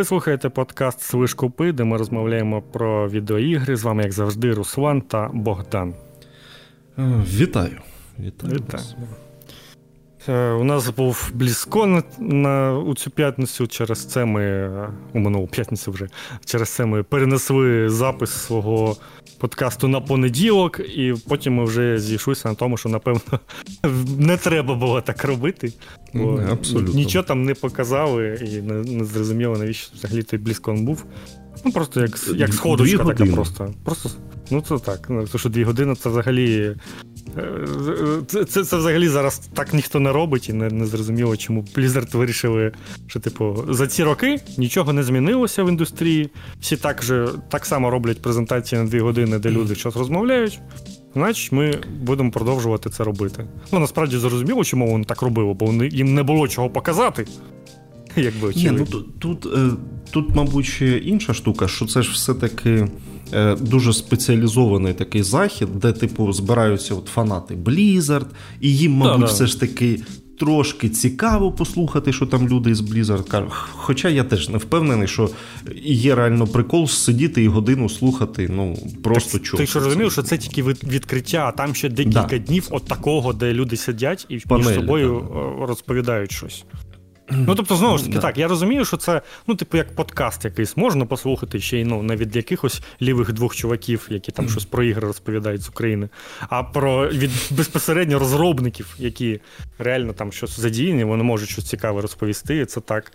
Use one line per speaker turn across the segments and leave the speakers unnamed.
Ви слухаєте подкаст Свишкупи, де ми розмовляємо про відеоігри. З вами, як завжди, Руслан та Богдан.
Е, вітаю. Вітаю.
Вітаю. Е, у нас був близько на, на у цю п'ятницю. Через це ми у минулу п'ятницю вже через це ми перенесли запис свого подкасту на понеділок, і потім ми вже зійшлися на тому, що напевно не треба було так робити. Бо
Абсолютно.
Нічого там не показали, і не, не зрозуміло, навіщо взагалі той близькон був. Ну, просто як як сходочка така просто. Просто, Ну, це так. Ну, Тому що дві години це взагалі це це, це взагалі зараз так ніхто не робить, і не, не зрозуміло, чому Blizzard вирішили, що типу за ці роки нічого не змінилося в індустрії. Всі так же так само роблять презентації на дві години, де люди щось розмовляють. Значить, ми будемо продовжувати це робити. Ну насправді зрозуміло, чому вони так робили, бо вони, їм не було чого показати. Якби
Ні, ну Тут, тут, е, тут, мабуть, інша штука, що це ж все-таки Е, дуже спеціалізований такий захід, де, типу, збираються от фанати Blizzard, і їм, мабуть, все ж таки. Трошки цікаво послухати, що там люди з Blizzard кажуть. Хоча я теж не впевнений, що є реально прикол сидіти і годину слухати. Ну просто чого.
Ти що розумів, що це тільки відкриття, а там ще декілька да. днів от такого, де люди сидять і Панелі, між собою да. розповідають щось. Ну, тобто, знову ж таки, так, я розумію, що це, ну, типу, як подкаст якийсь можна послухати ще й ну, не від якихось лівих двох чуваків, які там щось про ігри розповідають з України, а про від безпосередньо розробників, які реально там щось задіяні, вони можуть щось цікаве розповісти. Це так.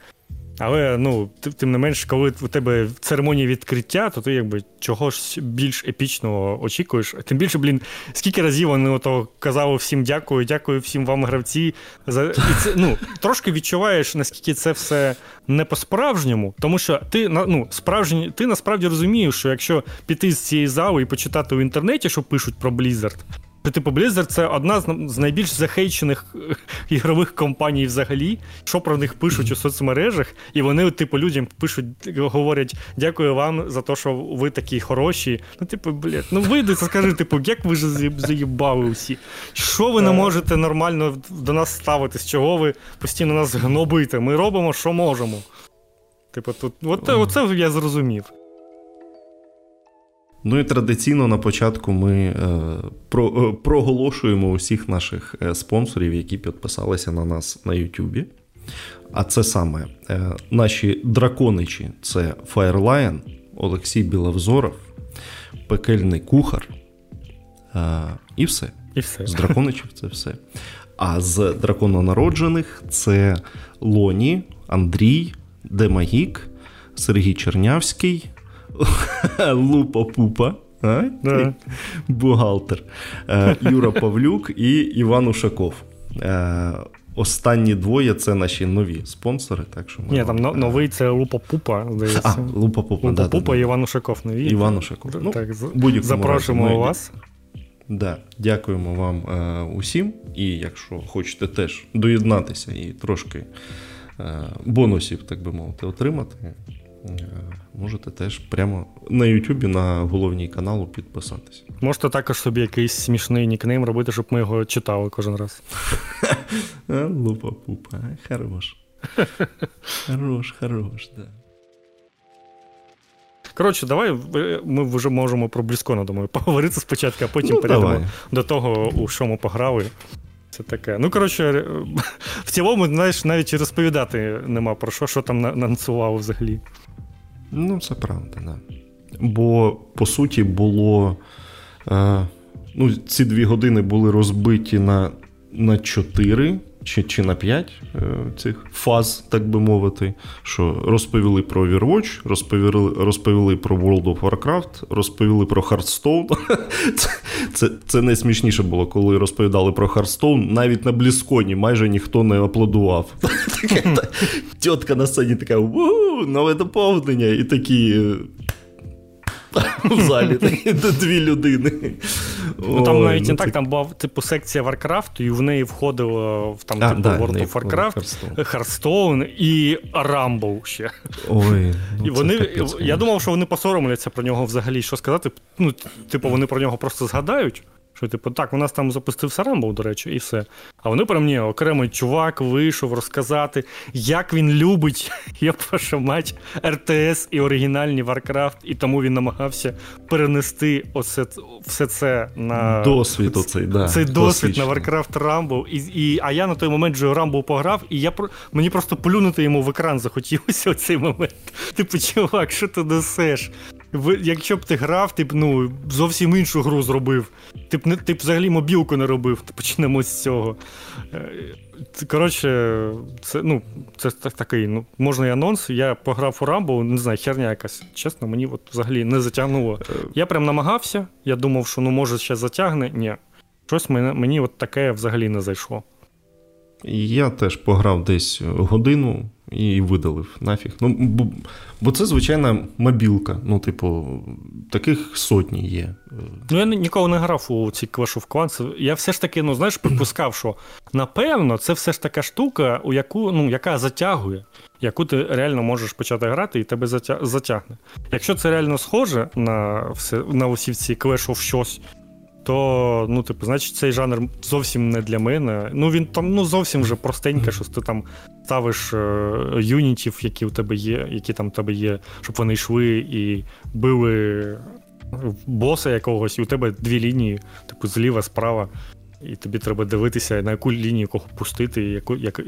Але ну, тим не менш, коли у тебе церемонія відкриття, то ти якби чогось більш епічного очікуєш. Тим більше, блін, скільки разів вони ото казали всім дякую, дякую всім вам, гравці. За... І це ну, трошки відчуваєш, наскільки це все не по-справжньому, тому що ти ну, справжній, ти насправді розумієш, що якщо піти з цієї зали і почитати в інтернеті, що пишуть про Blizzard, Типу, Blizzard це одна з найбільш захейчених е, ігрових компаній взагалі. Що про них пишуть у соцмережах, і вони, типу, людям пишуть, говорять: дякую вам за те, що ви такі хороші. Ну, типу, блядь, ну вийди, скажи, типу, як ви ж заїбали усі? Що ви не можете нормально до нас ставитись? Чого ви постійно нас гнобите? Ми робимо, що можемо. Типу, тут, от, оце я зрозумів.
Ну і традиційно на початку ми е, про, е, проголошуємо усіх наших е, спонсорів, які підписалися на нас на Ютубі. А це саме наші драконичі це Firelion, Олексій Біловзоров, Пекельний Кухар. І все.
І все.
З драконичів це все. А з дракононароджених це Лоні, Андрій, Демагік, Сергій Чернявський. Лупа Пупа. А? Да. Бухгалтер. Е, Юра Павлюк і Іван Ушаков. Е, останні двоє це наші нові спонсори. Так що
ми Ні, там вам... новий це Лупа Пупа. здається.
А, Лупа Пупа.
Лупа
да,
Пупа
да,
і Іван Ушаков нові.
Іван Ушаков.
Ну, так, Запрошуємо разі. вас.
Да, Дякуємо вам е, усім. І якщо хочете теж доєднатися і трошки е, бонусів, так би мовити, отримати. Е, можете теж прямо на Ютубі на головній каналу підписатись.
Можете також собі якийсь смішний нікнейм робити, щоб ми його читали кожен раз.
Лупа пупа, хорош. Хорош, хорош, да.
Коротше, давай ми вже можемо про Блізкона, думаю, поговорити спочатку, а потім ну, перейдемо давай. до того, у що ми пограли. Це таке. Ну, коротше, в цілому, знаєш, навіть і розповідати нема про що, що там нанцював взагалі.
Ну, це правда, да. Бо, по суті, було. Е, ну, Ці дві години були розбиті на на чотири чи чи на п'ять е, цих фаз, так би мовити. Що розповіли про Overwatch, розповіли розповіли про World of Warcraft, розповіли про Hearthstone. Це це, це найсмішніше було, коли розповідали про Hearthstone. Навіть на Блісконі майже ніхто не аплодував. Тітка на сцені така: нове доповнення, і такі. В залі дві людини.
Ну Там навіть не ну, так, там була типу секція Варкрафту, і в неї входило в там, типу, World of Warcraft, Hearthstone і Rumble ще.
Ой,
ну, і вони, Я думав, що вони посоромляться про нього взагалі що сказати. Ну, Типу, вони про нього просто згадають. Що, типу, так, у нас там запустився Рамбл, до речі, і все. А вони прям ні, окремий чувак вийшов розказати, як він любить, я прошу мать, РТС і оригінальні Варкрафт, і тому він намагався перенести оце, все це на
досвід. оцей, да,
Цей досвід на Warcraft Rumble. І, і, А я на той момент вже Rumble пограв, і я мені просто плюнути йому в екран захотілося в цей момент. Типу, чувак, що ти несеш? Якщо б ти грав, ти б ну, зовсім іншу гру зробив. Ти б не ти б взагалі мобілку не робив, почнемо з цього. Е, коротше, це ну, це такий, ну, можна і анонс. Я пограв у Рамбо, не знаю, херня якась. Чесно, мені от взагалі не затягнуло. Е. Я прям намагався, я думав, що ну, може ще затягне. Ні. Щось мені, мені от таке взагалі не зайшло.
Я теж пограв десь годину і видалив нафіг. Ну, Бо бо це звичайна мобілка. Ну, типу, таких сотні є.
Ну, я ніколи не грав у ці Clash of Clans. Я все ж таки, ну, знаєш, припускав, що напевно це все ж така штука, у яку, ну, яка затягує, яку ти реально можеш почати грати і тебе затягне. Якщо це реально схоже на все, на усі ці Clash of щось, то ну, типу, значить, цей жанр зовсім не для мене. Ну, він там ну, зовсім вже простеньке, що ти там ставиш е, юнітів, які у тебе є, які там у тебе є, щоб вони йшли і били боса якогось, і у тебе дві лінії, типу, зліва, справа. І тобі треба дивитися, на яку лінію кого пустити, і яку, як,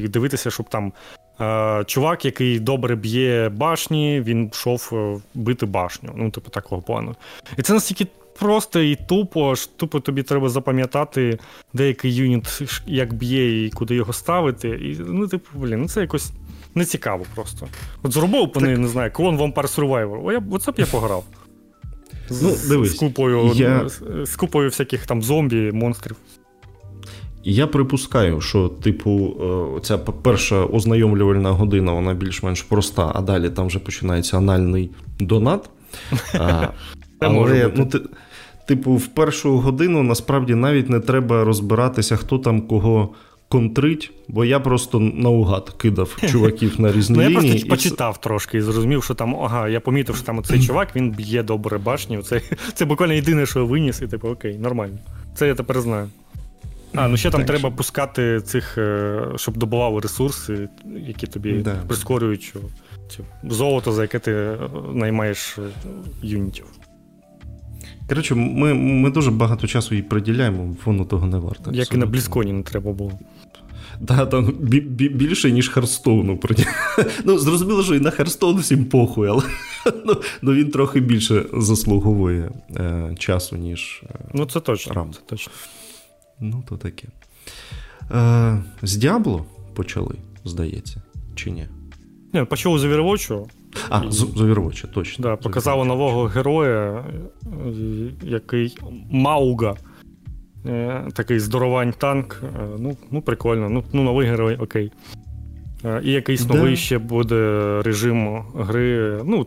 і дивитися, щоб там е, чувак, який добре б'є башні, він йшов е, бити башню. Ну, типу, такого плану. І це настільки просто і тупо, аж тупо тобі треба запам'ятати деякий юніт, як б'є і куди його ставити. І, Ну, типу, блін, ну це якось не цікаво просто. От зробив по не знаю, клон Vampire Survivor. О, я, Оце б я пограв. З, ну, дивись, з купою я... з купою всяких там зомбі, монстрів.
Я припускаю, що, типу, е, ця перша ознайомлювальна година, вона більш-менш проста, а далі там вже починається анальний донат. А, Але ну, ти, типу, в першу годину насправді навіть не треба розбиратися, хто там кого контрить, бо я просто наугад кидав чуваків на різні лінії. Ну,
Я просто почитав трошки і зрозумів, що там, ага, я помітив, що там цей чувак він б'є добре башню. Це це буквально єдине, що я виніс, і типу, окей, нормально. Це я тепер знаю. А, ну ще там так, треба пускати цих, е, щоб добували ресурси, які тобі да. прискорюють що, золото, за яке ти е, наймаєш е, юнітів.
Коротше, ми ми дуже багато часу їй приділяємо, воно того не варто.
Як і на Блізконі не треба було.
Да, там бі- бі- більше, ніж Харстоуну. Ну, Зрозуміло, що і на Hearthstone всім похуй, але ну, ну, він трохи більше заслуговує е, часу, ніж.
Е, ну, це точно. Рам. це точно.
Ну, то таке. Е, З Діабло почали, здається, чи ні?
Ні, почали з Overwatch,
а, з Overwatch, точно.
Да, Показали нового героя, який Мауга. Е, такий здоровань танк. Е, ну, ну прикольно. Ну, ну новий герой, окей. Е, і якийсь да. новий ще буде режим гри. Ну,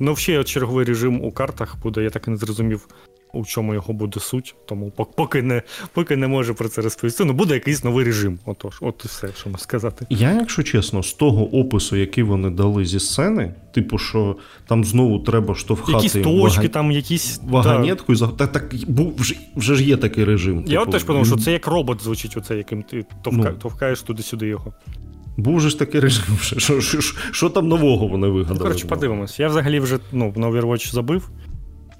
ну, ще черговий режим у картах буде, я так і не зрозумів у чому його буде суть, тому поки не поки не можу про це розповісти. Ну буде якийсь новий режим. Отож, от і все, що можу сказати.
Я, якщо чесно, з того опису, який вони дали зі сцени, типу, що там знову треба штовхати
якісь точки, вага... там якісь
ваганетку да. так, так був вже вже ж є такий режим.
Я типу, от теж подумав, що це як робот звучить, оце, яким ти товка... ну. товкаєш туди-сюди його.
Був же ж такий режим, що що, що, що там нового вони вигадали. Ну,
Коротше, подивимось. Я взагалі вже ну, на Overwatch забив.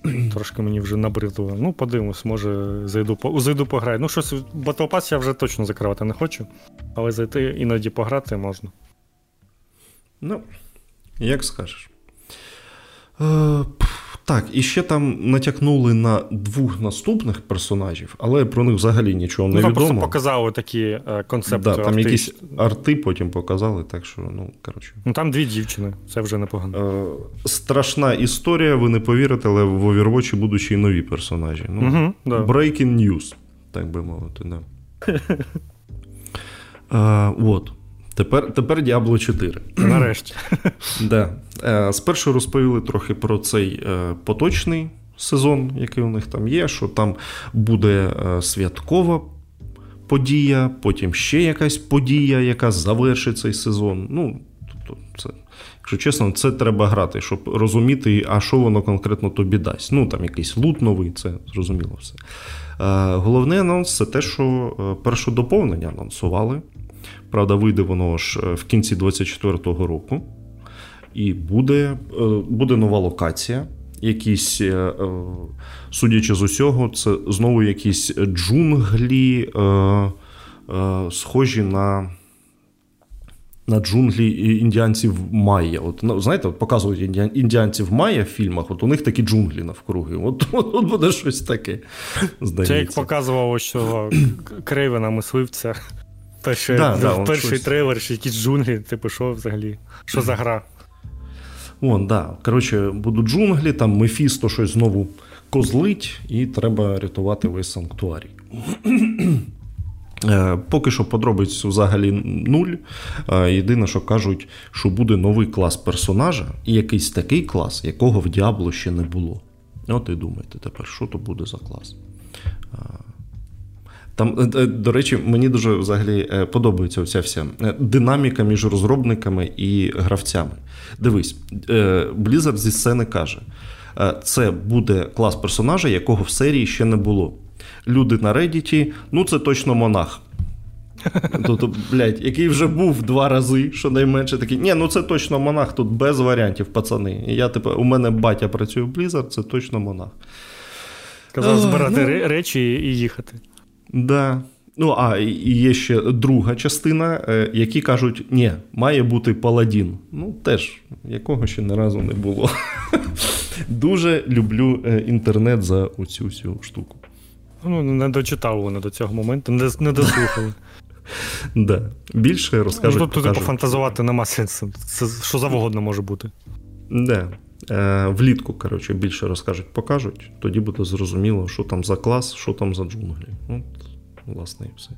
Трошки мені вже набридло. Ну, подивимось, може, зайду зайду пограю. Ну, щось Battle Pass я вже точно закривати не хочу, але зайти іноді пограти можна.
Ну, як скажеш. Е, так, і ще там натякнули на двох наступних персонажів, але про них взагалі нічого не ну, відомо. Просто
показали такі е, концепти.
Да, Там арти. якісь арти потім показали, так що, ну, коротше.
Ну там дві дівчини, це вже непогано.
Е, Страшна історія, ви не повірите, але в Overwatch будуть і нові персонажі. Ну, угу, да. Breaking news, так би мовити, да. е, от. Тепер тепер Diablo 4.
Нарешті.
Да. Е, спершу розповіли трохи про цей е, поточний сезон, який у них там є, що там буде е, святкова подія, потім ще якась подія, яка завершить цей сезон. Ну, тобто, це Якщо чесно, це треба грати, щоб розуміти, а що воно конкретно тобі дасть. Ну, там якийсь лут новий, це зрозуміло все. Головний анонс це те, що перше доповнення анонсували. Правда, вийде воно ж в кінці 2024 року. І буде, буде нова локація якісь, е, е, судячи з усього, це знову якісь джунглі, е, схожі на. На джунглі індіанців Майя. От, ну, Знаєте, от показують індіанців Майя в фільмах, от у них такі джунглі навкруги. От от, от буде щось таке. здається.
Це як показувало, що Крейвена мисливця. Перший, да, да, перший щось... трейлер, що якісь джунглі, типу, що взагалі? Що за гра?
Вон, да. Коротше, будуть джунглі, там Мефісто щось знову козлить, і треба рятувати весь санктуарій. Е, поки що подробиць взагалі нуль. Е, єдине, що кажуть, що буде новий клас персонажа і якийсь такий клас, якого в Діабло ще не було. От і думайте тепер, що то буде за клас. Е, там, до речі, мені дуже взагалі подобається оця вся динаміка між розробниками і гравцями. Дивись, е, Blizzard зі сцени каже: е, це буде клас персонажа, якого в серії ще не було. Люди на Reddit, ну це точно монах. Тобто, блядь, який вже був два рази, щонайменше такий, ні, ну це точно монах, тут без варіантів, пацани. Я, типу, у мене батя працює в Blizzard, це точно монах.
Казав збирати ну... речі і їхати.
Да. Ну, а і є ще друга частина, е, які кажуть, ні, має бути паладін. Ну, теж, якого ще не разу не було. Дуже люблю е, інтернет за оцю всю штуку.
Ну, не дочитав вони до цього моменту, не, не дослухали.
Да. Більше розкажуть.
Ну, Тут покажуть. пофантазувати нема сенсу. Це що завгодно може бути.
Да. Е, Влітку, коротше, більше розкажуть, покажуть, тоді буде зрозуміло, що там за клас, що там за джунглі. От власне, і все.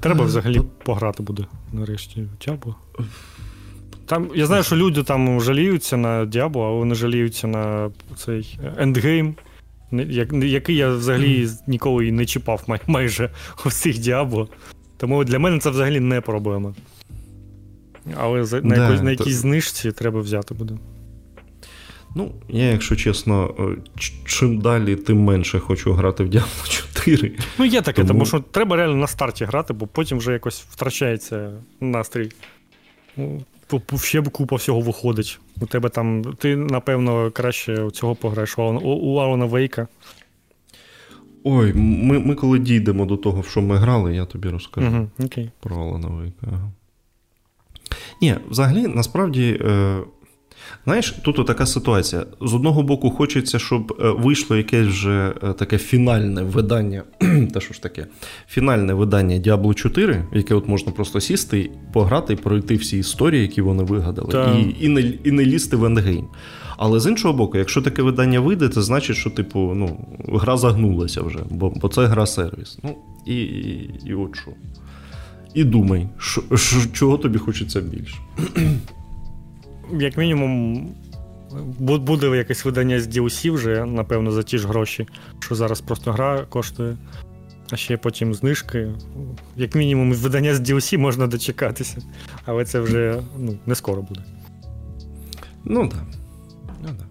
Треба взагалі пограти буде нарешті в Діабло. Там, Я знаю, що люди там жаліються на Діабло, а вони жаліються на цей ендгейм, який я взагалі ніколи і не чіпав майже у всіх Діабло. Тому для мене це взагалі не проблема. Але на, да, якось, на якійсь то... знижці треба взяти буде.
Ну, я, якщо чесно, е, чим далі, тим менше хочу грати в Diablo 4.
Ну, є таке, тому... тому що треба реально на старті грати, бо потім вже якось втрачається настрій. Ну, Ще б купа всього виходить. У тебе там. Ти, напевно, краще цього пограєш у Алана Вейка.
Ой, ми ми коли дійдемо до того, в що ми грали, я тобі розкажу
угу, окей.
про Алана Вейка. Ні, взагалі, насправді. Е... Знаєш, тут така ситуація. З одного боку, хочеться, щоб е, вийшло якесь вже е, таке фінальне видання, та що ж таке, фінальне видання Diablo 4, яке от можна просто сісти, пограти і пройти всі історії, які вони вигадали, і і, не і не лізти в ендгейм. Але з іншого боку, якщо таке видання вийде, це значить, що типу, ну, гра загнулася вже, бо бо це гра сервіс. Ну, і, і, і от що. І думай, що, що, чого тобі хочеться більше
як мінімум, буде якесь видання з DLC вже, напевно, за ті ж гроші, що зараз просто гра коштує. А ще потім знижки. Як мінімум, видання з DLC можна дочекатися. Але це вже ну, не скоро буде.
Ну так. Ну, да.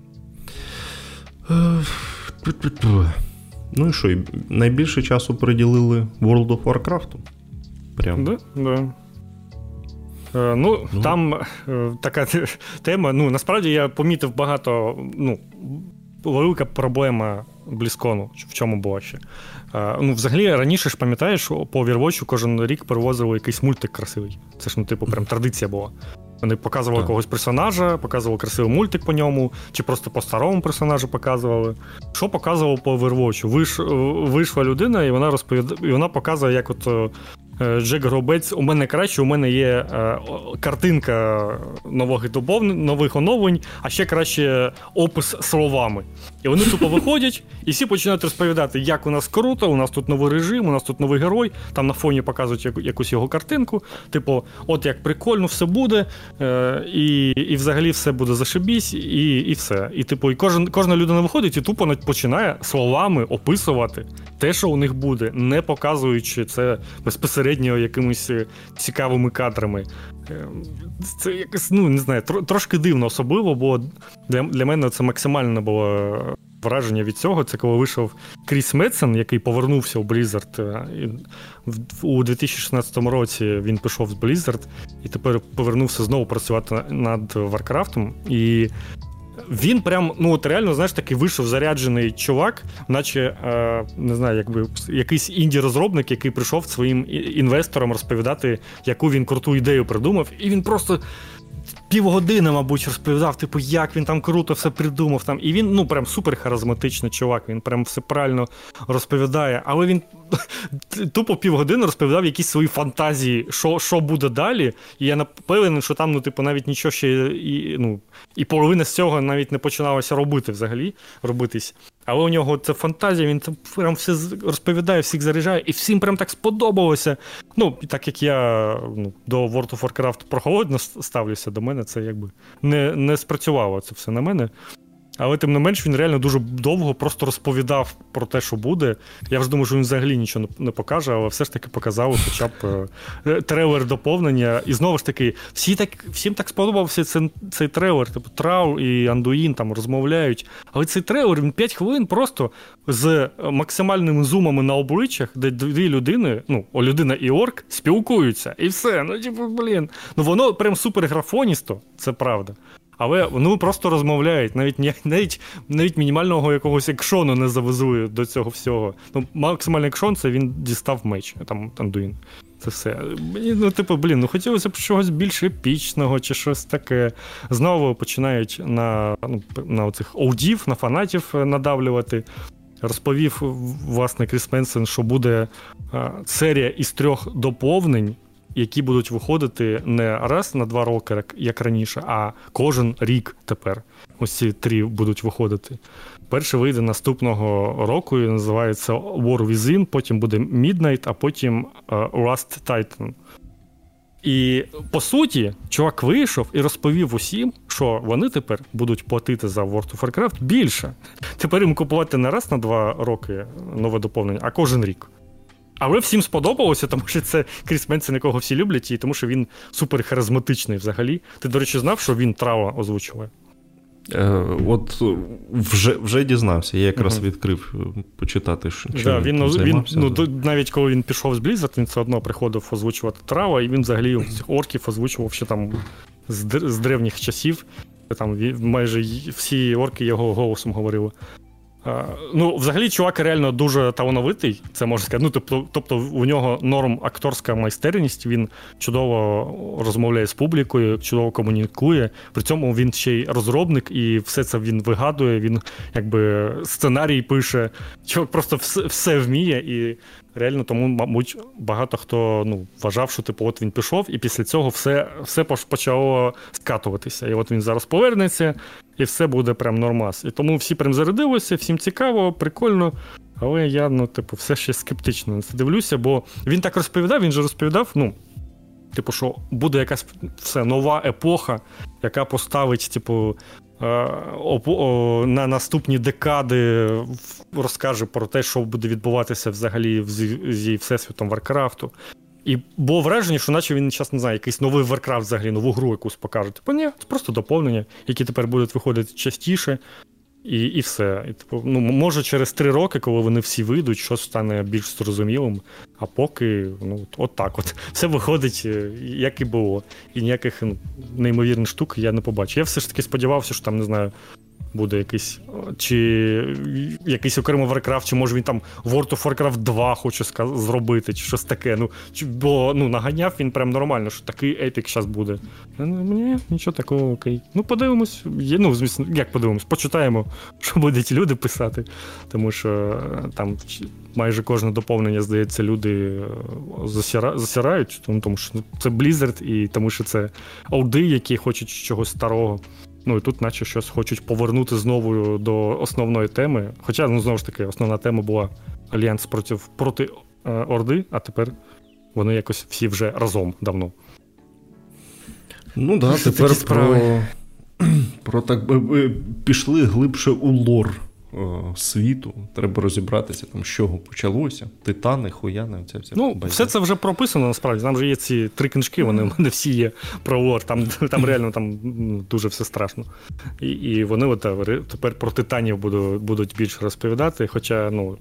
Ну і що, найбільше часу приділили World of Warcraft?
Прямо. Да, да. Е, ну, ну, там е, така тема. Ну, насправді я помітив багато. ну, Велика проблема Бліскону, в чому була ще. Е, ну, Взагалі, раніше ж пам'ятаєш, по Overwatch кожен рік перевозили якийсь мультик красивий. Це ж, ну, типу, прям традиція була. Вони показували так. когось персонажа, показували красивий мультик по ньому, чи просто по старому персонажу показували. Що показував по Overwatch? Виш, Вийшла людина, і вона розповідає, і вона показує, як от Джек Гробець, у мене краще, у мене є е, картинка нових нових оновлень, а ще краще опис словами. І вони тупо виходять, і всі починають розповідати, як у нас круто, у нас тут новий режим, у нас тут новий герой, там на фоні показують якусь його картинку. Типу, от як прикольно все буде, е, і і взагалі все буде зашибісь, і і все. І типу, і кожен, кожна людина виходить і тупо починає словами описувати те, що у них буде, не показуючи це безпосередньо якимись цікавими кадрами. Це якось, ну не знаю, трошки дивно особливо, бо для для мене це максимально було враження від цього. Це коли вийшов Кріс Метсен, який повернувся у Blizzard. Е, у 2016 році він пішов з Blizzard і тепер повернувся знову працювати над Варкрафтом. І він прям, ну от реально, знаєш, такий вийшов заряджений чувак, наче е, не знаю, якби якийсь інді-розробник, який прийшов своїм інвесторам розповідати, яку він круту ідею придумав, і він просто півгодини, мабуть, розповідав, типу, як він там круто все придумав. Там. І він ну, прям супер харизматичний чувак, він прям все правильно розповідає. Але він тупо півгодини розповідав якісь свої фантазії, що що буде далі. І я напевний, що там, ну, типу, навіть нічого ще і ну, і половина з цього навіть не починалося робити взагалі. робитись. Але у нього це фантазія, він там прям все розповідає, всіх заряджає, і всім прям так сподобалося. Ну, так як я ну, до World of Warcraft прохолодно ставлюся, до мене це якби не не спрацювало це все на мене. Але тим не менш він реально дуже довго просто розповідав про те, що буде. Я вже думаю, що він взагалі нічого не покаже, але все ж таки показав хоча б е, трейлер доповнення. І знову ж таки, всі так, всім так сподобався цей, цей трейлер. Типу Трау і Андуїн там розмовляють. Але цей трейлер він 5 хвилин просто з максимальними зумами на обличчях, де дві людини, ну, людина і орк, спілкуються. І все. Ну, типу, блін. Ну воно прям супер графоністо, це правда. Але ну просто розмовляють, навіть навіть навіть мінімального якогось екшону не завезли до цього всього. Ну, максимальний екшон це він дістав меч, там Андуїн. Це все. Мені, Ну, типу, блін, ну хотілося б чогось більш епічного чи щось таке. Знову починають на ну, на оцих оудів, на фанатів надавлювати. Розповів власне Кріс Менсен, що буде серія із трьох доповнень які будуть виходити не раз на два роки, як раніше, а кожен рік тепер. Ось ці три будуть виходити. Перший вийде наступного року і називається War Within, потім буде Midnight, а потім Rust Titan. І по суті, чувак вийшов і розповів усім, що вони тепер будуть платити за World of Warcraft більше. Тепер їм купувати не раз на два роки нове доповнення, а кожен рік. Але всім сподобалося, тому що це Кріс Менсен, якого всі люблять, і тому що він супер харизматичний взагалі. Ти, до речі, знав, що він трава озвучує?
Е, От вже вже дізнався, я якраз uh-huh. відкрив е, почитати. що
да, він, він, він ну, Навіть коли він пішов з Blizzard, він все одно приходив озвучувати трава, і він взагалі цих орків озвучував ще там з, з древніх часів. Там майже всі орки його голосом говорили. Ну, взагалі, чувак реально дуже талановитий, це можна сказати. Ну, тобто, тобто у нього норм акторська майстерність, він чудово розмовляє з публікою, чудово комунікує. При цьому він ще й розробник, і все це він вигадує. Він якби сценарій пише. Чувак просто все, все вміє і реально тому, мабуть, багато хто ну, вважав, що типу, от він пішов, і після цього все все почало скатуватися. І от він зараз повернеться, і все буде прям нормас. І тому всі прям зарядилися, всім цікаво, прикольно. Але я, ну, типу, все ще скептично на це дивлюся, бо він так розповідав, він же розповідав, ну. Типу, що буде якась все нова епоха, яка поставить, типу, на наступні декади розкаже про те, що буде відбуватися взагалі зі всесвітом Варкрафту. І було враження, що наче він час не знаю, якийсь новий Варкрафт взагалі, нову гру якусь покажуть. Типу, ні, це просто доповнення, які тепер будуть виходити частіше, і і все. І, типу, ну, Може, через три роки, коли вони всі вийдуть, щось стане більш зрозумілим. А поки ну, от так от. Все виходить, е, як і було. І ніяких неймовірних штук я не побачив. Я все ж таки сподівався, що там, не знаю, буде якийсь чи якийсь окремий Warcraft, чи може він там World of Warcraft 2 хоче зробити, чи щось таке. Ну, Бо ну, наганяв він прям нормально, що такий епік зараз буде. Ну, Ні, нічого такого окей. Ну, подивимось. Є, ну, звісно, як подивимось, почитаємо, що будуть люди писати. Тому що е, там майже кожне доповнення, здається, люди е, засіра... засирають, тому що це Blizzard і тому що це олди, які хочуть чогось старого. Ну і тут, наче щось хочуть повернути знову до основної теми. Хоча, ну знову ж таки, основна тема була альянс проти проти е, Орди, а тепер вони якось всі вже разом давно.
Ну так, да, тепер про про так пішли глибше у лор світу. Треба розібратися, там, з чого почалося. Титани, хуяни, оця вся
Ну, байка. все це вже прописано насправді. Там вже є ці три книжки, вони в мене всі є про лор. Там там реально там дуже все страшно. І і вони от, тепер про титанів будуть, будуть більше розповідати. Хоча, ну.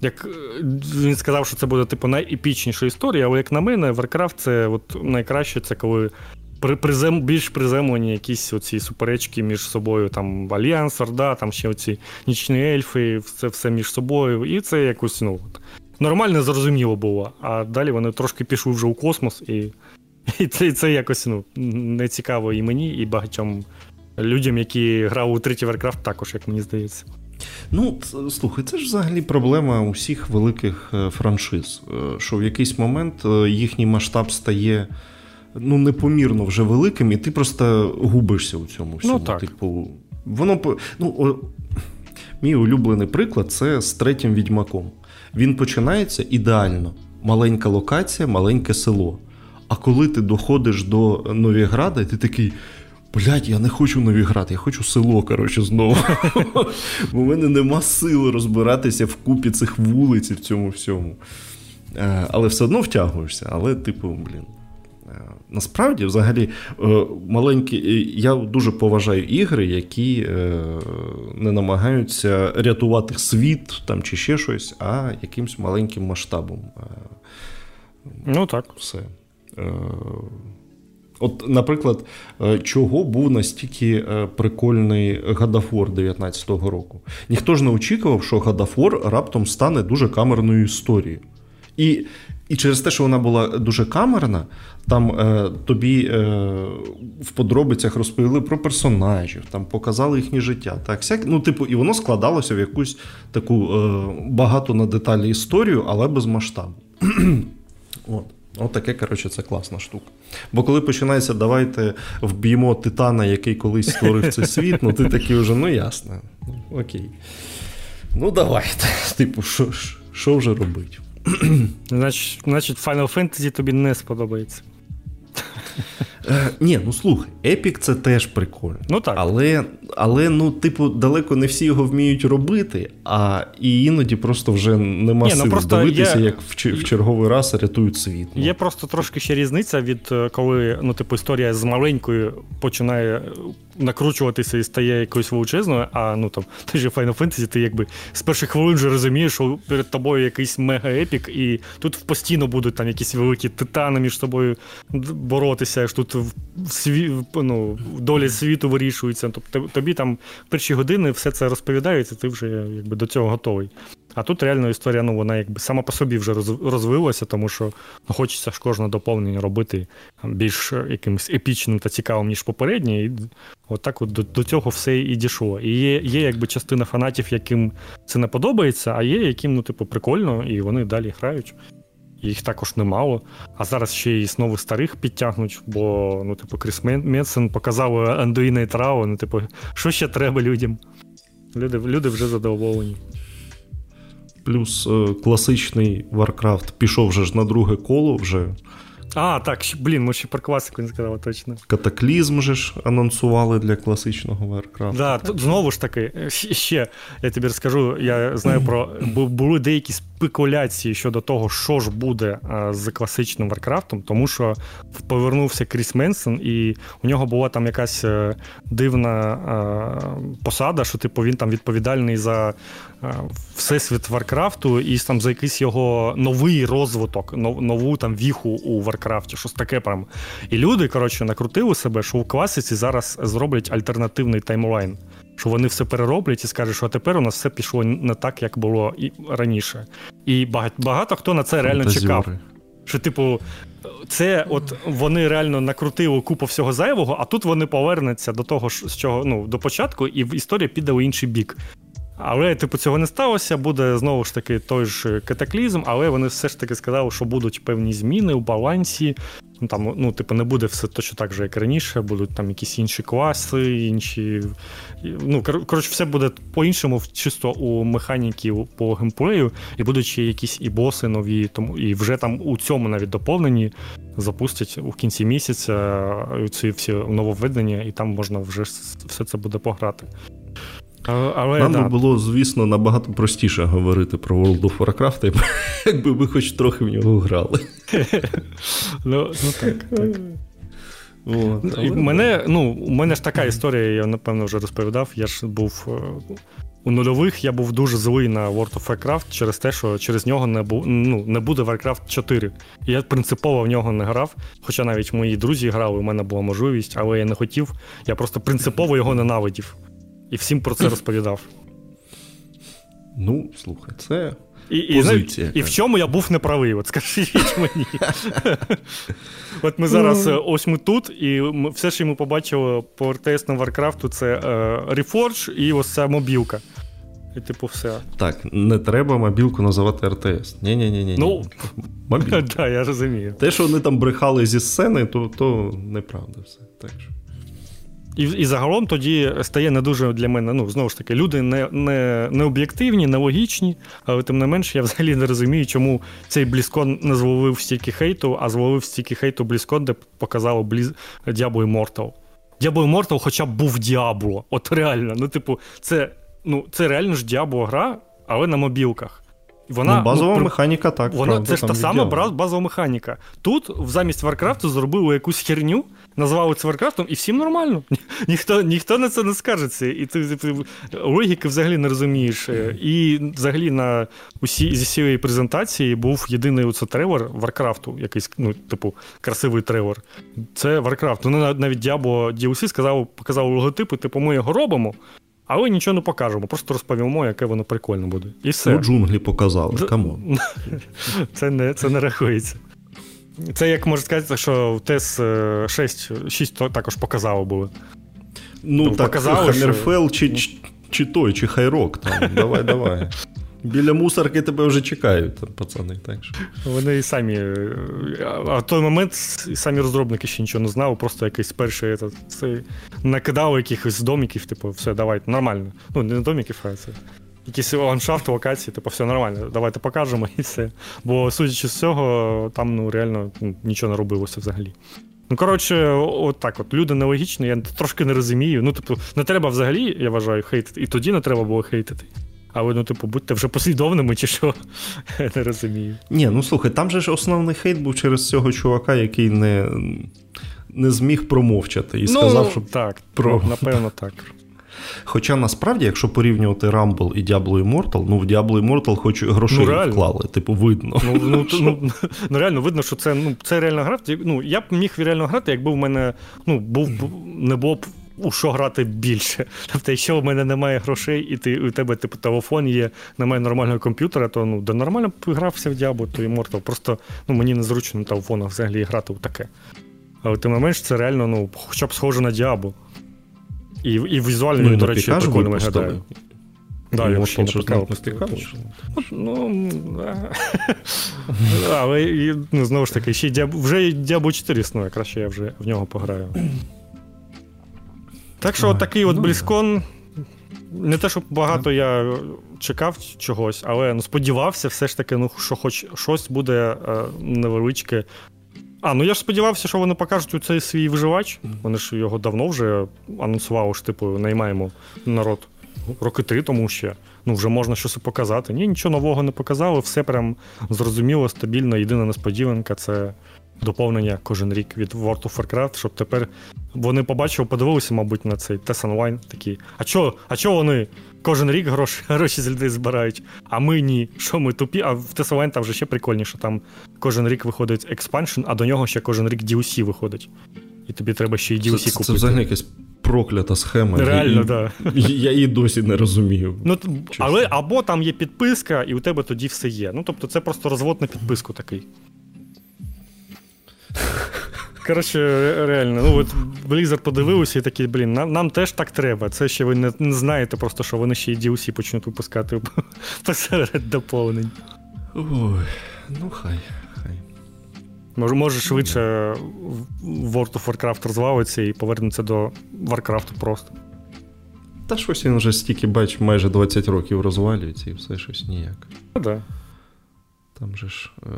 Як е, він сказав, що це буде типу найепічніша історія, але як на мене, Warcraft це от найкраще, це коли призем, більш приземлені якісь оці суперечки між собою, там Альянс, Орда, там ще оці нічні ельфи, це все між собою. І це якось ну, нормально зрозуміло було. А далі вони трошки пішли вже у космос, і і це це якось ну, не цікаво і мені, і багатьом людям, які грали у третій Warcraft, також, як мені здається.
Ну, слухай, це ж взагалі проблема усіх великих е, франшиз, е, що в якийсь момент е, їхній масштаб стає ну, непомірно вже великим, і ти просто губишся у цьому всьому.
Ну, так.
Типу, воно ну, о, Мій улюблений приклад це з третім відьмаком. Він починається ідеально. Маленька локація, маленьке село. А коли ти доходиш до Новіграда, ти такий. Блять, я не хочу Новіград, я хочу село, коротше, знову. Бо в мене нема сили розбиратися в купі цих вулиць і в цьому всьому. Е, але все одно втягуєшся. Але, типу, блін. Е, насправді, взагалі, е, маленькі. Я дуже поважаю ігри, які не намагаються рятувати світ там чи ще щось, а якимось маленьким масштабом.
Ну так.
Все. От, наприклад, чого був настільки прикольний Гадафор 19-го року? Ніхто ж не очікував, що Гадафор раптом стане дуже камерною історією. І і через те, що вона була дуже камерна, там е, тобі е, в подробицях розповіли про персонажів, там показали їхнє життя. Так, всяк, ну, типу, І воно складалося в якусь таку е, багато на деталі історію, але без масштабу. От. От таке, коротше, це класна штука. Бо коли починається, давайте вб'ємо титана, який колись створив цей світ, ну ти такий вже, ну ясно. Окей. Ну, давайте. Типу, що вже робити?
Значить, значить, Final Fantasy тобі не сподобається.
Е, Ні, ну слухай, Epic це теж прикольно.
Ну так.
Але, але, ну, типу, далеко не всі його вміють робити, а і іноді просто вже нема Ні, ну, дивитися, є... як в, в черговий раз рятують світ.
Ну. Є просто трошки ще різниця від е, коли ну, типу, історія з маленькою починає накручуватися і стає якоюсь величезною, а ну там ти ж Final Fantasy, ти якби з перших хвилин вже розумієш, що перед тобою якийсь мега-епік, і тут постійно будуть там якісь великі титани між собою боротися. Аж тут в сві... ну, доля світу вирішується. Тобто тобі там перші години все це розповідається, ти вже якби до цього готовий. А тут реально історія, ну вона якби сама по собі вже розвилася, тому що ну, хочеться ж кожне доповнення робити більш якимось епічним та цікавим, ніж попереднє. І от, от до, до цього все і дійшло. І є є якби частина фанатів, яким це не подобається, а є, яким, ну, типу, прикольно, і вони далі грають. Їх також немало. А зараз ще й знову старих підтягнуть, бо ну, типу, Кріс Медсен показав Андуїна і Трау, ну, типу, що ще треба людям? Люди люди вже задоволені.
Плюс е, класичний Warcraft пішов вже ж на друге коло вже.
А, так, блін, ми ще про класику не сказали точно.
Катаклізм же ж анонсували для класичного Warcraft.
Да, тут знову ж таки, ще я тобі розкажу, я знаю про були деякі спекуляції щодо того, що ж буде з класичним Варкрафтом, тому що повернувся Кріс Менсон, і у нього була там якась е, дивна посада, що типу він там відповідальний за всесвіт Варкрафту, і там за якийсь його новий розвиток, нову там віху у Варкрафті, щось таке прям. І люди, коротше, накрутили себе, що у класиці зараз зроблять альтернативний таймлайн що вони все перероблять і скажуть, що тепер у нас все пішло не так, як було і раніше. І багато, багато хто на це реально чекав. Що, типу, це от вони реально накрутили купу всього зайвого, а тут вони повернуться до того, з чого ну, до початку, і історія піде у інший бік. Але, типу, цього не сталося, буде знову ж таки той ж катаклізм, але вони все ж таки сказали, що будуть певні зміни у балансі. Ну, там, ну, типу, не буде все точно так же, як раніше, будуть там якісь інші класи, інші. Ну, коротше, все буде по-іншому, чисто у механіків по геймплею, і будуть ще якісь і боси нові, тому і вже там у цьому навіть доповненні запустять у кінці місяця ці всі нововведення, і там можна вже все це буде пограти.
Але, Нам да. би було, звісно, набагато простіше говорити про World of Warcraft, якби ви хоч трохи в нього грали.
Ну, ну так, так. О, і мене, ну, У мене ж така історія, я напевно вже розповідав. Я ж був е, у нульових, я був дуже злий на World of Warcraft через те, що через нього не бу, ну, не буде Warcraft 4. І я принципово в нього не грав. Хоча навіть мої друзі грали, у мене була можливість, але я не хотів. Я просто принципово його ненавидів. І всім про це розповідав.
Ну, слухай, це. І і, Позиція,
і в чому я був неправий, от скажіть мені. От ми зараз ну. ось ми тут, і ми, все, що ми побачили по РТС на Варкрафту, це е, Reforge і ось ця мобілка. І типу, все.
Так, не треба мобілку називати РТС. Ні-ні-ні.
Ну, Так, да, я розумію.
Те, що вони там брехали зі сцени, то то неправда все. Так що.
І і загалом тоді стає не дуже для мене. Ну, знову ж таки, люди не не, не об'єктивні, не логічні, але тим не менш, я взагалі не розумію, чому цей Блізкон не зловив стільки хейту, а зловив стільки хейту Блізкон, де показало Бліз... Diablo Immortal. Diablo Immortal хоча б був Діабло. От реально. Ну, типу, це ну, це реально ж Diablo гра, але на мобілках.
Вона, ну, Базова ну, механіка так.
Вона, правда, Це ж та сама базова механіка. Тут замість Варкрафту зробили якусь херню, назвали це Варкрафтом, і всім нормально. Ніхто ніхто на це не скажеться. І ти, ти логіки взагалі не розумієш. І взагалі на усі зі всієї презентації був єдиний оце трейлер Варкрафту, якийсь, ну, типу, красивий трейлер. Це Варкрафт. Вони навіть Diablo DLC сказав, показав логотипи, типу, ми його робимо. Але нічого не покажемо, просто розповімо, яке воно прикольно буде. І все.
Ну, джунглі показали. come on.
Це не це не рахується. Це як можна сказати, що в ТЕС 6 6 також показало було.
Ну, так, показали, Хаммерфел що... чи, чи той, чи Хайрок. там. Давай, давай. Біля мусорки тебе вже чекають, там, пацани. так що.
Вони і самі. А в той момент самі розробники ще нічого не знали, просто якийсь перший це, накидали якихось домиків, типу, все, давайте, нормально. Ну, не домиків, а це. Якісь ландшафт, локації, типу, все нормально, давайте покажемо і все. Бо, судячи з цього, там ну, реально ну, нічого не робилося взагалі. Ну, коротше, от так от. Люди нелогічні, я трошки не розумію. Ну, типу, не треба взагалі, я вважаю, хейтити. І тоді не треба було хейтити. Але ну, типу, будьте вже послідовними, чи що? Я не розумію.
Ні, ну слухай, там же ж основний хейт був через цього чувака, який не не зміг промовчати і ну, що.
Так, про... напевно, так.
Хоча насправді, якщо порівнювати Rumble і Diablo Immortal, ну в Diablo Immortal хоч грошей ну, вклали, типу, видно.
Ну ну, ну, ну, реально видно, що це ну, це реально гра. Ну, Я б міг реально грати, якби в мене ну, був не було б у що грати більше. Тобто, якщо в мене немає грошей, і ти у тебе типу телефон є, немає нормального комп'ютера, то ну да нормально б грався в Diablo, то Immortal. Просто ну, мені незручно на телефонах взагалі грати в таке. Але тим не менш, це реально ну, хоча б схоже на Diablo. І і візуально, ну, до речі, прикольно виглядає. Да, я ще не покажу. Ну, але ну, знову ж таки, ще вже Diablo 4 існує, краще я вже в нього пограю. Так що, от такий от Блізкон. Не те, що багато я чекав чогось, але ну, сподівався, все ж таки, ну, що хоч щось буде е, невеличке. А, ну я ж сподівався, що вони покажуть у цей свій виживач. Вони ж його давно вже анонсували, що типу наймаємо народ. Роки три тому ще. Ну, вже можна щось показати. Ні, нічого нового не показали, все прям зрозуміло, стабільно. Єдина несподіванка це доповнення кожен рік від World of Warcraft, щоб тепер вони побачили, подивилися, мабуть, на цей Тес онлайн такі. А чо, а чо вони кожен рік гроші гроші з людей збирають, а ми ні. Що ми тупі? А в Тес онлайн там вже ще прикольніше. Там кожен рік виходить експаншн, а до нього ще кожен рік DLC виходить. І тобі треба ще й DLC це, купити.
Це взагалі якась проклята схема.
Реально, так.
Да. Я її досі не розумію.
Ну, Але або там є підписка, і у тебе тоді все є. Ну, тобто, це просто розвод на підписку такий. Коротше, реально, ну от Blizzard подивився і такий, блін, нам нам теж так треба. Це ще ви не, не знаєте, просто що вони ще й DLC почнуть випускати посеред доповнень.
Ой, ну хай, хай.
Може, може швидше World of Warcraft розвалиться і повернеться до Warcraft просто.
Та щось він вже стільки, бач, майже 20 років розвалюється і все щось ніяк.
Ну, да.
Там же ж. Е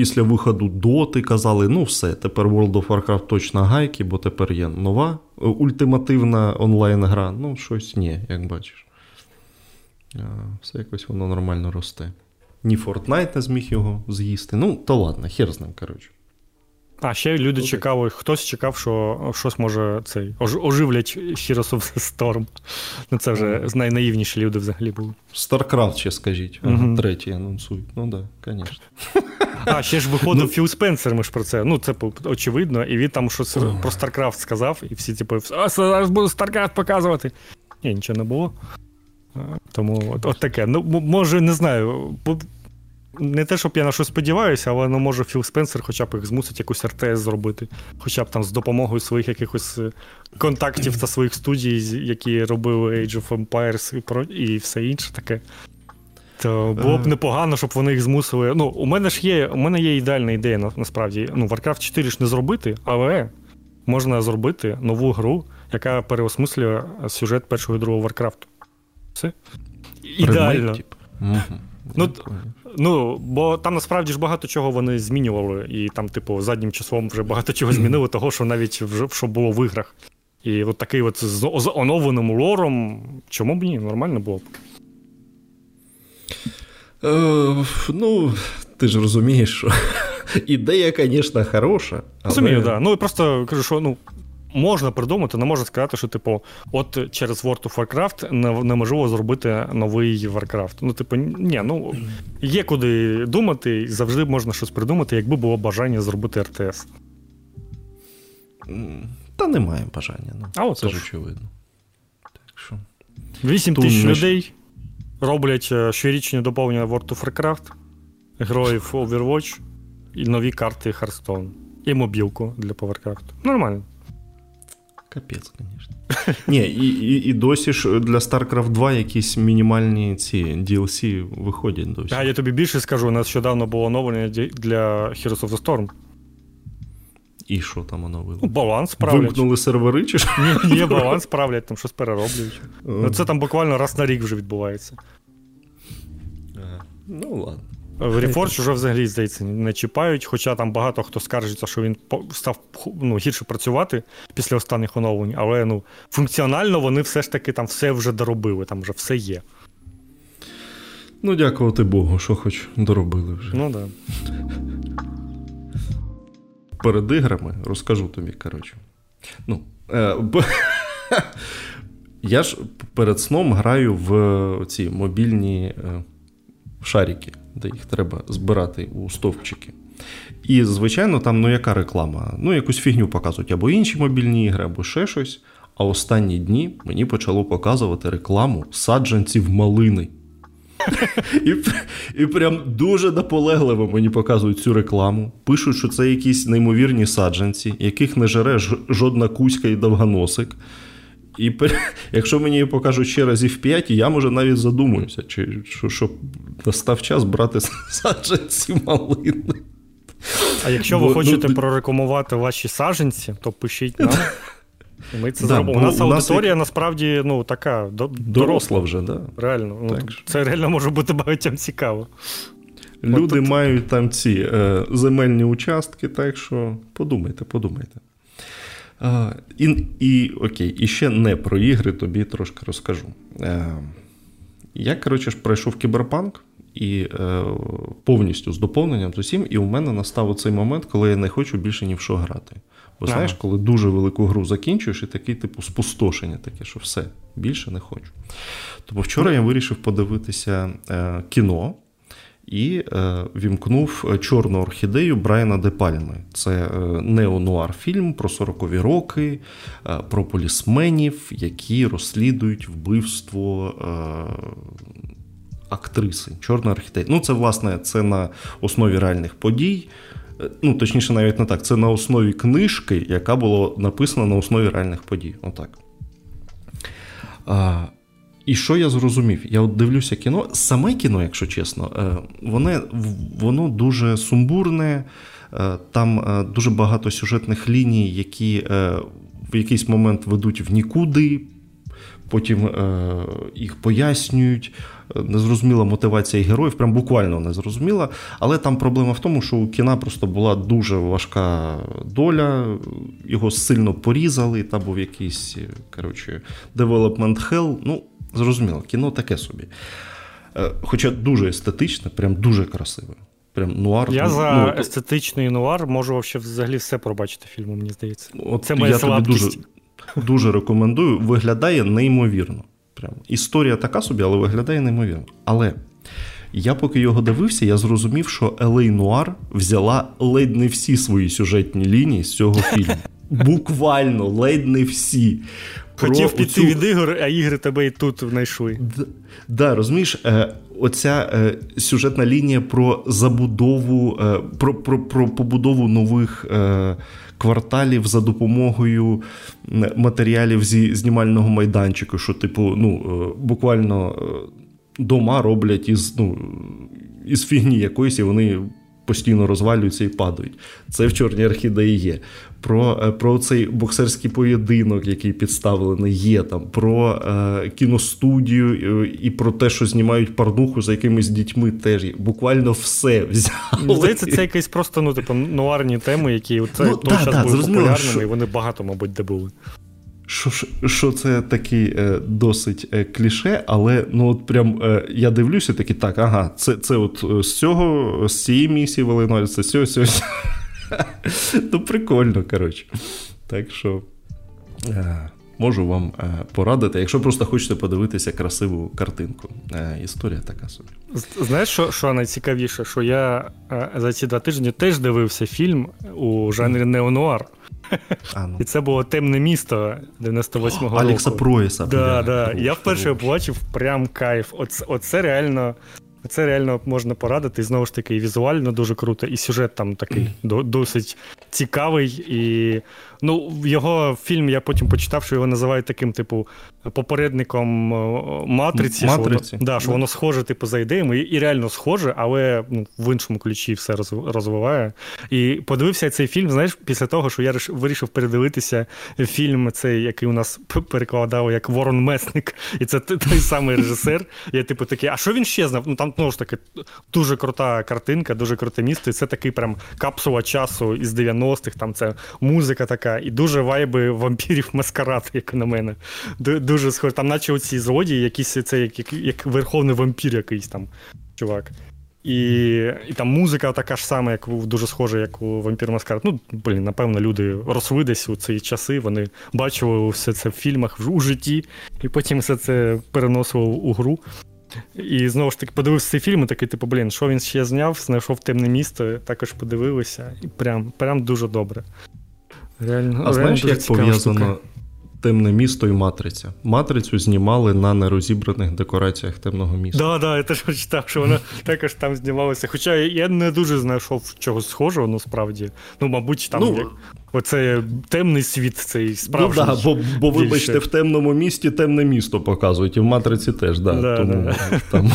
після виходу доти казали, ну все, тепер World of Warcraft точно гайки, бо тепер є нова е, ультимативна онлайн-гра. Ну, щось ні, як бачиш. Все якось воно нормально росте. Ні Fortnite не зміг його з'їсти. Ну, то ладно, хер з ним, коротше.
А ще люди чекали, хтось чекав, що щось може цей оживлять Heroes of the Storm. Ну це вже найнаївніші люди взагалі були.
StarCraft ще скажіть. Ага, Третій анонсують. Ну так, да, звісно.
А, ще ж виходив ну, Філ Спенсер, ми ж про це. Ну, це очевидно, і він там щось про StarCraft сказав, і всі, типу, а зараз буду StarCraft показувати. Ні, нічого не було. Тому от, от таке. Ну, може, не знаю. Не те, щоб я на щось сподіваюся, але ну, може Філ Спенсер хоча б їх змусить якусь РТС зробити. Хоча б там з допомогою своїх якихось е, контактів та своїх студій, які робили Age of Empires і про, і все інше таке. То було б непогано, щоб вони їх змусили. Ну, у мене ж є у мене є ідеальна ідея, насправді. Ну, Warcraft 4 ж не зробити, але можна зробити нову гру, яка переосмислює сюжет першого і другого Warcraft. Все? Ідеально. Ну, ну, бо там насправді ж багато чого вони змінювали, і там, типу, заднім числом вже багато чого змінили, того, що навіть вже що було в іграх. І от такий от з оновленим лором, чому б ні? Нормально було б.
Е, ну, ти ж розумієш, що ідея, звісно, хороша.
Але... Розумію, так. Да. Ну, просто кажу, що ну, можна придумати, не можна сказати, що, типу, от через World of Warcraft неможливо зробити новий Warcraft. Ну, типу, ні, ну є куди думати, завжди можна щось придумати, якби було бажання зробити РТС.
Та немає бажання. Ну, а от Це ж очевидно.
Так що... 8 тисяч людей роблять е, щорічні доповнення World of Warcraft, героїв Overwatch і нові карти Hearthstone. І мобілку для Warcraft. Нормально.
Капець, звісно. Ні, і і, і досі ж для StarCraft 2 якісь мінімальні ці DLC виходять досі.
А я тобі більше скажу, нещодавно було оновлення для Heroes of the Storm.
І що там оновили?
Ну, баланс правлять.
Вимкнули сервери чи що?
Ні, ні, баланс правлять, там щось перероблюють. Ну, Це там буквально раз на рік вже відбувається.
Ага. Ну, ладно.
Reforge вже взагалі, здається, не чіпають, хоча там багато хто скаржиться, що він став ну, гірше працювати після останніх оновлень, але ну, функціонально вони все ж таки там все вже доробили, там вже все є.
Ну, дякувати Богу, що хоч доробили вже.
Ну так. Да.
Перед іграми розкажу тобі, коротше. Ну, е, б... Я ж перед сном граю в ці мобільні е, шарики де їх треба збирати у стовпчики. І, звичайно, там ну яка реклама? Ну, якусь фігню показують або інші мобільні ігри, або ще щось. А останні дні мені почало показувати рекламу саджанців малини. І і прям дуже наполегливо мені показують цю рекламу. Пишуть, що це якісь неймовірні саджанці, яких не жере жодна кузька і довгоносик. І якщо мені її покажуть ще разів п'ять, я може навіть задумуюся, чи що, що настав час брати саджанці малини.
А якщо ви хочете ну, прорекламувати ваші саджанці, то пишіть нам. Ми це да, зробимо. У нас аудиторія як... насправді ну, така до, доросла вже, да. Реально. Ну, Це реально може бути багатьом цікаво.
Люди От мають там ці е, земельні участки, так що подумайте, подумайте. А, і, і окей, і ще не про ігри тобі трошки розкажу. Е, Я, коротше, ж пройшов кіберпанк і е, повністю з доповненням з усім, і у мене настав цей момент, коли я не хочу більше ні в що грати. Бо ага. знаєш, коли дуже велику гру закінчуєш, і такий типу спустошення, таке, що все, більше не хочу. Тобто вчора я вирішив подивитися е, кіно і е, вімкнув е, чорну орхідею Брайана Де Пальми. Це е, неонуар фільм про 40-ві роки, про полісменів, які розслідують вбивство. Актриси, чорна орхідея. Ну, це, власне, це на основі реальних подій. Ну, точніше, навіть не так. Це на основі книжки, яка була написана на основі реальних подій. Отак. А, і що я зрозумів? Я от дивлюся кіно. Саме кіно, якщо чесно, е, воно, воно дуже сумбурне, е, там е, дуже багато сюжетних ліній, які в якийсь момент ведуть в нікуди, потім їх пояснюють. Незрозуміла мотивація героїв, прям буквально незрозуміла. Але там проблема в тому, що у кіна просто була дуже важка доля, його сильно порізали, там був якийсь коротше, development hell. Ну, Зрозуміло, кіно таке собі. Е, хоча дуже естетичне, прям дуже красиве. Прям нуар.
Я за ну, естетичний нуар можу взагалі все пробачити фільму, мені здається.
От Це моя я слабкість. Тобі дуже, дуже рекомендую. Виглядає неймовірно. Прям. Історія така собі, але виглядає неймовірно. Але я поки його дивився, я зрозумів, що Елей Нуар взяла ледь не всі свої сюжетні лінії з цього фільму. Буквально, ледь не всі.
Хотів піти оцю... від ігор, а ігри тебе і тут знайшли.
Да, да, розумієш, е, оця е, сюжетна лінія про забудову, е, про про, про побудову нових е, кварталів за допомогою матеріалів зі знімального майданчику, що, типу, ну, е, буквально е, дома роблять із ну, із фігні якоїсь, і вони постійно розвалюються і падають. Це в чорній орхідеї є. Про е, про цей боксерський поєдинок, який підставлений, є там, про е, кіностудію е, і про те, що знімають парнуху за якимись дітьми, теж є. Буквально все взяли.
Здається, це якісь просто ну, типу, нуарні теми, які це ну, той час були популярними, що... і вони багато, мабуть, де були
що що це такий е, досить е, кліше, але ну от прям е, я дивлюся, такий так, ага, це це от з цього, з цієї місії Валино, це з цього. Ну, прикольно, коротше. Так що можу вам порадити, якщо просто хочете подивитися красиву картинку. Історія така собі.
Знаєш, що що найцікавіше? Що я за ці два тижні теж дивився фільм у жанрі неонуар. А, ну. І це було темне місто 98-го року.
Алекса Проєса.
Да, да. Я вперше побачив прям кайф. Оце, оце реально. Це реально можна порадити. І знову ж таки, і візуально дуже круто, і сюжет там такий досить цікавий. І ну, його фільм я потім почитав, що його називають таким, типу, попередником е, матриці.
Матриці.
Що, воно, да, що воно схоже, типу, за ідеями, і, і реально схоже, але ну, в іншому ключі все розвиває. І подивився цей фільм, знаєш, після того, що я вирішив передивитися фільм, цей, який у нас перекладав як Ворон Месник, і це той самий режисер. Я, типу, такий, а що він ще знав? Ну там знову ж таки дуже крута картинка, дуже круте місто. І це такий прям капсула часу із 90-х, там це музика така, і дуже вайби вампірів маскарад, як на мене дуже схоже. Там, наче оці злодії, якісь це як, як, як верховний вампір якийсь там чувак. І і там музика така ж сама, як дуже схожа, як у Вампір Маскарад. Ну, блін, напевно, люди росли десь у ці часи, вони бачили все це в фільмах у житті, і потім все це переносило у гру. І знову ж таки подивився цей фільм і такий, типу, блін, що він ще зняв, знайшов темне місто, також подивилися, і прям прям дуже добре.
Реально, А реально знаєш, як пов'язано штука. Темне місто і матриця. Матрицю знімали на нерозібраних декораціях темного міста.
Так, да, да, я теж читав, що вона також там знімалася. Хоча я не дуже знайшов чогось схожого, насправді. Ну, мабуть, там ну, як... оце темний світ, цей справжній. Ну,
да, Бо, бо вибачте, в темному місті темне місто показують, і в матриці теж, да. да тому да. там.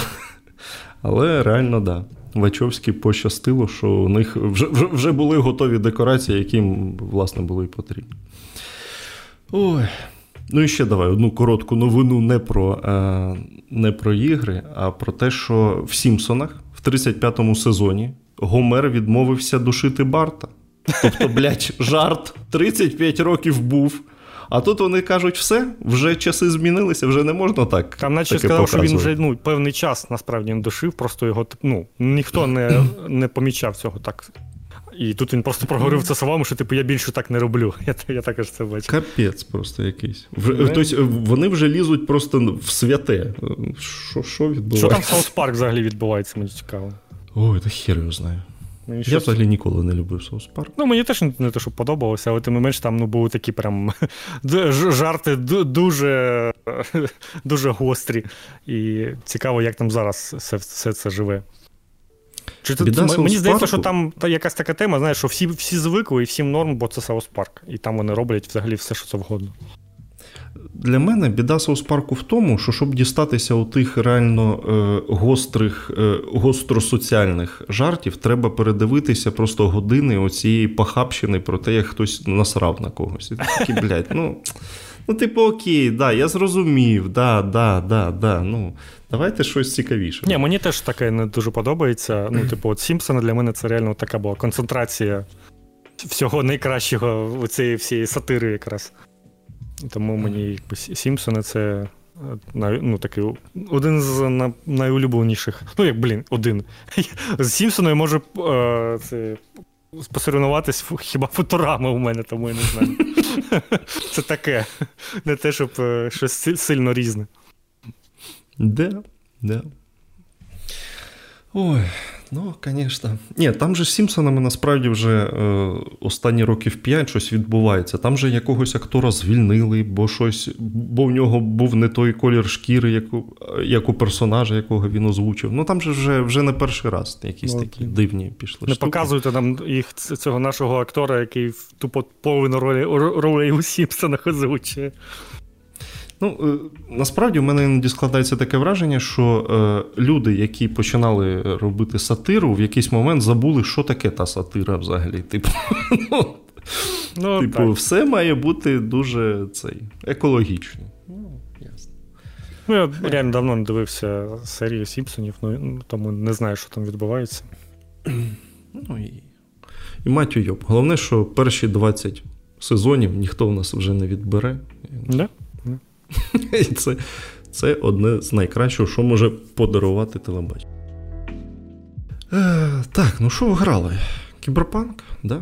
Але реально, так. Да. Вачовські пощастило, що у них вже, вже, вже були готові декорації, які їм, власне, були і потрібні. Ой. Ну і ще давай одну коротку новину не про е, не про ігри, а про те, що в Сімпсонах в 35-му сезоні Гомер відмовився душити Барта. Тобто, блядь, жарт 35 років був. А тут вони кажуть, все, вже часи змінилися, вже не можна так.
Там, наче сказав, що він вже ну, певний час насправді не душив, просто його ну, ніхто не не помічав цього так і тут він просто проговорив це словами, що типу я більше так не роблю. Я я також це бачу.
Капець просто якийсь. Тобто Вони вже лізуть просто в святе. Що що відбувається? Що
там в Саус Парк взагалі відбувається, мені цікаво.
Ой, та хер його знаю. Мені я щось... взагалі ніколи не любив Саус Парк.
Ну, мені теж не те, що подобалося, але тим не менш там ну, були такі прям жарти дуже дуже гострі. І цікаво, як там зараз все, все це живе. Чи Біда це, Мені здається, що там та, якась така тема, знаєш, що всі всі звикли і всім норм, бо це Саус Парк. І там вони роблять взагалі все, що завгодно.
Для мене біда Саус Парку в тому, що щоб дістатися у тих реально е, гострих, е, гостросоціальних жартів, треба передивитися просто години оцієї пахабщини про те, як хтось насрав на когось. І такі, блядь, ну. Ну, типу, окей, да, я зрозумів, да, да, да, да. Ну, давайте щось цікавіше.
Ні, мені теж таке не дуже подобається. Ну, типу, от Сімпсона для мене це реально така була концентрація всього найкращого у цієї всієї сатири якраз. Тому мені Сімпсони це ну, такий, один з найулюбленіших. Ну, як, блін, один. З Сімпсоною може е, це, посоревнуватись хіба футурами у мене, тому я не знаю. Це таке. Не те, щоб е, щось сильно різне.
Да, да. Ой, ну, звісно. Ні, там же з Сімпсонами насправді вже е, останні років 5 щось відбувається. Там же якогось актора звільнили, бо щось, бо в нього був не той колір шкіри, як у, як у персонажа, якого він озвучив. Ну там же вже вже не перший раз якісь ну, такі дивні пішли.
Не
штуки.
показуйте нам їх цього нашого актора, який тупо половину ролі ролей у Сімпсонах озвучує.
Ну, е, насправді в мене іноді складається таке враження, що е, люди, які починали робити сатиру, в якийсь момент забули, що таке та сатира взагалі. Типу, ну, ну, типу так. все має бути дуже цей, екологічно. Ну,
ясно. Ну, я реально давно не дивився серію Сімпсонів, ну, тому не знаю, що там відбувається.
Ну і і Матю Йоп. Головне, що перші 20 сезонів ніхто в нас вже не відбере.
Да?
І це це одне з найкращого, що може подарувати телебачення. Е, Так, ну що ви грали? Кіберпанк? Да?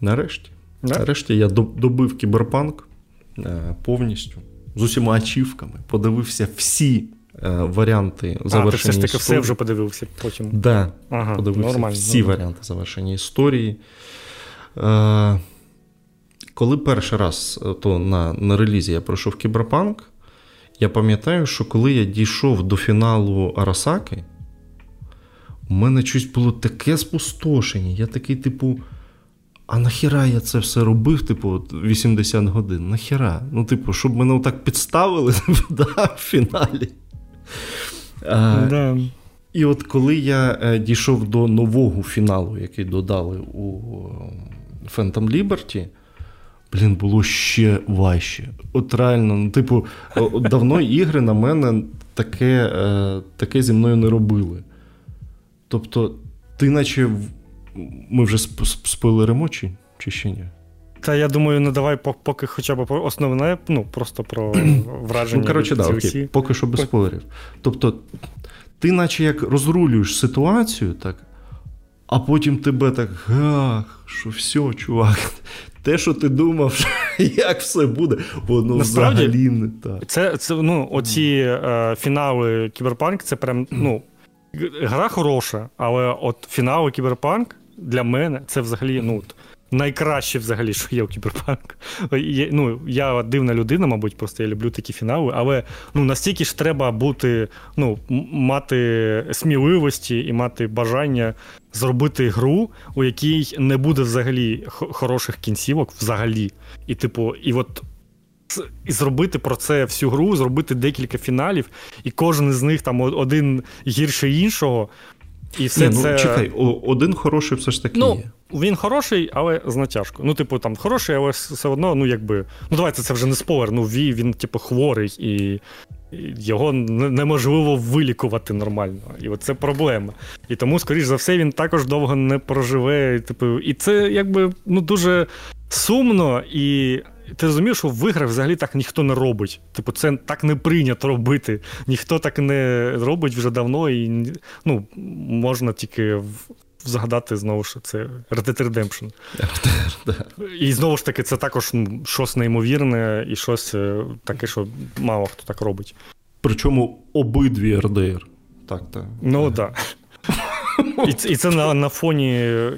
Нарешті. Да? Нарешті я добив кіберпанк е, повністю з усіма ачівками, подивився всі е, варіанти завершення. А, ти все ж таки
все вже подивився потім.
Да, ага, подивився нормально, всі нормально. варіанти завершення історії. Е, коли перший раз е, то на на релізі я пройшов Кіберпанк, я пам'ятаю, що коли я дійшов до фіналу Арасаки, у мене щось було таке спустошення. Я такий, типу, а нахіра я це все робив, типу, 80 годин? Нахіра? Ну, типу, щоб мене отак підставили да, в фіналі. А, да. І от коли я е, дійшов до нового фіналу, який додали у Phantom Liberty, Блін, було ще важче. От реально, ну, типу, давно ігри на мене таке е, таке зі мною не робили. Тобто, ти наче ми вже спойлеримо чи, чи ще ні?
Та я думаю, ну давай поки хоча б основне, ну просто про враження.
Ну, коротше, да, окей, поки що без спойлерів. Тобто, ти, наче як розрулюєш ситуацію, так, а потім тебе так, ах, що все, чувак, те, що ти думав, як все буде, воно Насправді, взагалі не так.
Це це ну, оці е, фінали Кіберпанк, це прям ну, гра хороша, але от фінали Кіберпанк для мене це взагалі ну, найкраще взагалі, що є у Кіберпанк. Є, ну, Я дивна людина, мабуть, просто я люблю такі фінали, але ну, настільки ж треба бути, ну, мати сміливості і мати бажання зробити гру, у якій не буде взагалі хороших кінцівок, взагалі. І, типу, і от. І зробити про це всю гру, зробити декілька фіналів, і кожен з них там один гірше іншого. І все
Ні,
ну, це...
Чекай, один хороший все ж таки
ну,
є.
Він хороший, але з натяжкою. Ну, типу, там хороший, але все одно, ну якби. Ну, давайте це вже не спойлер. Ну, Ві, він, типу, хворий, і його неможливо вилікувати нормально. І це проблема. І тому, скоріш за все, він також довго не проживе. Типу, І це якби ну, дуже сумно і. Ти розумієш, що в іграх взагалі так ніхто не робить. Типу, це так не прийнято робити. Ніхто так не робить вже давно, і ну, можна тільки згадати знову ж це Red Dead Redemption. І знову ж таки, це також ну, щось неймовірне і щось е, таке, що мало хто так робить.
Причому обидві РДР. Так, так.
Ну так. І і це на на фоні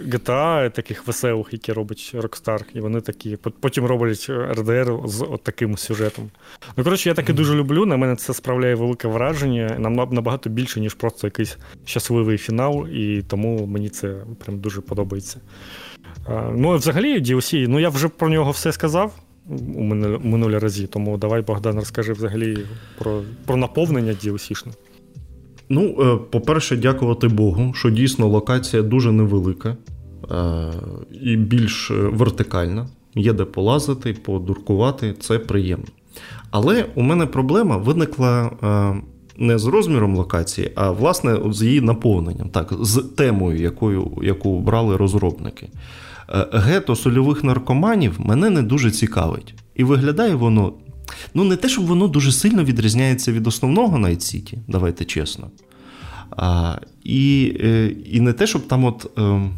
GTA, таких веселих, які робить Rockstar. І вони такі. Потім роблять RDR з от таким сюжетом. Ну, коротше, я таки дуже люблю. На мене це справляє велике враження. Нам набагато більше, ніж просто якийсь щасливий фінал, і тому мені це прям дуже подобається. Ну, взагалі, DLC, ну я вже про нього все сказав. У минулі разі, тому давай, Богдан, розкажи взагалі про про наповнення DLC-шне.
Ну, е, по-перше, дякувати Богу, що дійсно локація дуже невелика е, і більш вертикальна. Є де полазити, подуркувати, це приємно. Але у мене проблема виникла е, не з розміром локації, а власне з її наповненням, так, з темою, якою, яку брали розробники. Гето сольових наркоманів мене не дуже цікавить. І виглядає воно Ну, не те, щоб воно дуже сильно відрізняється від основного Night City, давайте чесно. А, І е, і не те, щоб там от е,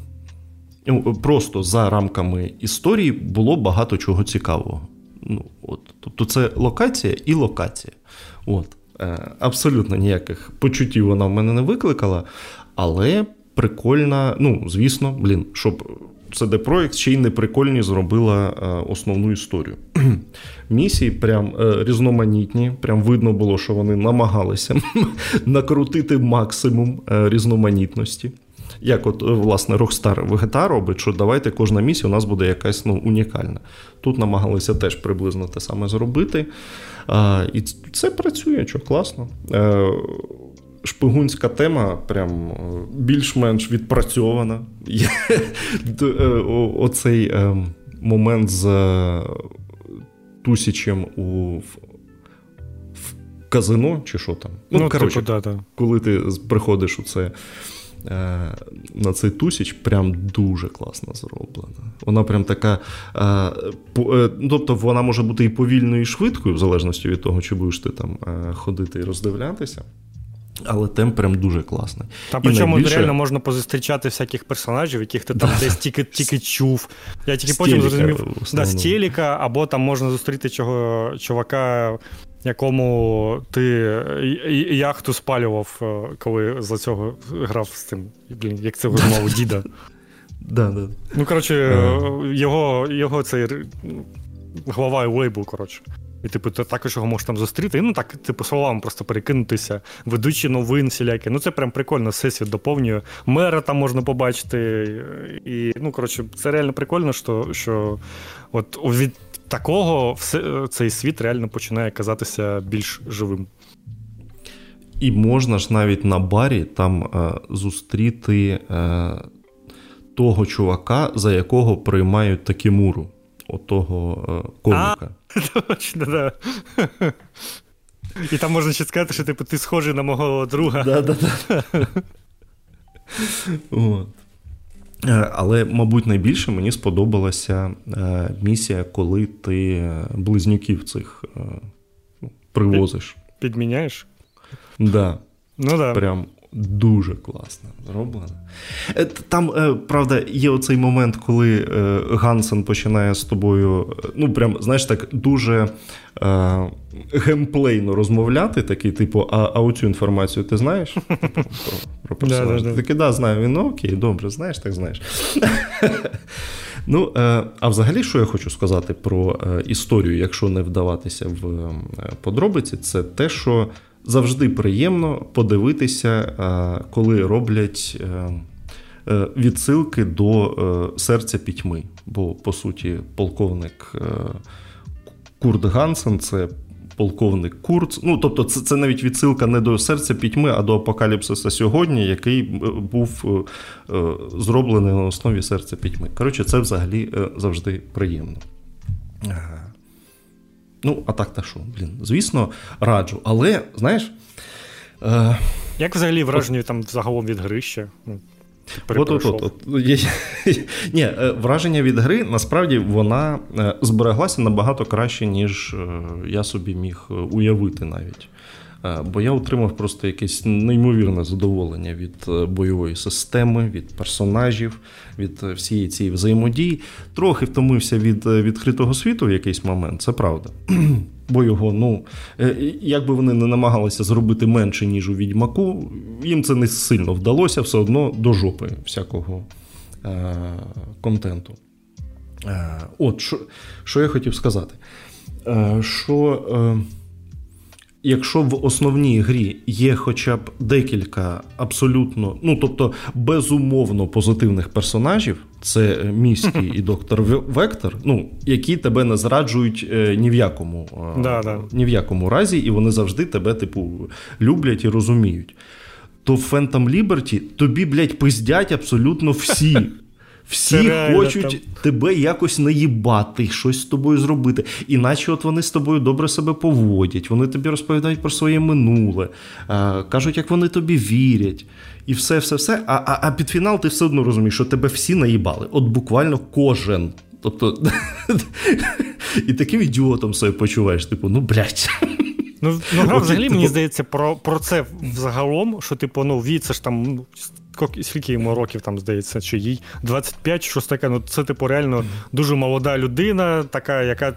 просто за рамками історії було багато чого цікавого. Ну, от. Тобто це локація і локація. От. Е, Абсолютно ніяких почуттів вона в мене не викликала, але прикольна, ну, звісно, блін, щоб CD Projekt ще й не прикольні зробила е, основну історію. Місії прям е, різноманітні, прям видно було, що вони намагалися накрутити максимум е, різноманітності. Як от, власне, Rockstar VGTA робить, що давайте кожна місія у нас буде якась ну, унікальна. Тут намагалися теж приблизно те саме зробити. А, І це працює, що класно шпигунська тема прям е, більш-менш відпрацьована. Е, оцей е, момент з Тусічем у в казино, чи що там.
Ну, ну коротше, типу, да, да.
коли ти приходиш у це. На цей тусіч прям дуже класно зроблена. Вона прям така. Тобто вона може бути і повільною, і швидкою, в залежності від того, чи будеш ти там ходити і роздивлятися. Але темп прям дуже класний.
Та причому найбільше... реально можна позустрічати всяких персонажів, яких ти там десь тільки тільки чув. Я тільки потім зрозумів да, з телека, або там можна зустріти чого, чувака, якому ти яхту спалював, е, коли за цього грав з цим. Блін, як це мову, діда.
Да, да.
Ну, коротше, е. його його цей глава лейбл, коротше. І, типу, ти також його можеш там зустріти. І, ну так, типу, словами просто перекинутися, ведучі новин всілякі. Ну, це прям прикольно, всесвіт доповнює. Мера там можна побачити. І, ну, коротше, це реально прикольно, що що от від такого все, цей світ реально починає казатися більш живим.
І можна ж навіть на барі там е, зустріти е, того чувака, за якого приймають Такімуру отого е, коміка.
А, Точно, да. І там можна ще сказати, що типу, ти схожий на мого друга.
Да-да-да. От. Е, але, мабуть, найбільше мені сподобалася е, місія, коли ти близнюків цих ну, привозиш.
Підміняєш?
Да.
Ну да.
Прям дуже класно зроблено. Е, там, е, правда, є оцей момент, коли е, Гансен починає з тобою, ну, прям, знаєш, так, дуже е, геймплейно розмовляти, такий, типу, а а оцю інформацію ти знаєш? Типу, про, про персонажа. Ти такий, да, знаю. Він, ну окей, добре, знаєш, так знаєш. Ну, а взагалі, що я хочу сказати про історію, якщо не вдаватися в подробиці, це те, що завжди приємно подивитися, е, коли роблять е, е, відсилки до серця пітьми. Бо, по суті, полковник Курт Гансен це. Полковник Курц, ну тобто, це це навіть відсилка не до серця пітьми, а до апокаліпсиса сьогодні, який був е, зроблений на основі серця пітьми. Коротше, це взагалі е, завжди приємно. Ну, а так та що, блін, звісно, раджу. Але, знаєш.
Е... Як взагалі враження от... там загалом від гри ще? Ну,
от, от, от, от. Ні, е, Враження від гри насправді вона е, збереглася набагато краще, ніж е, я собі міг уявити навіть. Е, бо я отримав просто якесь неймовірне задоволення від е, бойової системи, від персонажів, від е, всієї цієї взаємодії. Трохи втомився від відкритого світу в якийсь момент, це правда. Бо його, ну, як би вони не намагалися зробити менше, ніж у відьмаку, їм це не сильно вдалося, все одно до жопи всякого е- контенту. Е- От, що що я хотів сказати? Е- Що. Е- Якщо в основній грі є хоча б декілька абсолютно, ну тобто безумовно позитивних персонажів, це міський і доктор Вектор, ну які тебе не зраджують е, ні в якому
да, да.
ні в якому разі, і вони завжди тебе, типу, люблять і розуміють. То в Phantom Liberty тобі, блядь, пиздять абсолютно всі. Всі Реально, хочуть там. тебе якось наїбати, щось з тобою зробити. Іначе от вони з тобою добре себе поводять, вони тобі розповідають про своє минуле, а, кажуть, як вони тобі вірять. І все, все, все. А, а, а під фінал ти все одно розумієш, що тебе всі наїбали. От буквально кожен. Тобто, і таким ідіотом себе почуваєш, типу, ну блядь.
Ну, ну гра взагалі, мені здається, про про це загалом, що, типу, ну, Ві, це ж там, ну, скільки йому років там, здається, чи їй 25, щось таке. Ну, це, типу, реально дуже молода людина, така, яка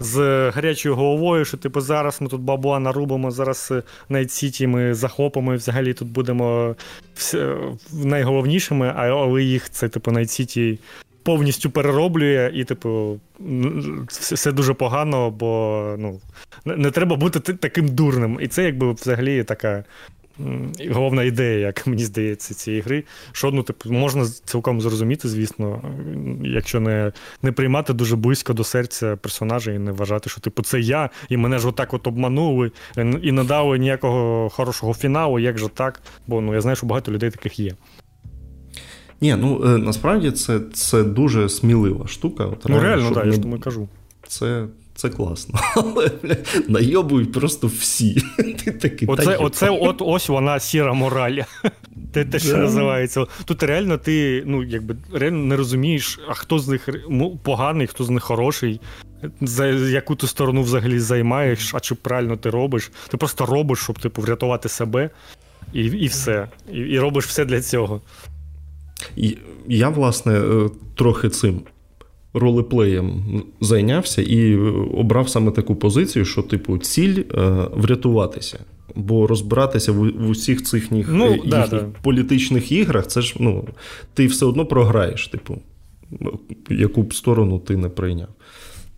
з гарячою головою, що типу зараз ми тут бабла нарубимо, зараз Найт Сіті ми захопимо і взагалі тут будемо найголовнішими, але їх це, типу, Найт Сіті повністю перероблює, і, типу, все дуже погано, бо ну, не треба бути таким дурним. І це якби взагалі така головна ідея, як мені здається, цієї гри. Що ну, типу, можна цілком зрозуміти, звісно, якщо не не приймати дуже близько до серця персонажа і не вважати, що типу це я, і мене ж отак от обманули, і не дали ніякого хорошого фіналу, як же так? Бо ну я знаю, що багато людей таких є.
Ні, ну е, насправді це це дуже смілива штука.
От, ну реально, так, не... я ж тому кажу.
Це це класно. Але бля, найобують просто всі. Ти такий,
Оце оце от ось вона сіра мораль. Те, те, що називається. Тут реально ти ну, якби, реально не розумієш, а хто з них поганий, хто з них хороший, за яку ти сторону взагалі займаєш, а чи правильно ти робиш. Ти просто робиш, щоб типу, врятувати себе, і і все. І, і робиш все для цього.
Я, власне, е, трохи цим ролеплеєм зайнявся і е, обрав саме таку позицію, що, типу, ціль е, врятуватися. Бо розбиратися в, в усіх цих їх, ну, їхніх да, да. політичних іграх, це ж ну, ти все одно програєш, типу, яку б сторону ти не прийняв.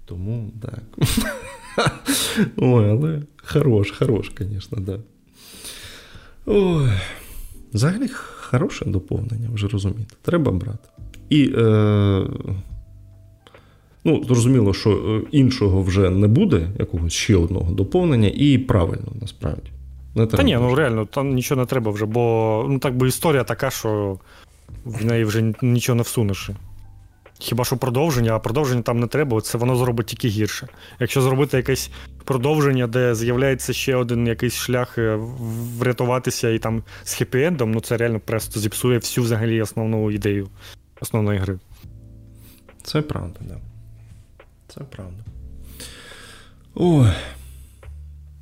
Тому так. Ой, але хорош, хорош, звісно, да. Ой. Взагалі хороше доповнення, вже розумієте. Треба брати. І е, ну, зрозуміло, що е, іншого вже не буде, якогось ще одного доповнення, і правильно насправді.
Не треба Та ні, ну реально, там нічого не треба вже, бо ну так би історія така, що в неї вже нічого не всунеш. Хіба що продовження, а продовження там не треба, це воно зробить тільки гірше. Якщо зробити якесь продовження, де з'являється ще один якийсь шлях е, врятуватися і там з хеппі-ендом, ну це реально просто зіпсує всю взагалі основну ідею основної гри.
Це правда, так. Да. Це правда. Ой.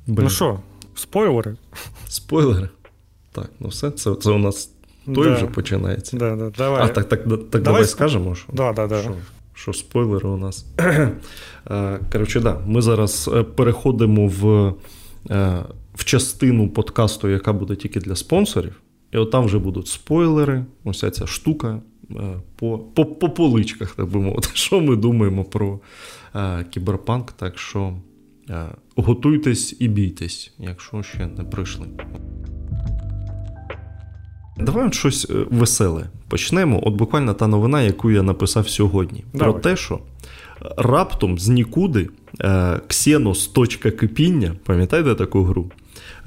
Блин. Ну що, спойлери?
Спойлери. Так, ну все, це це у нас той да. вже починається.
Да, да, давай.
А так так, так давай, давай скажемо, що
да, да, да.
що, що спойлери у нас. Е, коротше, да, ми зараз е, переходимо в е, в частину подкасту, яка буде тільки для спонсорів. І от там вже будуть спойлери, ось ця штука по по, по поличках, так би мовити, що ми думаємо про кіберпанк. Так що готуйтесь і бійтесь, якщо ще не прийшли. Давай от щось е, веселе почнемо. От буквально та новина, яку я написав сьогодні. Давай. Про те, що раптом з нікуди Ксенос точка кипіння, пам'ятаєте таку гру?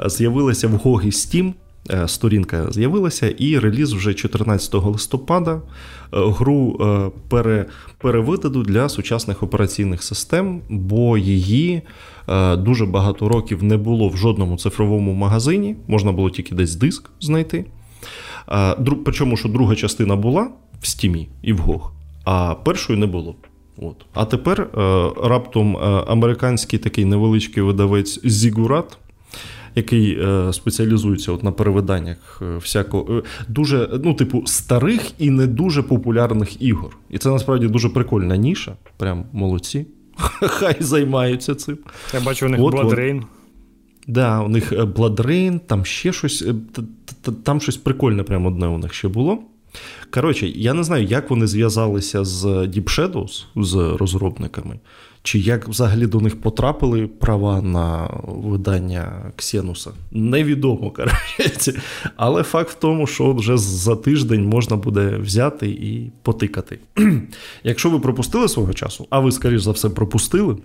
З'явилася в Гогі Steam. Е, сторінка з'явилася, і реліз вже 14 листопада. Е, гру пере, перевидадуть для сучасних операційних систем, бо її дуже багато років не було в жодному цифровому магазині, можна було тільки десь диск знайти. Причому, що друга частина була в стімі і в Гог, а першої не було. От. А тепер е, раптом е, американський такий невеличкий видавець Зігурат, який е, спеціалізується от на перевиданнях всякого дуже, ну, типу, старих і не дуже популярних ігор. І це насправді дуже прикольна ніша. Прям молодці. Хай займаються цим.
Я бачу, у них Blood Rain.
Да, у них е, Blood Rain, там ще щось, е, там щось прикольне, прямо одне у них ще було. Коротше, я не знаю, як вони зв'язалися з Deep Shadows, з розробниками, чи як взагалі до них потрапили права на видання Ксенуса. Невідомо, коротше. Але факт в тому, що вже за тиждень можна буде взяти і потикати. Якщо ви пропустили свого часу, а ви, скоріш за все, пропустили.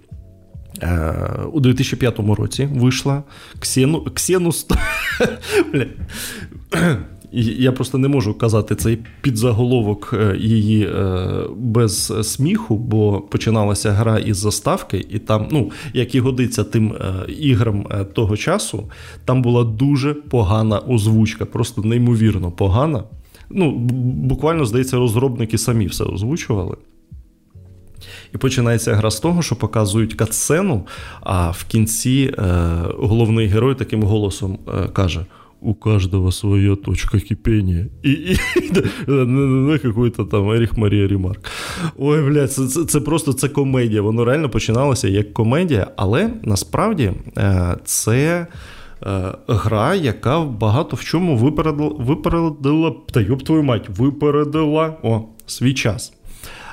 Е, у 2005 році вийшла Ксену, Ксенус. Я просто не можу казати цей підзаголовок е, її е, без сміху, бо починалася гра із заставки, і там, ну, як і годиться тим іграм того часу, там була дуже погана озвучка, просто неймовірно погана. Ну, Буквально, здається, розробники самі все озвучували. І починається гра з того, що показують катсцену, а в кінці е, головний герой таким голосом е, каже: у кожного своя точка кипіння. І, і на какой-то там Еріх Марія Рімарк. Ой, блядь, це, це це, просто це комедія. Воно реально починалося як комедія, але насправді е, це. Е, гра, яка багато в чому випередила, випередила та йоб твою мать, випередила о, свій час.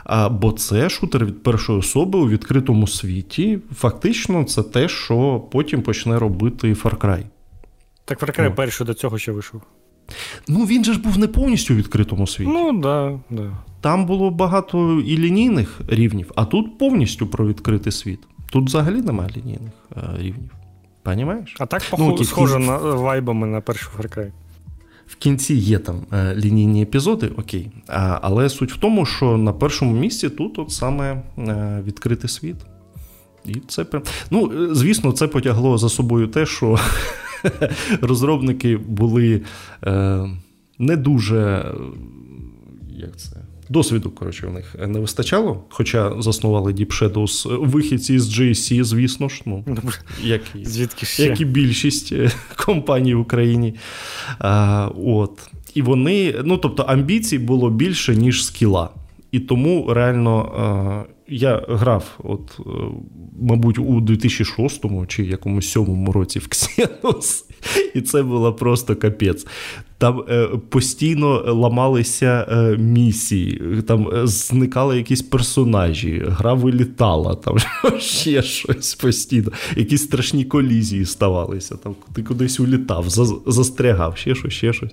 А, Бо це шутер від першої особи у відкритому світі. Фактично, це те, що потім почне робити Far Cry.
Так Far Cry перший до цього ще вийшов.
Ну, він же ж був не повністю у відкритому світі.
Ну, да, да.
Там було багато і лінійних рівнів, а тут повністю про відкритий світ. Тут взагалі немає лінійних е, рівнів. Понімаєш?
А так ну, схоже на вайбами на перший Far Cry.
В кінці є там е, лінійні епізоди, окей. А, Але суть в тому, що на першому місці тут от саме е, відкритий світ. І це Ну, е, звісно, це потягло за собою те, що розробники були е, не дуже. Як це? Досвіду, коротше, у них не вистачало, хоча заснували Deep Shadows вихідці з JC, звісно ж, ну, як,
Звідки ще?
як і більшість е, компаній в Україні. А, от. І вони, ну тобто, амбіцій було більше, ніж скіла. І тому реально я грав, от, е, мабуть, у 2006 чи якомусь сьомому році в Xenos, і це було просто капець. Там е, постійно ламалися е, місії, там зникали якісь персонажі, гра вилітала, там ще щось постійно, якісь страшні колізії ставалися. Там Ти кудись улітав, застрягав, ще щось, ще щось.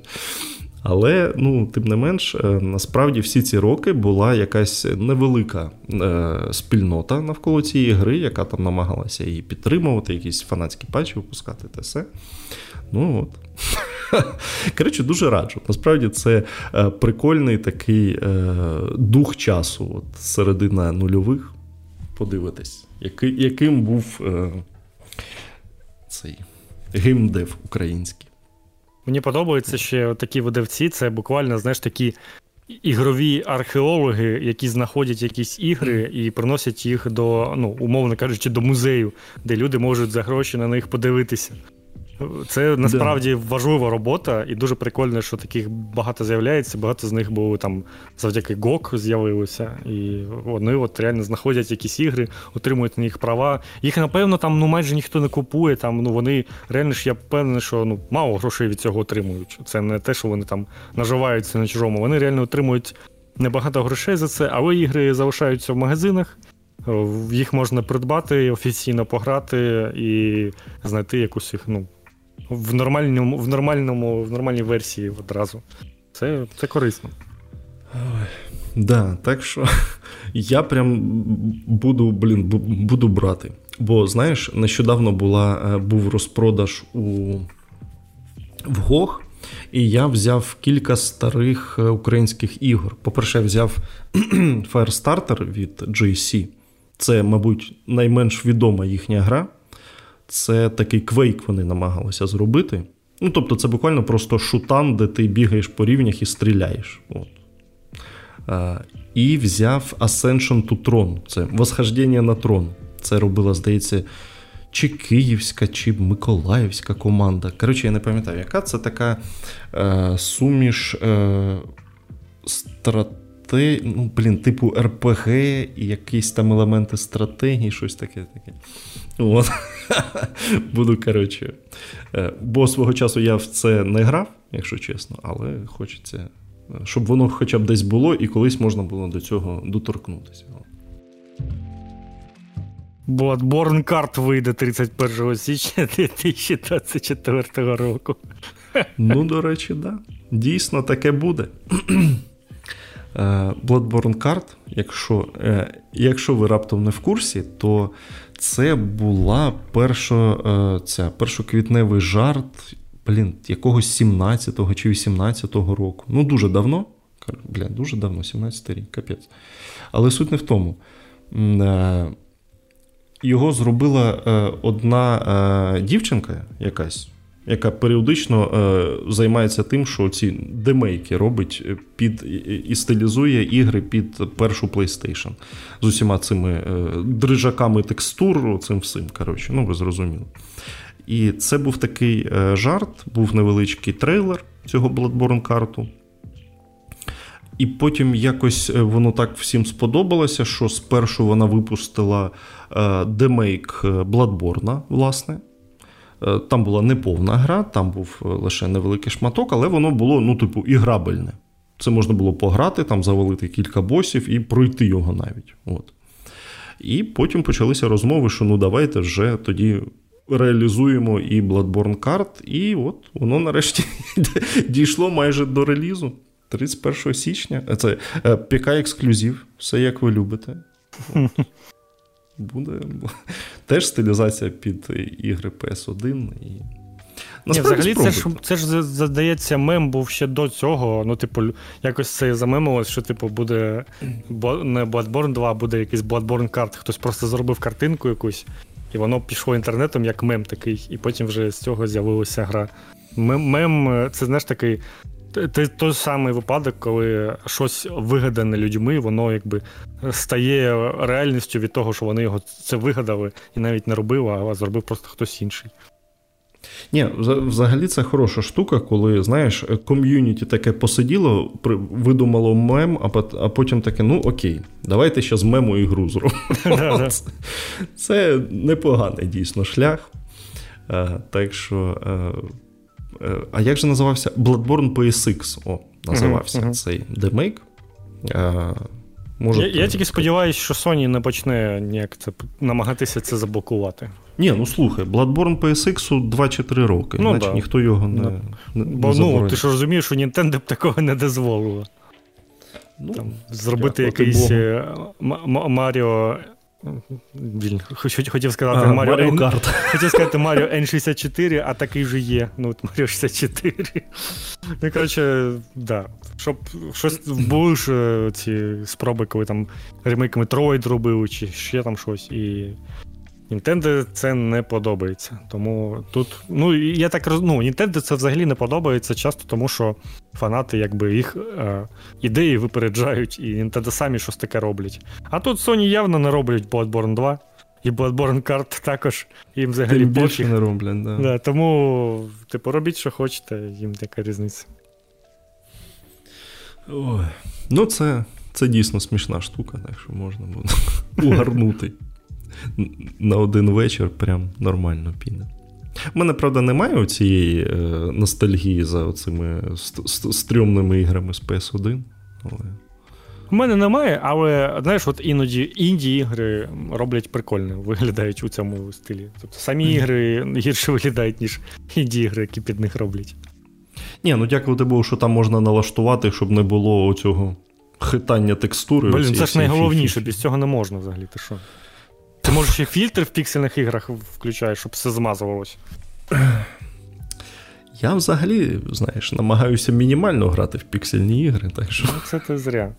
Але ну, тим не менш, е, насправді всі ці роки була якась невелика е, спільнота навколо цієї гри, яка там намагалася її підтримувати, якісь фанатські патчі випускати та все. Ну от. Коротше, дуже раджу. Насправді це е, прикольний такий дух часу, от середина нульових. Подивитись, яким був цей геймдев український.
Мені подобаються ще такі видавці, це буквально, знаєш, такі ігрові археологи, які знаходять якісь ігри і приносять їх до, ну, умовно кажучи, до музею, де люди можуть за гроші на них подивитися. Це насправді да. важлива робота, і дуже прикольно, що таких багато з'являється. Багато з них були там завдяки GOG з'явилося. І вони от реально знаходять якісь ігри, отримують на них права. Їх, напевно, там ну майже ніхто не купує. Там ну вони реально ж я впевнений, що ну мало грошей від цього отримують. Це не те, що вони там наживаються на чужому. Вони реально отримують небагато грошей за це, але ігри залишаються в магазинах. Їх можна придбати, офіційно пограти і знайти якусь їх, ну в нормальному, в нормальному, в нормальній версії одразу. Це це корисно.
Ой, да, Так що я прям буду блін, буду брати. Бо, знаєш, нещодавно була, е, був розпродаж у в ГОГ, і я взяв кілька старих е, українських ігор. По-перше, я взяв Firestarter від GC. Це, мабуть, найменш відома їхня гра це такий квейк вони намагалися зробити. Ну, тобто, це буквально просто шутан, де ти бігаєш по рівнях і стріляєш. От. А, І взяв Ascension to Tron. Це восхождення на трон. Це робила, здається, чи Київська, чи Миколаївська команда. Коротше, я не пам'ятаю, яка це така е, суміш е, страте... ну, блін, типу РПГ і якісь там елементи стратегії, щось таке. таке. От. Буду, коротше. Е, бо свого часу я в це не грав, якщо чесно, але хочеться, е, щоб воно хоча б десь було і колись можна було до цього доторкнутися.
Bloodborne карт вийде 31 січня 2024 року.
Ну, до речі, так. Да. Дійсно, таке буде. Е, Bloodborne Card, якщо якщо ви раптом не в курсі, то це була першо, е, ця, першоквітневий жарт блін, якогось 17-го чи 18-го року. Ну, дуже давно. Бля, дуже давно, 17-й рік, капець. Але суть не в тому. Е, його зробила е, одна дівчинка якась яка періодично е, займається тим, що ці демейки робить під і стилізує ігри під першу PlayStation з усіма цими е, дрижаками текстур, цим всім. коротше, Ну, ви зрозуміли. І це був такий е, жарт, був невеличкий трейлер цього Bloodborne карту. І потім якось е, воно так всім сподобалося, що спершу вона випустила е, демейк Bloodborne, власне. Е, там була неповна гра, там був лише невеликий шматок, але воно було, ну, типу, іграбельне. Це можна було пограти, там завалити кілька босів і пройти його навіть. От. І потім почалися розмови, що ну давайте вже тоді реалізуємо і Bloodborne карт, і от воно нарешті дійшло майже до релізу. 31 січня. Це ПК ексклюзив, все як ви любите. Буде теж стилізація під ігри PS1. і...
Ні, Взагалі, це ж це ж задається, мем був ще до цього. Ну, типу, якось це замемилось, що типу, буде не Bloodborne 2, а буде якийсь Bloodborne карт. Хтось просто зробив картинку якусь, і воно пішло інтернетом як мем такий, і потім вже з цього з'явилася гра. Мем, мем це знаєш такий це той самий випадок, коли щось вигадане людьми, воно якби стає реальністю від того, що вони його це вигадали і навіть не робили, а зробив просто хтось інший.
Ні, взагалі це хороша штука, коли, знаєш, ком'юніті таке посиділо, видумало мем, а потім таке, ну окей, давайте ще з мему ігру зробимо. Це непоганий дійсно шлях. Е, так що Е, а як же називався? Bloodborne PSX. О, називався uh-huh, цей демейк.
Е, може, я я тільки сподіваюся, що Sony не почне ніяк це намагатися це заблокувати.
Ні, ну слухай, Bloodborne PSX 2 чи 3 роки, ну, значить да. ніхто його не. не,
Бо
не
ну, ти ж розумієш, що Nintendo б такого не дозволило. Ну, Там, Зробити якийсь Маріо Хотів сказати а, Mario N... Kart. Хотів сказати Mario N64, а такий же є. Ну, от Mario 64. Ну, коротше, да. Щоб щось були ж ці спроби, коли там ремейк Metroid робили, чи ще там щось. І Nintendo це не подобається. Тому тут, ну я так ну, Nintendo це взагалі не подобається часто, тому що фанати якби їх е, ідеї випереджають, і Nintendo самі щось таке роблять. А тут Sony явно не роблять Bloodborne 2. І Bloodborne Kart також їм взагалі
більше не роблять, да.
да. Тому, типу, робіть, що хочете, їм така різниця.
Ой. Ну, це це дійсно смішна штука, так що можна буде угарнути на один вечір прям нормально піде. У мене, правда, немає цієї е, ностальгії за цими стрьомними іграми з PS1. але...
У мене немає, але знаєш, от іноді інді ігри роблять прикольно, виглядають у цьому стилі. Тобто самі ігри гірше виглядають, ніж інді ігри, які під них роблять.
Ні, ну дякувати Богу, що там можна налаштувати, щоб не було цього хитання текстури.
Блін, це ж найголовніше, без цього не можна взагалі. Ти що? Ти можеш ще фільтр в піксельних іграх включаєш, щоб все змазувалось.
Я взагалі, знаєш, намагаюся мінімально грати в піксельні ігри. так що...
Ну, Це ти зря.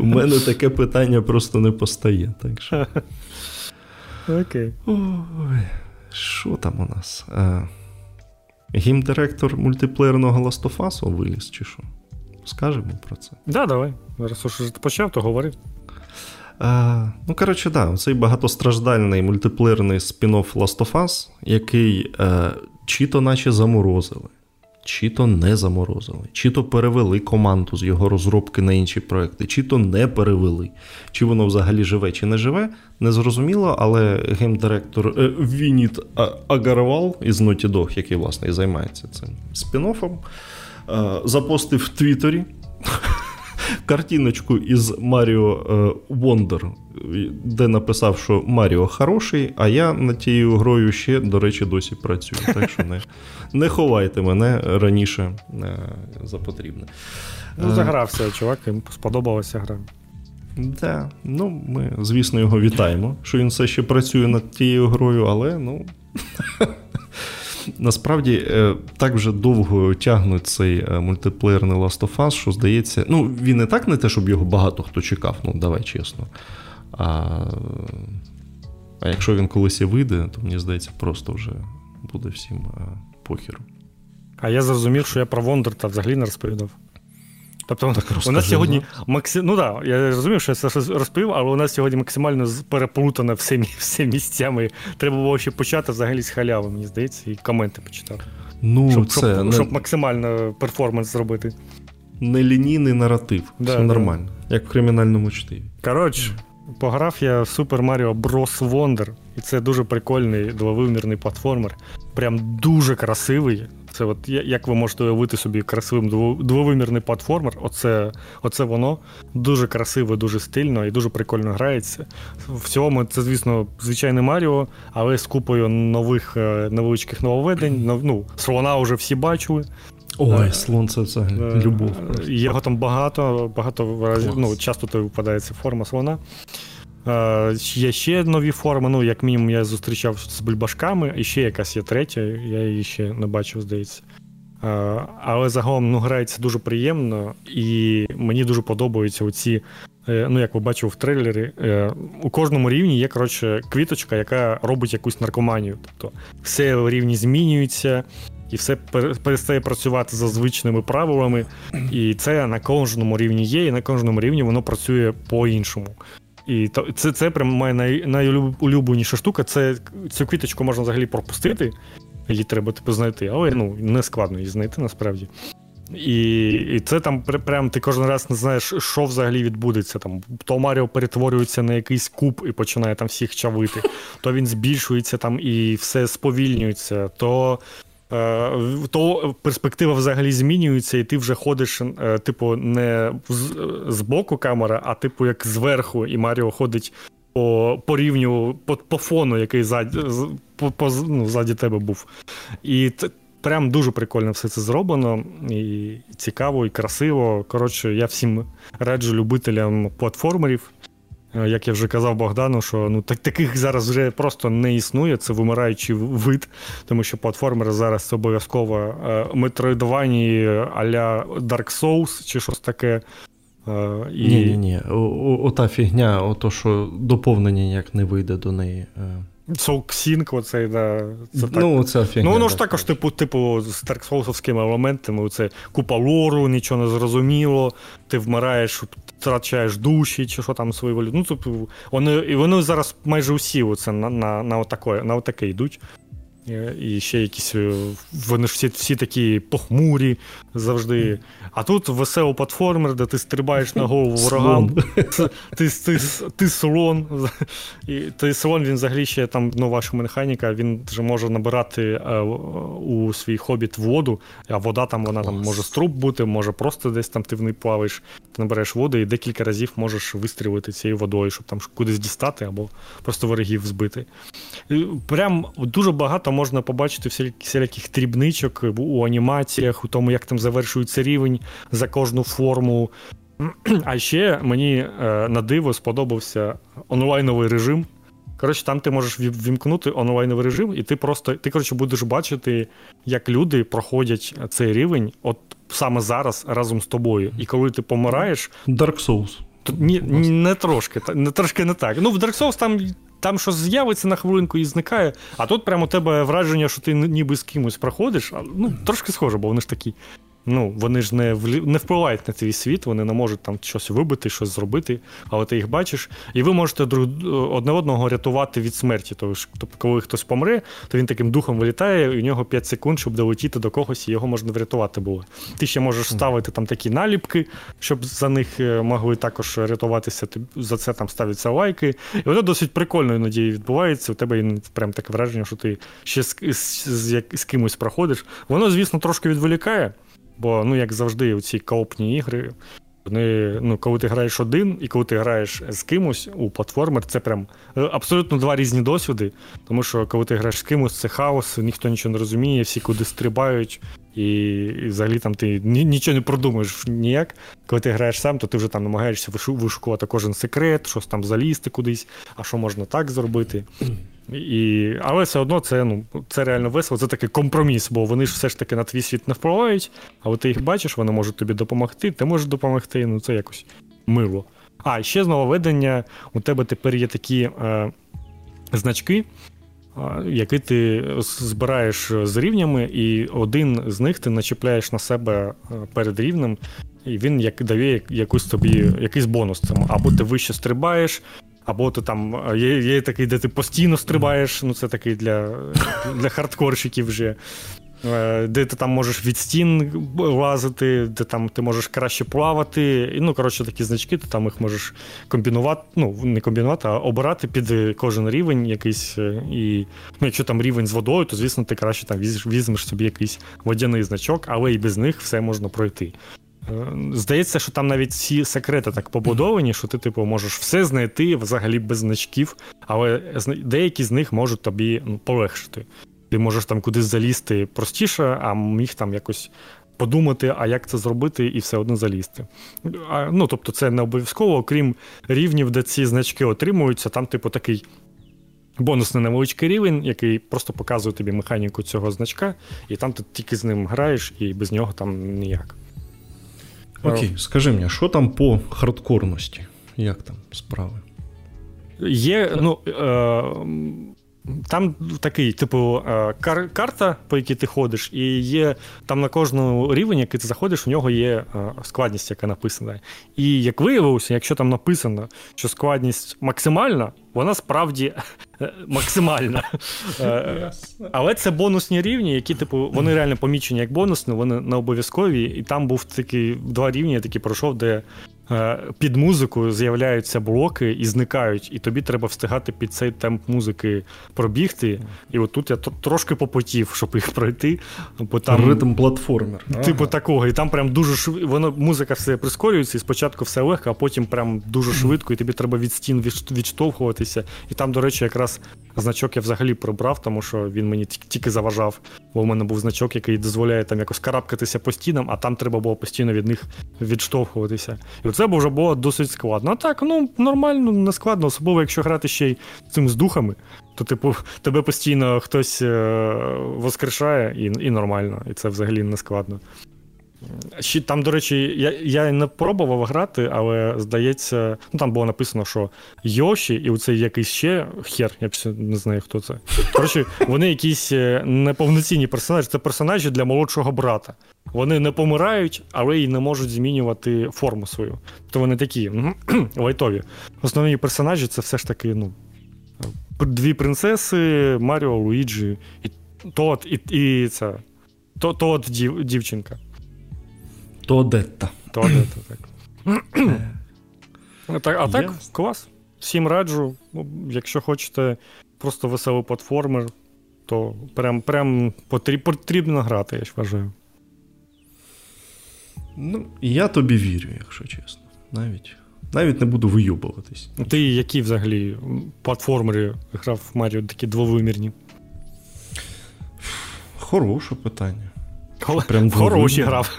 У мене таке питання просто не постає. так що...
Окей.
Ой, Що там у нас? Гімдиректор мультиплеєрного Last of Us виліз, чи що? Скажемо про це?
Так, да, давай. Зараз уж ти почав, то говори.
А, Ну, коротше, да, цей багатостраждальний мультиплеєрний спін-офф Last of Us, який е, чи то наче заморозили, чи то не заморозили, чи то перевели команду з його розробки на інші проекти, чи то не перевели, чи воно взагалі живе, чи не живе, незрозуміло, але геймдиректор е, Вініт Агарвал із Naughty Dog, який власне і займається цим спін-оффом, е, запостив в Твіттері картиночку із Маріо Вондер, де написав, що Маріо хороший, а я над тією грою ще, до речі, досі працюю. Так що не не ховайте мене раніше е, за потрібне.
Ну, е, загрався, чувак, їм сподобалася гра.
Так, ну ми, звісно, його вітаємо, що він все ще працює над тією грою, але ну. Насправді е, так вже довго тягнуть цей е, мультиплеєрний Last of Us, що здається, ну він і так не те, щоб його багато хто чекав, ну давай чесно. А а якщо він колись і вийде, то мені здається, просто вже буде всім е, похеру.
А я зрозумів, що я про Вондер та взагалі не розповідав. Тобто так у нас сьогодні максим... ну так, я розумів, що я це розповів, але у нас сьогодні максимально переплутано все, все місцями. Треба було ще почати взагалі з халяви, мені здається, і коменти почитати.
Ну,
щоб,
це
щоб, не... щоб максимально перформанс зробити.
Нелінійний наратив. Да, все да. нормально, як в кримінальному чтиві.
Коротше, пограв я Super Mario Bros. Wonder, і це дуже прикольний двовимірний платформер. Прям дуже красивий. Це от як ви можете уявити собі красивим двовимірний платформер, оце оце воно дуже красиво, дуже стильно і дуже прикольно грається. В цілому, це, звісно, звичайне Маріо, але з купою нових е, невеличких нововведень. Ну, слона вже всі бачили.
Ой, е, слон це взагалі е, любов.
Його там багато, багато разів. Ну, часто то випадається форма слона. Є ще нові форми, ну, як мінімум, я зустрічав з бульбашками, і ще якась є третя, я її ще не бачив, здається. Але загалом ну, грається дуже приємно, і мені дуже подобаються оці, е, ну, як ви бачили в трейлері, е, у кожному рівні є коротше, квіточка, яка робить якусь наркоманію. Тобто все рівні змінюється. І все перестає працювати за звичними правилами, і це на кожному рівні є, і на кожному рівні воно працює по-іншому. І це це прям моя най, найулюбленіша штука. Це Цю квіточку можна взагалі пропустити, її треба типу, знайти, але ну, не складно її знайти насправді. І і це там прям ти кожен раз не знаєш, що взагалі відбудеться. Там То Маріо перетворюється на якийсь куб і починає там всіх чавити, то він збільшується там і все сповільнюється, то то перспектива взагалі змінюється, і ти вже ходиш, е, типу, не з боку камера, а типу як зверху, і Маріо ходить по по рівню, по по фону, який ззаді, по, по, ну, ззаді тебе був. І прям дуже прикольно все це зроблено, і цікаво, і красиво. Коротше, я всім раджу любителям платформерів. Е, як я вже казав Богдану, що ну так, таких зараз вже просто не існує. Це вимираючий вид, тому що платформери зараз це обов'язково е, метроїдовані а-ля Dark Souls чи щось таке.
Е, і... Ні, ні, ні. Ота фігня, ото що доповнення ніяк не вийде до неї.
Soulsync, оцей, да.
Це так. Ну, це фігня,
ну, воно ж також, типу, типу, з Dark елементами. Це купа лору, нічого не зрозуміло, ти вмираєш, втрачаєш душі, чи що там свої волі. Ну, тобто, вони, і вони зараз майже усі оце на на, на, отако, на отаке йдуть. І ще якісь. Е, вони ж всі всі такі похмурі завжди. А тут веселий платформер, де ти стрибаєш на голову ворогам. Ти ти, ти слон. І той слон він взагалі ще там ну, ваша механіка, він вже може набирати е, у свій хобіт воду, а вода там вона там може струб бути, може просто десь там ти в неї плаваєш, ти набереш воду і декілька разів можеш вистрілити цією водою, щоб там кудись дістати або просто ворогів збити. І прям дуже багато можна побачити всіляких дрібничок у анімаціях, у тому, як там завершується рівень за кожну форму. А ще мені е, на диво сподобався онлайновий режим. Коротше, там ти можеш вімкнути онлайновий режим, і ти просто ти коротше, будеш бачити, як люди проходять цей рівень от саме зараз разом з тобою. І коли ти помираєш.
Dark Souls.
Ні, Не трошки не трошки не так. Ну, в Dark Souls там там щось з'явиться на хвилинку і зникає, а тут прямо у тебе враження, що ти ніби з кимось проходиш. Ну, трошки схоже, бо вони ж такі Ну, вони ж не не впливають на твій світ, вони не можуть там щось вибити, щось зробити, але ти їх бачиш. І ви можете друг одне одного рятувати від смерті. Тобто, коли хтось помре, то він таким духом вилітає, і у нього 5 секунд, щоб долетіти до когось, і його можна врятувати було. Ти ще можеш ставити там такі наліпки, щоб за них е, могли також рятуватися. За це там ставляться лайки. І воно досить прикольно іноді відбувається. У тебе прям таке враження, що ти ще з, з, з, з кимось проходиш. Воно, звісно, трошки відволікає. Бо, ну, як завжди, у ці коопні ігри, вони, ну, коли ти граєш один і коли ти граєш з кимось у платформер, це прям е, абсолютно два різні досвіди. Тому що коли ти граєш з кимось, це хаос, ніхто нічого не розуміє, всі куди стрибають, і, і взагалі там ти нічого не продумаєш ніяк. Коли ти граєш сам, то ти вже там намагаєшся вишукувати кожен секрет, щось там залізти кудись, а що можна так зробити. І, Але все одно це ну, це реально весело, це такий компроміс, бо вони ж все ж таки на твій світ не впливають, але ти їх бачиш, вони можуть тобі допомогти, ти можеш допомогти, ну це якось мило. А, ще з нововведення, у тебе тепер є такі е, значки, який ти збираєш з рівнями, і один з них ти начіпляєш на себе перед рівнем, і він як дає якусь тобі якийсь бонус. Або ти вище стрибаєш, або ти там є є такий, де ти постійно стрибаєш. Ну це такий для для хардкорщиків вже. Е, де ти там можеш від стін лазити, де там ти можеш краще плавати. І, ну, коротше, такі значки, ти там їх можеш комбінувати, ну, не комбінувати, а обирати під кожен рівень якийсь. Е, і ну, якщо там рівень з водою, то звісно ти краще там візьмеш собі якийсь водяний значок, але і без них все можна пройти. Е, здається, що там навіть всі секрети так побудовані, що ти, типу, можеш все знайти взагалі без значків, але деякі з них можуть тобі ну, полегшити. Ти можеш там кудись залізти простіше, а міг там якось подумати, а як це зробити, і все одно залізти. А, Ну, тобто, це не обов'язково, окрім рівнів, де ці значки отримуються, там, типу, такий. Бонусний невеличкий рівень, який просто показує тобі механіку цього значка, і там ти тільки з ним граєш, і без нього там ніяк.
Окей, скажи мені, що там по хардкорності? Як там справи?
Є, ну. Е- там такий, типу, е, кар- карта, по якій ти ходиш, і є там на кожному рівні, який ти заходиш, у нього є е, складність, яка написана. І як виявилося, якщо там написано, що складність максимальна, вона справді е, максимальна. Але це бонусні рівні, які, типу, вони реально помічені як бонусні, вони не обов'язкові. І там був такий два рівні, я такий пройшов, де під музику з'являються блоки і зникають, і тобі треба встигати під цей темп музики пробігти. І от тут я трошки попотів, щоб їх пройти.
Бо там, Ритм платформер.
Типу ага. такого. І там прям дуже швидко. Воно музика все прискорюється, і спочатку все легко, а потім прям дуже швидко, і тобі треба від стін відштовхуватися. І там, до речі, якраз значок я взагалі прибрав, тому що він мені тільки заважав. Бо в мене був значок, який дозволяє там якось карабкатися по стінам, а там треба було постійно від них відштовхуватися. І це б вже було досить складно. А так, ну нормально, не складно, особливо, якщо грати ще й цим з духами, то, типу, тебе постійно хтось е- воскрешає і і нормально, і це взагалі не складно. Ще Там, до речі, я я не пробував грати, але здається, ну там було написано, що Йоші і оцей якийсь ще хер, я не знаю, хто це. Коротше, вони якісь е, неповноцінні персонажі. Це персонажі для молодшого брата. Вони не помирають, але й не можуть змінювати форму свою. То вони такі лайтові. Основні персонажі це все ж таки, ну, дві принцеси, Маріо, Луїджі, і Тот, і, і це. Тоад дів, дівчинка.
Тоадетта.
Тоадетта, так. а так, а так клас. Всім раджу. Ну, якщо хочете просто веселий платформер, то прям прям потрібно грати, я ж вважаю.
Ну, я тобі вірю, якщо чесно. Навіть навіть не буду вийобуватись.
Ти які взагалі платформери грав в Маріо такі двовимірні?
Хороше питання.
Прям в хороші грав.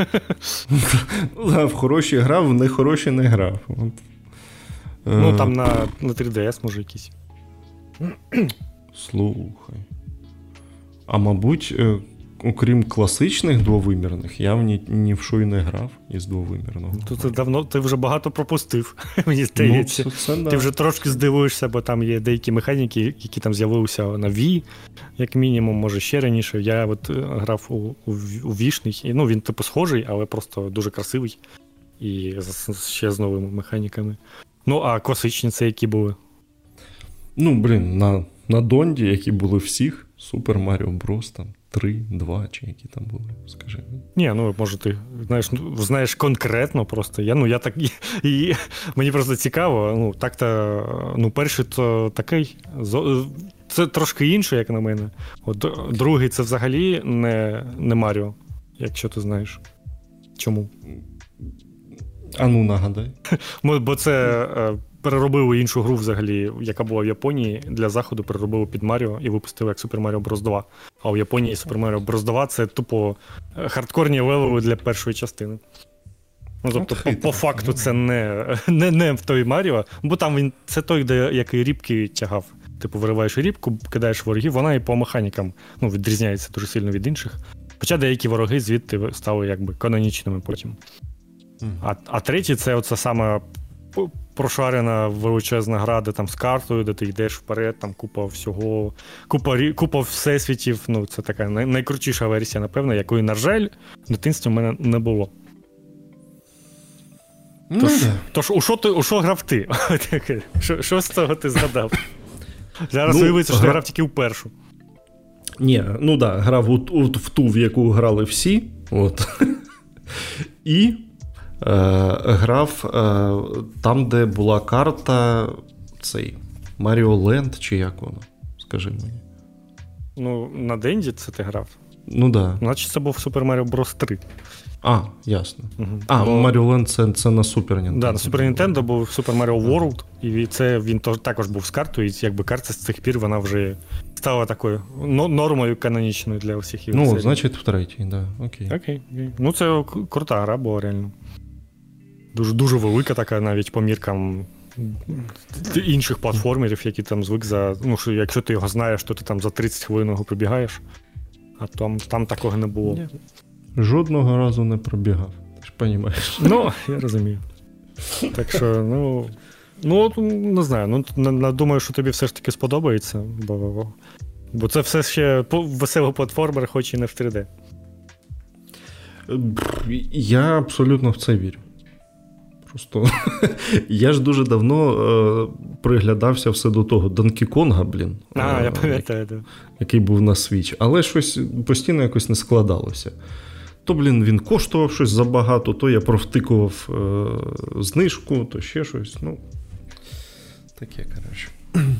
В хороші грав, в нехороші не грав.
Ну, е, там на на 3DS, може, якісь.
Слухай. А мабуть, е, окрім класичних двовимірних, я в ні, ні в що й не грав із двовимірного.
Тут ти давно ти вже багато пропустив, мені здається. Ну, це, це, ти вже трошки здивуєшся, бо там є деякі механіки, які там з'явилися на Wii, як мінімум, може ще раніше. Я от е, грав у у, у Вішний, і ну він типу схожий, але просто дуже красивий. І ще з новими механіками. Ну, а класичні це які були?
Ну, блін, на на Донді, які були всіх, Супер Маріо Брос там. Три, два, чи які там були, скажи.
Ні, ну може, ти знаєш ну, знаєш конкретно просто. Я ну, я так, і, і Мені просто цікаво. Ну, так-то, ну, перший то такий. Це трошки інше, як на мене. От Другий це взагалі не не Маріо, якщо ти знаєш. Чому?
А ну нагадай.
Бо це е, переробили іншу гру взагалі, яка була в Японії для заходу, переробили під Маріо і випустили як Super Mario Bros. 2. А в Японії Super Mario Bros. 2 це тупо е, хардкорні левели для першої частини. Ну, Тобто, по, по факту, це не не, не в той Маріо, бо там він це той, де який рібки тягав. Типу, вириваєш рібку, кидаєш ворогів, вона і по механікам ну, відрізняється дуже сильно від інших. Хоча деякі вороги звідти стали якби канонічними потім. А а третій це оце саме прошарена величезна гра, де там з картою, де ти йдеш вперед, там купа всього, купа купа всесвітів. Ну, це така найкрутіша версія, напевно, якої, на жаль, в дитинстві в мене не було. Ну, Тож, тож у що ти у що грав ти? Що що з цього ти згадав? Зараз ну, виявиться, що ти грав тільки в першу.
Ні, ну так, да, грав у, у, в ту, в яку грали всі. От. І грав е, там, де була карта цей Маріо Ленд, чи як воно? Скажи мені.
Ну, на Денді це ти грав?
Ну так. Да.
Значить, це був Super Mario Bros. 3.
А, ясно. Угу. А, Бо... Mario Land це, це на Super Nintendo.
Да, на Super Nintendo був Super Mario World, і це він також був з картою, і якби карта з цих пір вона вже стала такою нормою канонічною для
ігор. Ну, значить, в третій, да. Окей.
Окей. Ну, це крута гра була реально. Дуже дуже велика така навіть по міркам інших платформерів, які там звик за. Ну, що якщо ти його знаєш, то ти там за 30 хвилин його пробігаєш, а там там такого не було.
Жодного разу не пробігав. Ти ж розумієш.
Ну, я розумію. Так що, ну. Ну, не знаю. Ну, думаю, що тобі все ж таки сподобається, бо бо це все ще веселий платформер, хоч і не в 3D.
Я абсолютно в це вірю. Просто я ж дуже давно е, приглядався все до того Донкі Конга, блін.
А, е, я пам'ятаю, так.
Який був на Switch. Але щось постійно якось не складалося. То, блін, він коштував щось забагато, то я провтикував е, знижку, то ще щось. Ну, таке, коротше.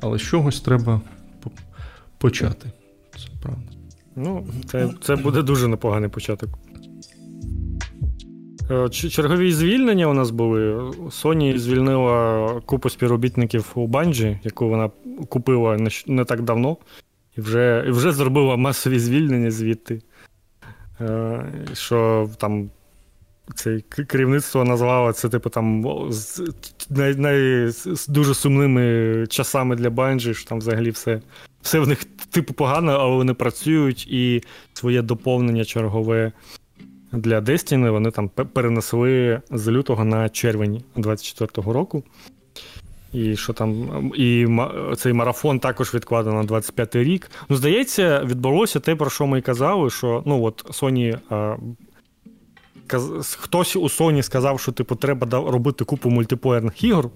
Але з чогось треба почати. Це правда.
Ну, це, це буде дуже непоганий початок. Е, чергові звільнення у нас були. Sony звільнила купу співробітників у Банджі, яку вона купила не, так давно, і вже і вже зробила масові звільнення звідти. Е, що там це керівництво назвало це, типу, там най, най, дуже сумними часами для Банджі, що там взагалі все все в них типу погано, але вони працюють і своє доповнення чергове для Destiny вони там перенесли з лютого на червень 24-го року. І що там, і цей марафон також відкладено на 25-й рік. Ну, здається, відбулося те, про що ми і казали, що ну от Sony. Хтось у Sony сказав, що типу треба робити купу мультиплеєрних ігор.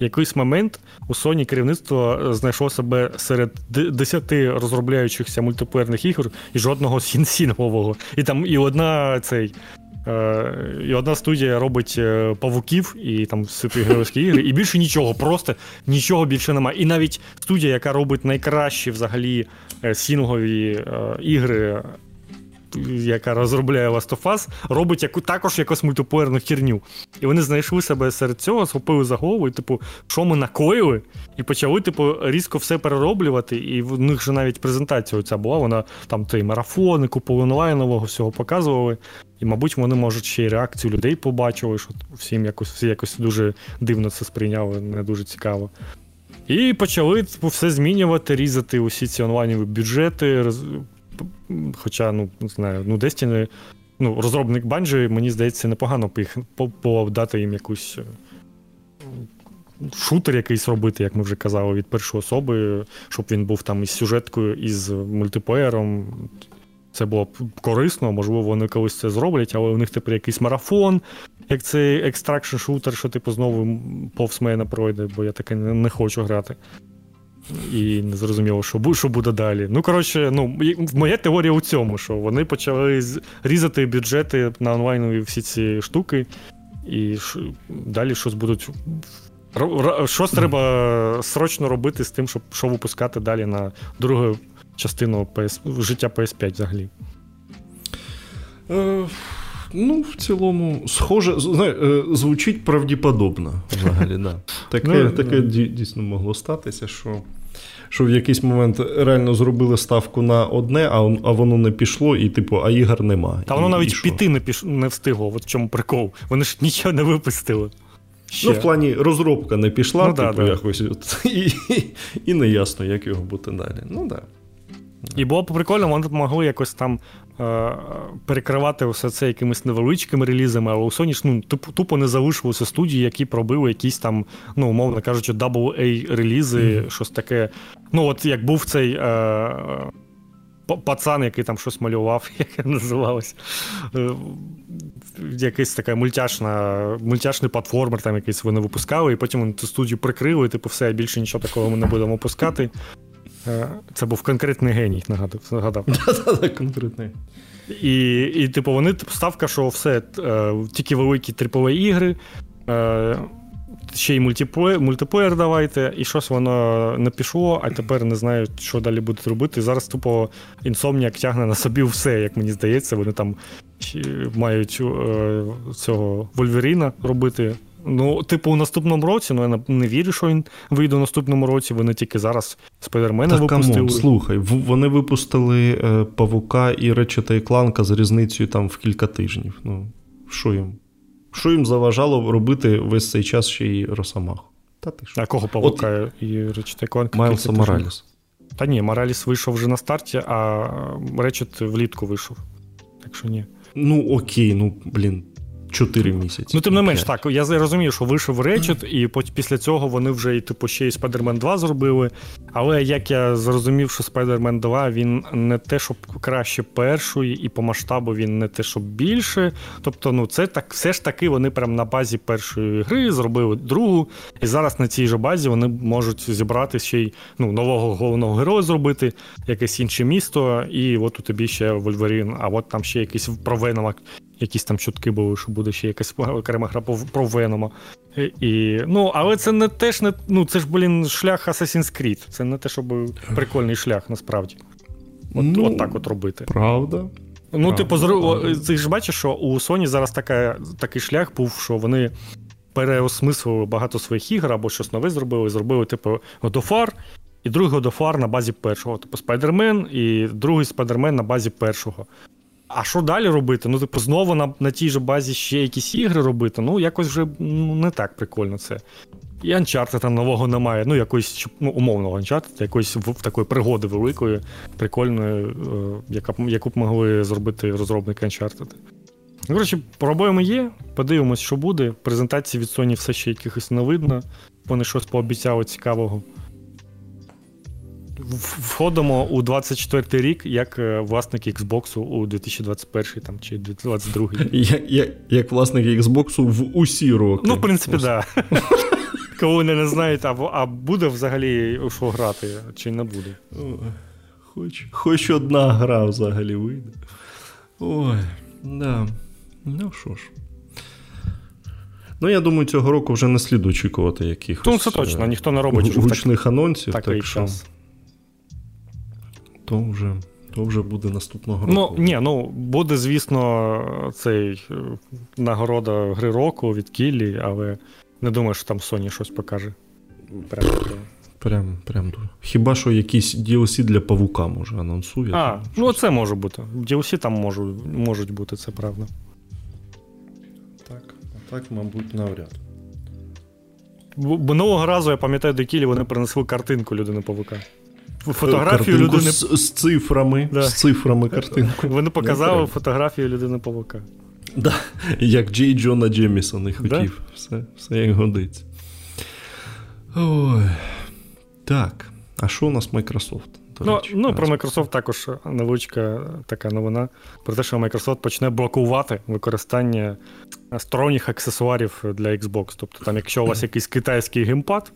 Якийсь момент у Sony керівництво знайшло себе серед 10 розробляючихся мультиплеєрних ігор і жодного сінсінового. І там і одна цей Е, і одна студія робить е, павуків і там супергеройські ігри, і більше нічого, просто нічого більше немає. І навіть студія, яка робить найкращі взагалі е, сінгові ігри. Яка розробляє Last of Us, робить яку, також якусь мультиплеєрну херню. І вони знайшли себе серед цього, схопили за голову, і, типу, що ми накоїли, і почали, типу, різко все перероблювати. І в них же навіть презентація ця була, вона там той марафони, купу онлайнового всього показували. І, мабуть, вони, можуть, ще й реакцію людей побачили, що всім якось всі якось дуже дивно це сприйняли, не дуже цікаво. І почали типу, все змінювати, різати усі ці онлайнові бюджети. Роз... Хоча, ну, не знаю, ну, Destiny, ну, розробник банджі, мені здається, непогано дати їм якусь. Е, шутер якийсь робити, як ми вже казали, від першої особи, щоб він був там із сюжеткою, із мультиплеєром. Це було б корисно, можливо, вони колись це зроблять, але у них тепер якийсь Марафон, як цей extraction шутер, що типу знову повз мене пройде, бо я таке не хочу грати. І не зрозуміло, що що буде далі. Ну, коротше, ну, моя теорія у цьому, що вони почали різати бюджети на онлайнові всі ці штуки, і далі щось будуть. Щось треба срочно робити з тим, щоб що випускати далі на другу частину PS, життя PS5 взагалі?
Ну, в цілому, схоже, знає, е, звучить правдіподобно взагалі. да. Таке ну, таке дійсно могло статися, що що в якийсь момент реально зробили ставку на одне, а а воно не пішло, і типу, а ігор нема.
Та воно і, навіть і піти не піш... не встигло. От в чому прикол. Вони ж нічого не випустили.
Ще. Ну, в плані розробка не пішла, ну, типу, да, якось, от, і, і, і не ясно, як його бути далі. Ну. Да.
І було б прикольно, вони могли якось там перекривати все це якимись невеличкими релізами, але у Sony ж ну, тупо, не залишилося студії, які пробили якісь там, ну, умовно кажучи, AA релізи, mm-hmm. щось таке. Ну, от як був цей. Е- Пацан, який там щось малював, як називалось. Е, якийсь така мультяшна, мультяшний платформер, там якийсь вони випускали, і потім вони цю студію прикрили, типу, все, більше нічого такого ми не будемо пускати. Е, це був конкретний геній, нагадав.
Конкретний.
І, і, типу, вони типу, ставка, що все, е, тільки великі трипові ігри ще й мультиплеєр, мультиплеєр давайте, і щось воно не пішло, а тепер не знаю, що далі будуть робити. зараз тупо інсомніак тягне на собі все, як мені здається. Вони там мають е, цього Вольверіна робити. Ну, типу, у наступному році, ну я не вірю, що він вийде у наступному році. Вони тільки зараз Спайдермена випустили. Come on,
слухай, вони випустили е, Павука і Ретчета і Кланка з різницею там в кілька тижнів. Ну, що їм? Що їм заважало робити весь цей час ще й Росомаху?
Та ти що? А кого Павука От... і Ретчет Кланк?
Майлса Моралес.
Та ні, Моралес вийшов вже на старті, а Ретчет влітку вийшов. Так що ні.
Ну окей, ну блін, 4 місяці.
Ну, тим не менш, так. Я розумію, що вийшов Речет, і після цього вони вже і типу ще й Spider-Man 2 зробили. Але як я зрозумів, що Spider-Man 2 він не те, щоб краще першої, і по масштабу він не те, щоб більше. Тобто, ну це так, все ж таки вони прям на базі першої гри зробили другу, і зараз на цій же базі вони можуть зібрати ще й ну, нового головного героя зробити, якесь інше місто, і от у тобі ще Вольверін, а от там ще якийсь про Венома якісь там чутки були, що буде ще якась окрема гра про Венома. І, Ну, Але це не теж не. Ну, це ж, блін, шлях Assassin's Creed. Це не те, щоб прикольний шлях, насправді. От, ну, от так от робити.
Правда.
Ну, типу, ти ж бачиш, що у Sony зараз така, такий шлях був, що вони переосмислили багато своїх ігор або щось нове зробили. Зробили, типу, God of War, і другий God of War на базі першого. Типу Spider-Man і другий Spider-Man на базі першого. А що далі робити? Ну, типу, знову на на тій же базі ще якісь ігри робити. Ну, якось вже ну, не так прикольно це. І Uncharted там нового немає. Ну, якоїсь ну, умовного Uncharted, якоїсь в, такої пригоди великої, прикольної, е, яка, яку б могли зробити розробники Uncharted. Ну, коротше, проблеми є. Подивимось, що буде. Презентації від Sony все ще якихось не видно. Вони щось пообіцяли цікавого входимо у 24 рік як е, власник Xbox у 2021 там, чи 2022.
Як, як, як власник Xbox в усі роки.
Ну, в принципі, так. Да. Коли вони не знають, а, а буде взагалі що грати, чи не буде.
Хоч хоч одна гра взагалі вийде. Ой, да. Ну що ж. Ну, я думаю, цього року вже не слід очікувати якихось.
Ну, це точно, ніхто не робить
гучних так, анонсів.
Так, час
то вже то вже буде наступного
ну, року. Ну, ні, ну буде, звісно, цей е, нагорода гри року від Кіллі, але не думаю, що там Sony щось покаже.
Прям Прям, прям Хіба що якісь DLC для павука може анонсує?
А, ну це може бути. DLC там можуть, можуть бути, це правда.
Так, а так, мабуть, навряд.
Минулого разу, я пам'ятаю, до Кілі вони принесли картинку людини павука фотографію людини
з, з цифрами. Да. З цифрами картинку.
Вони показали фотографію людини павука.
Да. Як Джей Джона Джемісона хотів. Да? Все, все як годиться. Ой. Так. А що у нас Microsoft?
Ну, ну, Про Microsoft також невеличка така новина. Про те, що Microsoft почне блокувати використання сторонніх аксесуарів для Xbox. Тобто, там, якщо у вас якийсь китайський геймпад,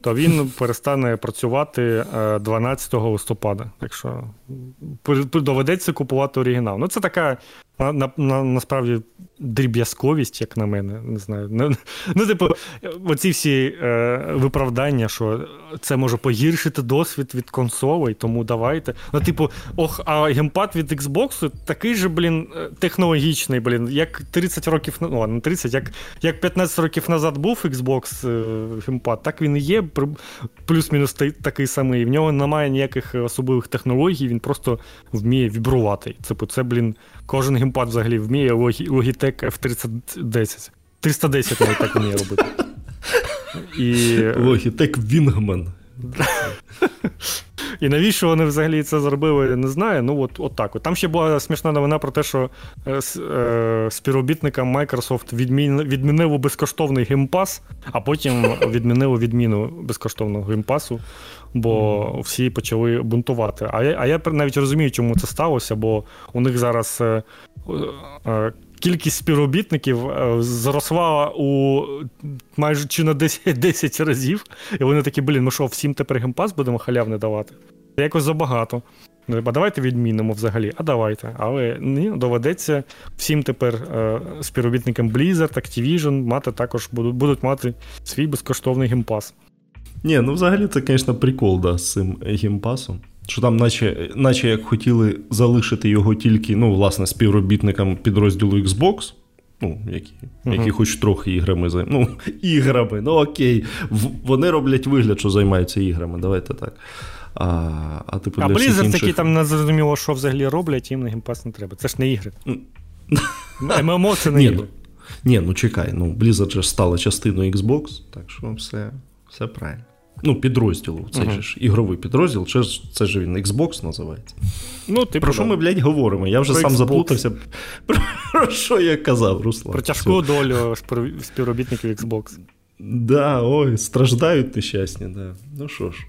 то він перестане працювати 12 е, листопада. Так що доведеться купувати оригінал. Ну, це така на, на, насправді дріб'язковість, як на мене. Не знаю. Ну, ну типу, оці всі е, виправдання, що це може погіршити досвід від консолей, тому давайте. Ну, типу, ох, а геймпад від Xbox такий же, блін, е, технологічний, блін, як 30 років ну, не 30, як як 15 років назад був Xbox е, геймпад, так він і є, плюс-мінус такий самий. В нього немає ніяких особливих технологій, він просто вміє вібрувати. Типу, це, блін. Кожен геймпад взагалі вміє Logitech F310. 310 навіть так вміє робити. І...
Logitech Wingman.
І навіщо вони взагалі це зробили, не знаю. Ну, от, от так. От. Там ще була смішна новина про те, що е, е, співробітникам Microsoft відмін, відмінили безкоштовний геймпас, а потім відмінили відміну безкоштовного геймпасу, бо всі почали бунтувати. А я, а я навіть розумію, чому це сталося, бо у них зараз. Е, е, кількість співробітників е, зросла у майже чи на 10 10 разів. І вони такі, блін, ми що, всім тепер геймпас будемо халявне давати? Це якось забагато. Ну, а давайте відмінимо взагалі, а давайте. Але ні, доведеться всім тепер е, співробітникам Blizzard, Activision мати також будуть будуть мати свій безкоштовний геймпас.
Ні, ну взагалі це, звісно, прикол да, з цим геймпасом. Що там, наче наче як хотіли залишити його тільки ну, власне, співробітникам підрозділу Xbox, ну, які uh-huh. які хоч трохи іграми займаються. Ну, іграми, ну окей. Вони роблять вигляд, що займаються іграми. Давайте так. А а, типу,
а Blizzard, інших... які там не зрозуміло, що взагалі роблять, їм на геймпас не треба. Це ж не ігри. ММО це не ігри.
Ні, ну чекай, ну Blizzard же стала частиною Xbox, так що все, все правильно. Ну, підрозділу. Це uh-huh. ж ігровий підрозділ, це ж це ж він Xbox називається. Ну, типу, Про що да. ми, блядь, говоримо? Я вже Про сам Xbox. заплутався. Про що я казав, Руслан?
Про тяжку Все. долю співробітників Xbox.
Да, ой, страждають нещасні, да. Ну що ж.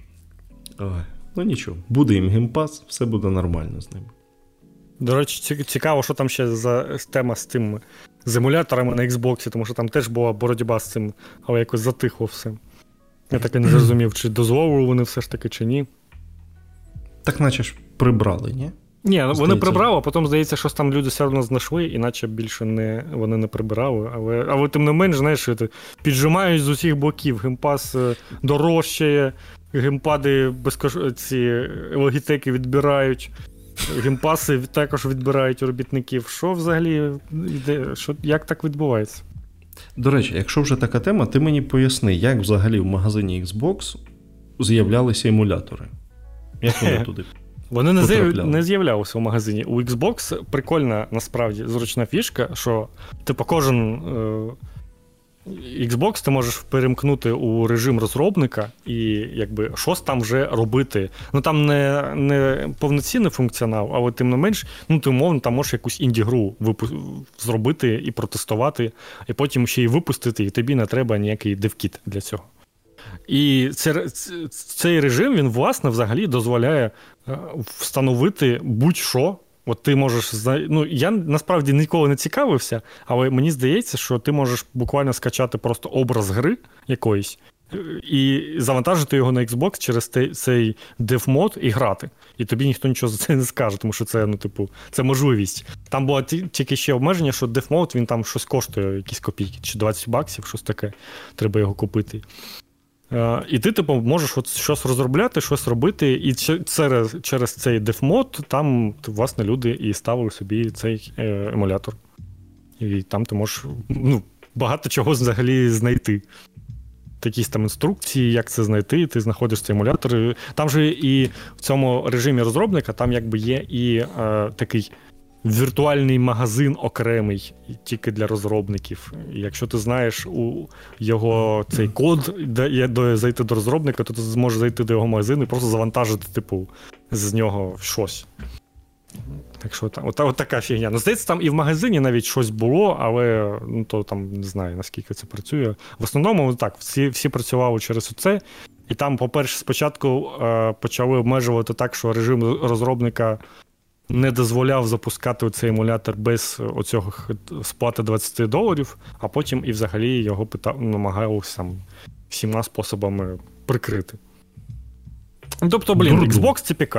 Ой. Ну нічого, буде їм геймпас, все буде нормально з ними.
До речі, цікаво, що там ще за тема з тим з емуляторами на Xbox, тому що там теж була боротьба з цим, але якось затихло все. Я так і не зрозумів, чи дозволили вони все ж таки, чи ні.
Так наче ж прибрали, ні?
Ні, здається. вони прибрали, а потім здається, що там люди все одно знайшли, і наче більше не, вони не прибирали. Але але тим не менш, знаєш, піджимають з усіх боків. Геймпас е, дорожчає, геймпади безкош... ці Логітеки відбирають, геймпаси також відбирають робітників. Що взагалі йде? Що, Як так відбувається?
До речі, якщо вже така тема, ти мені поясни, як взагалі в магазині Xbox з'являлися емулятори. Як вони туди?
Вони не, з'яв... не з'являлися у магазині. У Xbox прикольна насправді зручна фішка, що типу кожен е... Xbox ти можеш перемкнути у режим розробника, і якби щось там вже робити. Ну там не не повноцінний функціонал, але тим не менш, ну ти умовно там можеш якусь інді-гру випу... зробити і протестувати, і потім ще й випустити, і тобі не треба ніякий девкіт для цього. І це, цей режим він, власне, взагалі дозволяє е, встановити будь-що. От ти можеш ну, я насправді ніколи не цікавився, але мені здається, що ти можеш буквально скачати просто образ гри якоїсь і завантажити його на Xbox через цей DevMod і грати. І тобі ніхто нічого за це не скаже, тому що це, ну, типу, це можливість. Там було тільки ще обмеження, що DevMod, він там щось коштує, якісь копійки, чи 20 баксів, щось таке. Треба його купити. Е, і ти, типу, можеш от щось розробляти, щось робити, і через через цей дефмод там, власне, люди і ставили собі цей е, емулятор. І там ти можеш ну, багато чого взагалі знайти. Якісь там інструкції, як це знайти, ти знаходиш цей емулятор. Там же і в цьому режимі розробника там якби є і е, такий віртуальний магазин окремий тільки для розробників. якщо ти знаєш у його цей код, де є до зайти до розробника, то ти зможеш зайти до його магазину і просто завантажити, типу, з нього щось. Так що от, от така фігня. Ну, здається, там і в магазині навіть щось було, але ну, то там не знаю, наскільки це працює. В основному так, всі всі працювали через це. І там, по-перше, спочатку е, почали обмежувати так, що режим розробника не дозволяв запускати цей емулятор без оцього сплати 20 доларів, а потім і взагалі його питав, намагався всіма способами прикрити. Тобто, блін, Xbox це ПК.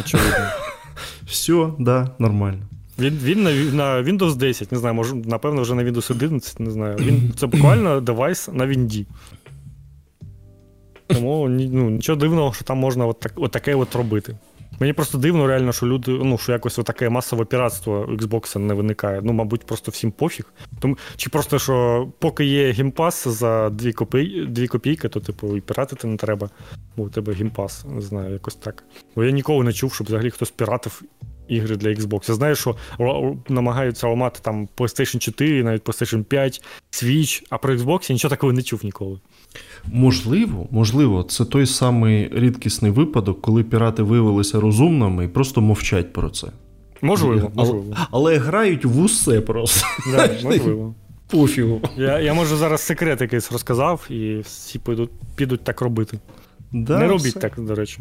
Очевидно.
Все, да, нормально.
Він він на на Windows 10, не знаю, може, напевно, вже на Windows 11, не знаю. Він, Це буквально девайс на Вінді. Тому ну, нічого дивного, що там можна от, так, от таке от робити. Мені просто дивно, реально, що люди, ну, що якось таке масове піратство Xbox не виникає. Ну, мабуть, просто всім пофіг. Тому, Чи просто що поки є гімпас за дві копій, дві копійки, то типу і піратити не треба, бо у тебе гімпас, не знаю, якось так. Бо я ніколи не чув, щоб взагалі хтось піратив ігри для Xbox. Я знаю, що намагаються ламати там PlayStation 4, навіть PlayStation 5, Switch, а про Xbox я нічого такого не чув ніколи.
Можливо, можливо, це той самий рідкісний випадок, коли пірати виявилися розумними і просто мовчать про це.
Можливо, можливо.
Але, але грають в усе просто.
Да, можливо.
Пофігу.
Я я може зараз секрет якийсь розказав, і всі підуть підуть так робити.
Да,
Не робіть все. так, до речі.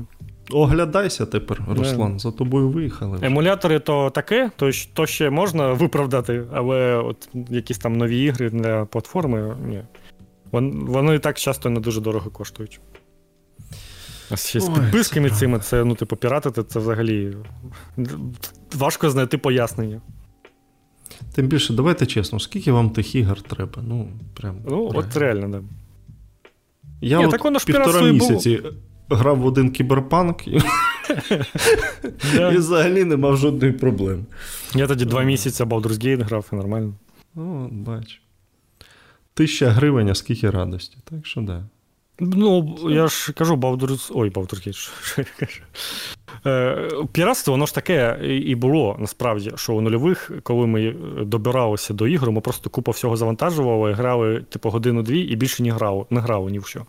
Оглядайся тепер, Руслан, за тобою виїхали.
Вже. Емулятори то таке, то то ще можна виправдати, але от якісь там нові ігри для платформи, ні. Вони і так часто не дуже дорого коштують. А ще з підписками Ой, цими, це, ну, типу, піратити, це взагалі важко знайти пояснення.
Тим більше, давайте чесно, скільки вам тих ігор треба? Ну, прям.
Ну, от реально, да.
Я Ні, от так воно ж півтора місяці було. Грав в один кіберпанк і... і взагалі не мав жодної проблеми.
Я тоді два місяці Baldur's Gate грав і нормально.
О, бач. Тисяча гривень, а скільки радості. Так що да.
Ну, я ж кажу, Baldur's... Ой, Baldur's Gate. Е, піратство, воно ж таке і було насправді, що у нульових, коли ми добиралися до ігор, ми просто купа всього завантажували, грали типу годину-дві і більше не грали, не грали ні в що.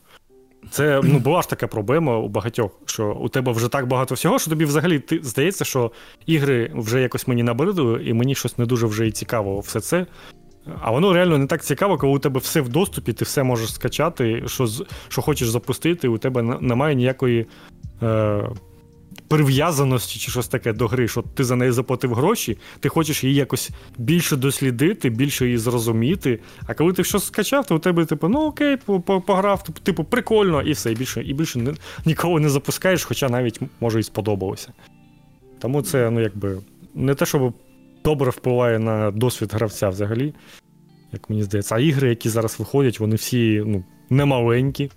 Це ну, була ж така проблема у багатьох, що у тебе вже так багато всього, що тобі взагалі ти, здається, що ігри вже якось мені набридли, і мені щось не дуже вже і цікаво все це. А воно реально не так цікаво, коли у тебе все в доступі, ти все можеш скачати, що що хочеш запустити, у тебе немає ніякої е, прив'язаності чи щось таке до гри, що ти за неї заплатив гроші, ти хочеш її якось більше дослідити, більше її зрозуміти. А коли ти щось скачав, то у тебе, типу, ну окей, пограв, типу, прикольно, і все, і більше і більше не, ніколи не запускаєш, хоча навіть може і сподобалося. Тому це, ну, якби, не те, щоб добре впливає на досвід гравця взагалі, як мені здається. А ігри, які зараз виходять, вони всі ну, немаленькі.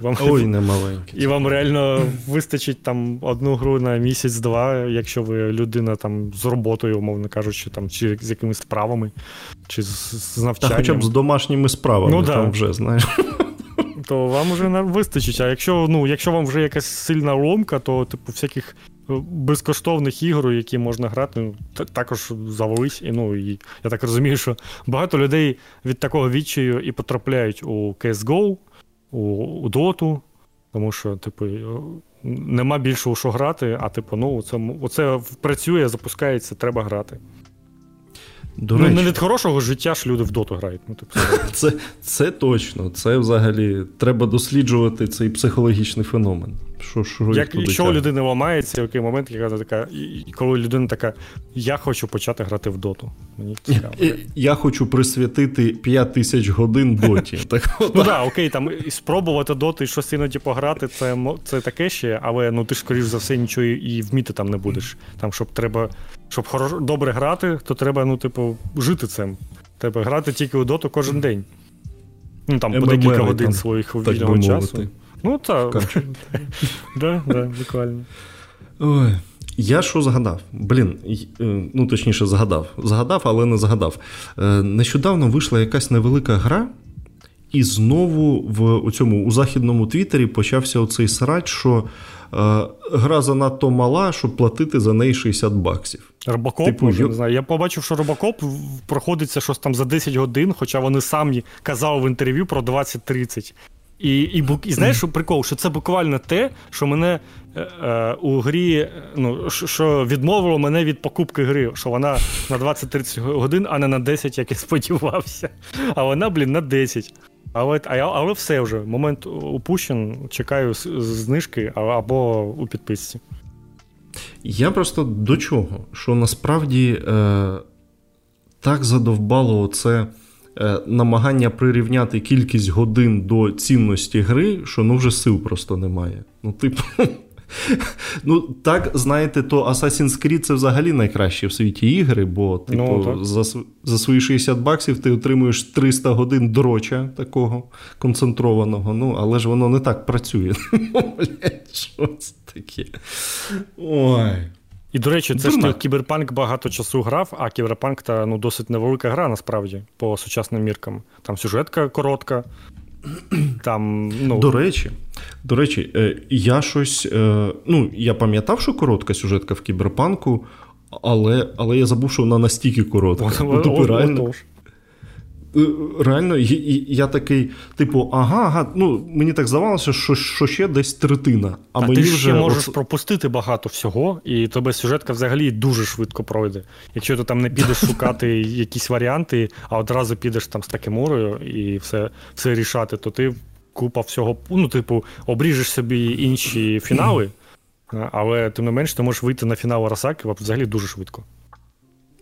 Вам, Ой, не маленькі.
І вам реально вистачить там одну гру на місяць-два, якщо ви людина там з роботою, умовно кажучи, там, чи з якимись справами, чи з, з навчанням. Та
хоча б з домашніми справами ну, там да. вже, знаєш.
То вам вже вистачить. А якщо ну, якщо вам вже якась сильна ломка, то типу всяких е, безкоштовних ігор, які можна грати, ну, також завались. І, ну, і я так розумію, що багато людей від такого відчаю і потрапляють у CSGO, у, Доту, тому що, типу, нема більше у що грати, а типу, ну, це, оце працює, запускається, треба грати. До ну, речі, не від хорошого життя ж люди в доту грають. Ну, типу,
Це це точно. Це взагалі треба досліджувати цей психологічний феномен. Що, що
Як, Якщо у людини ламається, в який момент, яка така, і коли людина така, я хочу почати грати в доту. Мені цікаво.
Я хочу присвятити 5 тисяч годин доті.
Так, Ну так, окей, там і спробувати доти і щось іноді пограти, це це таке ще, але ну ти ж, скоріш за все, нічого і вміти там не будеш. Там, щоб треба щоб хорош, добре грати, то треба, ну, типу, жити цим. Треба грати тільки у доту кожен день. Ну, там по декілька годин своїх вільного часу. Ну, так. Да, да, буквально.
Ой. Я що згадав? Блін, е, ну точніше, згадав. Згадав, але не згадав. Е, нещодавно вийшла якась невелика гра, і знову в у цьому у західному Твіттері почався оцей срач, що гра занадто мала, щоб платити за неї 60 баксів.
Робокоп, типу, може, не знаю. Я побачив, що робокоп проходиться щось там за 10 годин, хоча вони самі казали в інтерв'ю про 20-30. І і, і знаєш, що прикол, що це буквально те, що мене е, е у грі ну, що відмовило мене від покупки гри, що вона на 20-30 годин, а не на 10, як я сподівався. А вона, блін, на 10. Але але все вже. Момент упущен, чекаю знижки або у підписці.
Я просто до чого? Що насправді е, так задовбало це е, намагання прирівняти кількість годин до цінності гри, що ну вже сил просто немає. Ну, типу. Ну, так, знаєте, то Assassin's Creed це взагалі найкращі в світі ігри, бо типу, ну, за за свої 60 баксів ти отримуєш 300 годин дроча такого концентрованого. Ну, але ж воно не так працює. Що це таке? Ой.
І, до речі, це Дурна. ж кіберпанк багато часу грав, а кіберпанк та ну, досить невелика гра, насправді, по сучасним міркам. Там сюжетка коротка. Там, ну...
До речі, до речі, е, я щось. Е, ну, я пам'ятав, що коротка сюжетка в кіберпанку, Але але я забув, що вона настільки коротка. Ну, типу, реально, е, реально, я такий, типу, ага, ага, ну мені так здавалося, що що ще десь третина.
А, а мені ти вже ще можеш от... пропустити багато всього, і тебе сюжетка взагалі дуже швидко пройде. Якщо ти там не підеш шукати якісь варіанти, а одразу підеш там з такимурою і все все рішати, то ти купа всього, ну, типу, обріжеш собі інші фінали. Але тим не менш, ти можеш вийти на фінал Арасаки взагалі дуже швидко.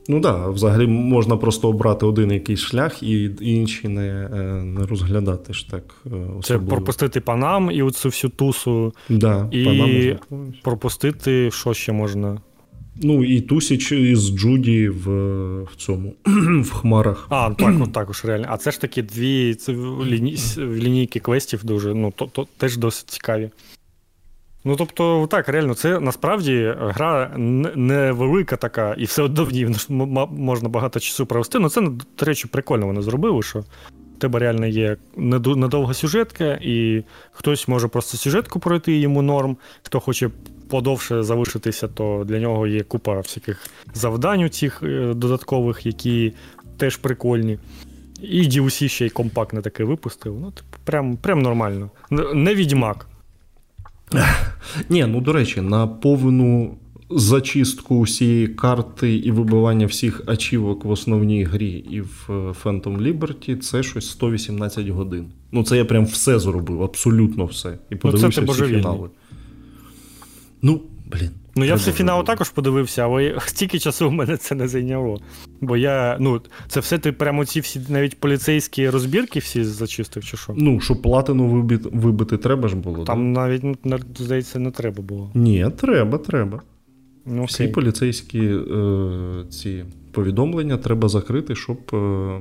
Ну так, да, взагалі можна просто обрати один якийсь шлях і інший не е, не розглядати ж так. Е, особливо.
Це пропустити панам і оцю всю тусу.
Да,
і можна. пропустити, що ще можна.
Ну, і Тусіч із Джуді в в цьому в Хмарах.
А, так, також реально. А це ж такі дві це ліні, лінійки квестів дуже, ну, то, то теж досить цікаві. Ну, тобто, так, реально, це насправді гра невелика така, і все одно в ній можна багато часу провести. Ну, це, до речі, прикольно вони зробили, що в тебе реально є недовга сюжетка, і хтось може просто сюжетку пройти йому норм. Хто хоче подовше залишитися, то для нього є купа всяких завдань у цих е, додаткових, які теж прикольні. І DLC ще й компактне таке випустив. Ну, типу, прям, прям нормально. Не відьмак.
Ні, ну до речі, на повну зачистку усієї карти і вибивання всіх ачівок в основній грі і в е, Phantom Liberty це щось 118 годин. Ну, це я прям все зробив, абсолютно все. І подивився ну, це всі фінали. Ну, блін.
Ну, я все фінал також подивився, але стільки часу в мене це не зайняло. Бо я, ну, це все ти прямо ці всі навіть поліцейські розбірки всі зачистив, чи що?
Ну, щоб платину вибити, вибити треба ж було.
Там да? навіть, ну, здається, не треба було.
Ні, треба, треба. Ну, Всі поліцейські е, ці повідомлення треба закрити, щоб е,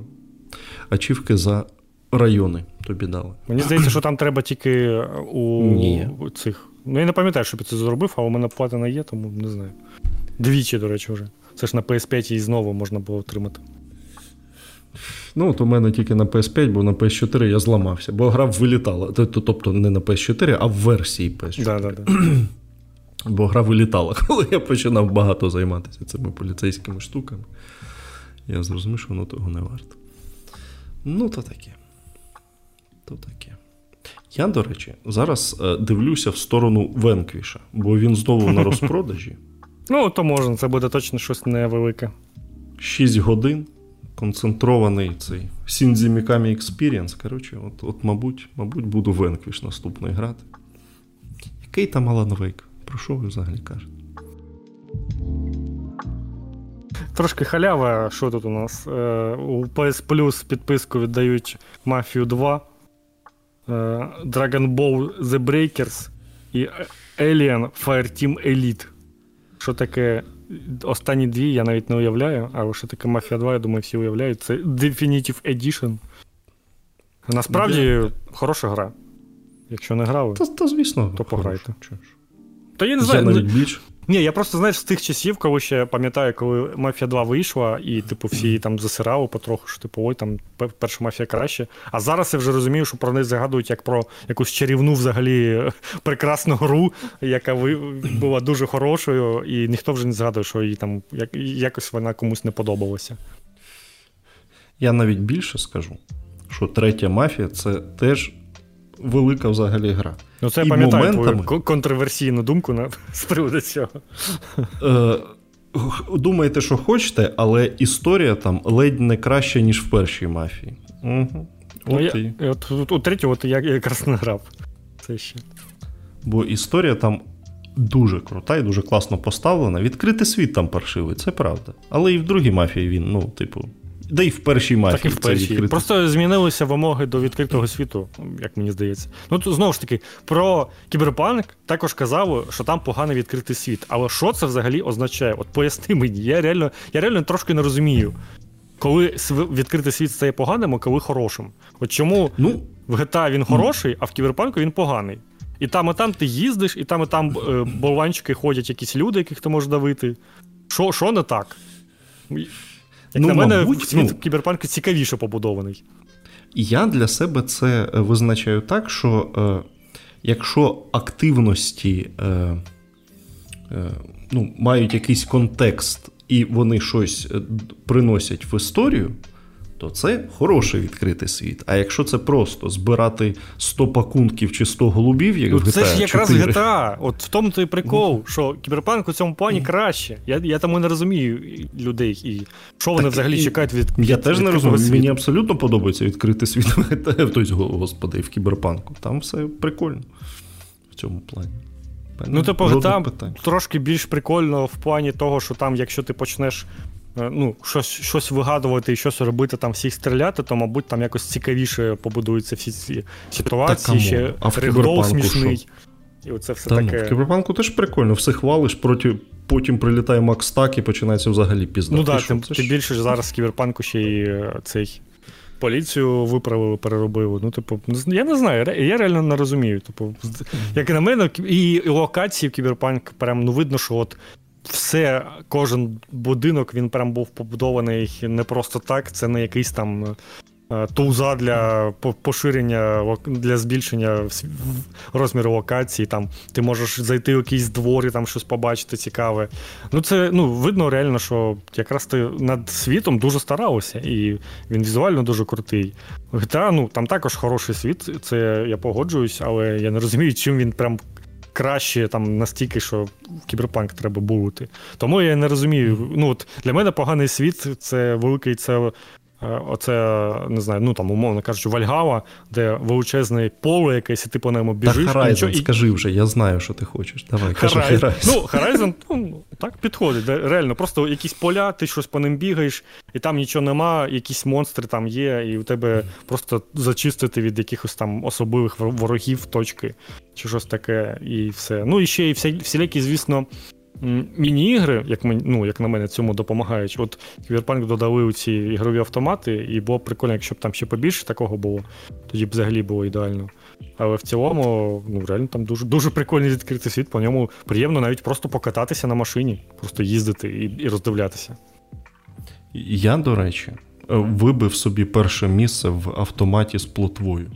ачівки за райони тобі дали.
Мені здається, що там треба тільки у, Ні. у цих. Ну, я не пам'ятаю, щоб я це зробив, а у мене платина є, тому не знаю. Двічі, до речі, вже. Це ж на PS5 і знову можна було отримати.
Ну, от у мене тільки на PS5, бо на PS4 я зламався, бо гра вилітала. Тобто не на PS4, а в версії PS4.
Да, да, да.
Бо гра вилітала, коли я починав багато займатися цими поліцейськими штуками. Я зрозумів, що воно того не варто. Ну, то таке. То таке. Я, до речі, зараз е, дивлюся в сторону Венквіша, бо він знову на розпродажі.
Ну, то можна, це буде точно щось невелике.
6 годин. Концентрований цей Сінзі Мікамі Experience. Коротше, от, от, мабуть, мабуть, буду Венквіш наступний грати. Який там Алан Вейк? Про що ви взагалі кажете?
Трошки халява, що тут у нас? Е, у PS Plus підписку віддають Мафію 2. Е, Dragon Ball The Breakers і Alien Fireteam Elite. Що таке останні дві, я навіть не уявляю, а що таке Mafia 2, я думаю, всі уявляють. Це Definitive Edition. Насправді yeah. хороша гра. Якщо не грали,
то, то звісно,
то пограйте.
То я не знаю. Я навіть ну, більш.
Ні, я просто знаєш з тих часів, коли ще пам'ятаю, коли Мафія 2 вийшла, і типу всі її там засирали потроху, що типу, ой, там перша мафія краще. А зараз я вже розумію, що про неї згадують як про якусь чарівну взагалі прекрасну гру, яка була дуже хорошою, і ніхто вже не згадує, що їй там якось вона комусь не подобалася.
Я навіть більше скажу, що третя мафія це теж велика взагалі гра.
Ну, це я пам'ятаю моментами... твою контроверсійну думку на з приводу цього.
Е, Думаєте, що хочете, але історія там ледь не краща, ніж в першій мафії. Угу.
Ну, от я, і... от, от, У третю от я якраз не грав. Це ще.
Бо історія там дуже крута і дуже класно поставлена. Відкритий світ там паршивий, це правда. Але і в другій мафії він, ну, типу, Да і в першій мафії.
Так і в першій. Просто змінилися вимоги до відкритого світу, як мені здається. Ну, то, знову ж таки, про кіберпанк також казали, що там поганий відкритий світ. Але що це взагалі означає? От поясни мені, я реально я реально трошки не розумію, коли відкритий світ стає поганим, а коли хорошим. От чому ну, в GTA він хороший, а в кіберпанку він поганий. І там, і там ти їздиш, і там, і там е, болванчики ходять якісь люди, яких ти можеш давити. Що що не так? Як ну, на мене, мабуть, світ ну, кіберпанк цікавіше побудований.
Я для себе це е, визначаю так, що е, якщо активності е, е, ну, мають якийсь контекст і вони щось е, приносять в історію, то це хороший відкритий світ. А якщо це просто збирати 100 пакунків чи 100 голубів, як
ну,
в GTA
Це ж якраз
4.
GTA. От в тому той прикол, що кіберпанк у цьому плані краще. Я я тому не розумію людей, і що вони так, взагалі і... чекають від
Я
від,
теж
від
не розумію. Світу. Мені абсолютно подобається відкритий світ тобто, господи, в кіберпанку. Там все прикольно в цьому плані.
Ну, типу, там питань. трошки більш прикольно в плані того, що там, якщо ти почнеш ну, щось щось вигадувати і щось робити, там всіх стріляти, то, мабуть, там якось цікавіше побудуються всі ці ситуації,
так,
ще
а в
смішний. І оце все
Та,
таке.
Ну, в кіберпанку теж прикольно, все хвалиш, проти, потім прилітає Макс Так і починається взагалі пізда.
Ну так, тим, тим більше ж зараз в кіберпанку ще й е, цей. Поліцію виправили, переробили. Ну, типу, я не знаю, я реально не розумію. Типу, як на мене, і локації в кіберпанк прям ну видно, що от все, кожен будинок він прям був побудований не просто так. Це не якийсь там е, тулза для поширення для збільшення розміру локації. Там ти можеш зайти в якийсь двор і там щось побачити цікаве. Ну це ну видно реально, що якраз ти над світом дуже старалися, і він візуально дуже крутий. GTA, ну там також хороший світ, це я погоджуюсь, але я не розумію, чим він прям краще там настільки, що кіберпанк треба бути. Тому я не розумію. Ну, от Для мене поганий світ це великий це оце, не знаю, ну там, умовно кажучи, Вальгава, де величезне поле якесь, і ти по ньому біжиш.
Так, Horizon, скажи вже, я знаю, що ти хочеш. Давай, кажи
Horizon. Ну, Horizon, ну, так підходить. Реально, просто якісь поля, ти щось по ним бігаєш, і там нічого нема, якісь монстри там є, і у тебе просто зачистити від якихось там особливих ворогів точки, чи щось таке, і все. Ну, і ще і всілякі, звісно міні-ігри, як ми, ну, як на мене, цьому допомагають. От Кіберпанк додали ці ігрові автомати, і було б прикольно, якщо б там ще побільше такого було, тоді б взагалі було ідеально. Але в цілому, ну, реально там дуже дуже прикольний відкритий світ, по ньому приємно навіть просто покататися на машині, просто їздити і, і роздивлятися.
Я, до речі, вибив собі перше місце в автоматі з плотвою.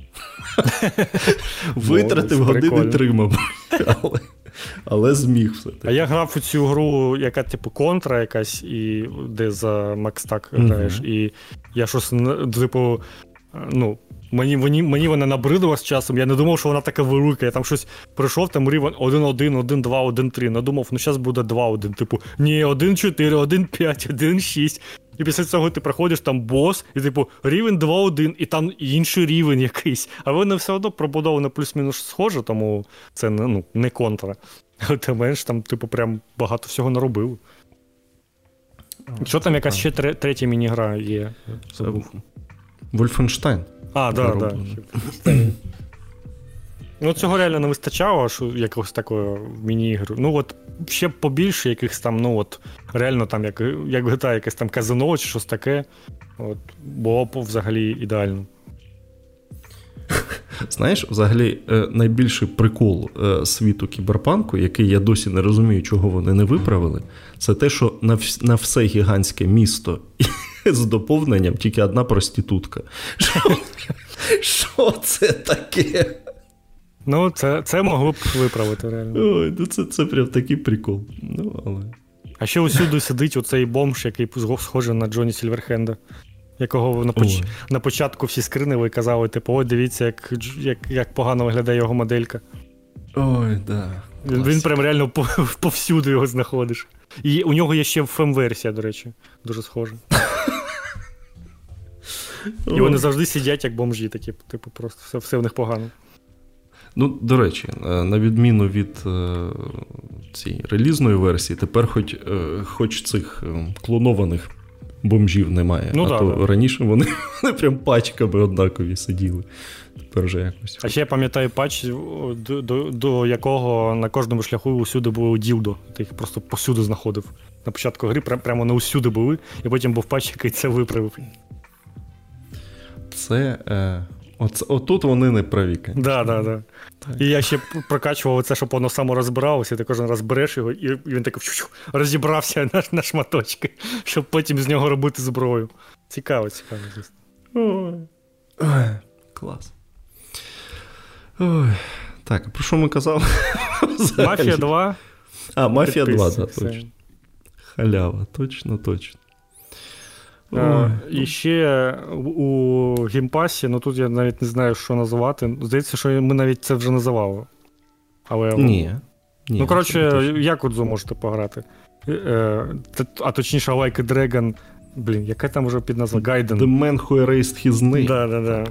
Витратив години три, мабуть. Але зміг все.
А я грав у цю гру, яка, типу, контра якась, і де за Макстак граєш. І я щось, типу, ну. Мені мені, мені вона набридила з часом, я не думав, що вона така велика. Я там щось прийшов, там рівень 1-1, 1-2, 1-3. Надумав, ну зараз буде 2-1. Типу, ні, 1-4, 1-5, 1-6. І після цього ти проходиш там бос, і типу рівень 2-1, і там інший рівень якийсь. А воно все одно пробудовано плюс-мінус схоже, тому це ну, не контра. Але ти менш там, типу, прям багато всього наробив. Що там якась ще третя міні-гра є?
Вольфенштайн.
А, так, так. Ну, цього реально не вистачало, що якогось такого міні-ігру. Ну, от ще побільше якихось там, ну от, реально там, як як GTA, якесь там казино чи щось таке. От, Було б взагалі ідеально.
Знаєш, взагалі, е, найбільший прикол е, світу кіберпанку, який я досі не розумію, чого вони не виправили, це те, що на на все гігантське місто з доповненням тільки одна проститутка. Що, що це таке?
Ну, це це могло б виправити реально.
Ой, ну це це прям такий прикол. Ну, але...
А ще усюди сидить оцей бомж, який схожий на Джоні Сільверхенда, якого на поч... на початку всі скринили і казали, типу, ой, дивіться, як як, як погано виглядає його моделька.
Ой, да.
Він він прям реально повсюди його знаходиш. І у нього є ще фем-версія, до речі, дуже схожа. І вони завжди сидять, як бомжі, такі, типу, просто все, все в них погано.
Ну, до речі, е, на відміну від е, цієї релізної версії, тепер хоч е, хоч цих клонованих бомжів немає. Ну, а да, то да. раніше вони, вони прям пачками однакові сиділи. Тепер вже якось.
А ще я пам'ятаю патч, до, до, до якого на кожному шляху усюди було ділдо. Ти їх просто посюди знаходив. На початку гри прямо не усюди були, і потім був патч, який це виправив.
Це. Е... Оце, отут вони не праві.
Так, да, да, Так. І я ще прокачував це, щоб воно само розбиралося, ти кожен раз береш його, і він так розібрався на на шматочки, щоб потім з нього робити зброю. Цікаво, цікаво, звісно.
Ой. Ой, Клас. Ой. Так, про що ми казали?
Мафія 2.
А, Мафія 2, так, точно. Халява, точно, точно.
Ой. І ще у геймпасі, ну тут я навіть не знаю, що називати. Здається, що ми навіть це вже називали. Але...
Ні.
Ні, Ну, коротше, Якудзу можете пограти. Е, а точніше, Like a Dragon. Блін, яка там вже під назва? Гайден.
The Man Who Erased His Name.
Да, да, да.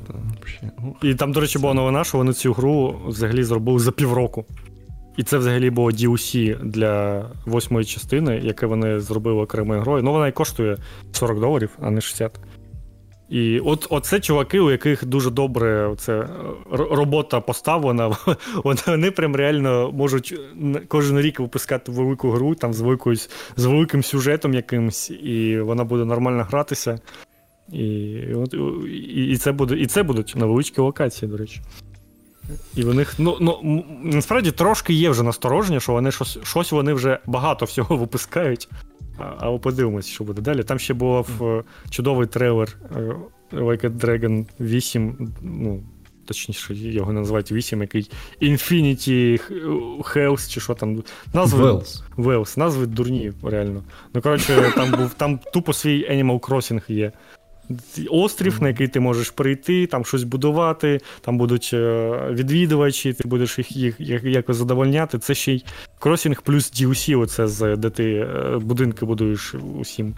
І там, до речі, була новина, що вони цю гру взагалі зробили за півроку. І це взагалі було DLC для восьмої частини, яке вони зробили окремою грою. Ну, вона і коштує 40 доларів, а не 60. І от оце чуваки, у яких дуже добре оце, робота поставлена, вони прям реально можуть кожен рік випускати велику гру там з великою, з великим сюжетом якимось, і вона буде нормально гратися. І і, і, це буде, і це будуть невеличкі локації, до речі. І в них, ну, ну насправді трошки є вже настороження, що вони щось щось вони вже багато всього випускають. Але подивимось, що буде далі. Там ще був е, чудовий трейлер е, Like a Dragon 8. ну, Точніше, його називають 8, який Infinity Health, чи що там.
Назви Wells.
Wells. Назви дурні, реально. Ну, коротше, там був там тупо свій Animal Crossing є острів, на який ти можеш прийти, там щось будувати, там будуть е, відвідувачі, ти будеш їх їх якось задовольняти. Це ще й кросінг плюс DLC, оце де ти е, будинки будуєш усім.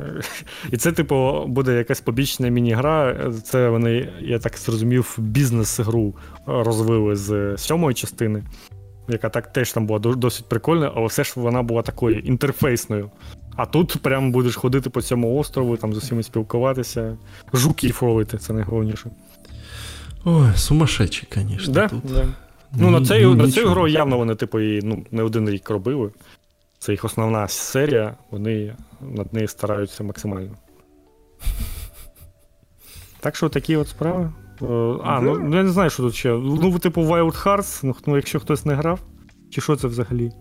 Е, і це, типу, буде якась побічна міні-гра. Це вони, я так зрозумів, бізнес-гру розвили з сьомої частини, яка так теж там була досить прикольна, але все ж вона була такою інтерфейсною. А тут прямо будеш ходити по цьому острову, там з усіма спілкуватися. Жуків ловити, це найголовніше.
Ой, сумасшедші, звісно.
Да? тут. Да. Ну, на цю, на цю гру явно вони, типу, і, ну, не один рік робили. Це їх основна серія, вони над нею стараються максимально. Так що такі от справи. Е, а, ну я не знаю, що тут ще. Ну, типу, Wild Hearts, ну, якщо хтось не грав, чи що це взагалі?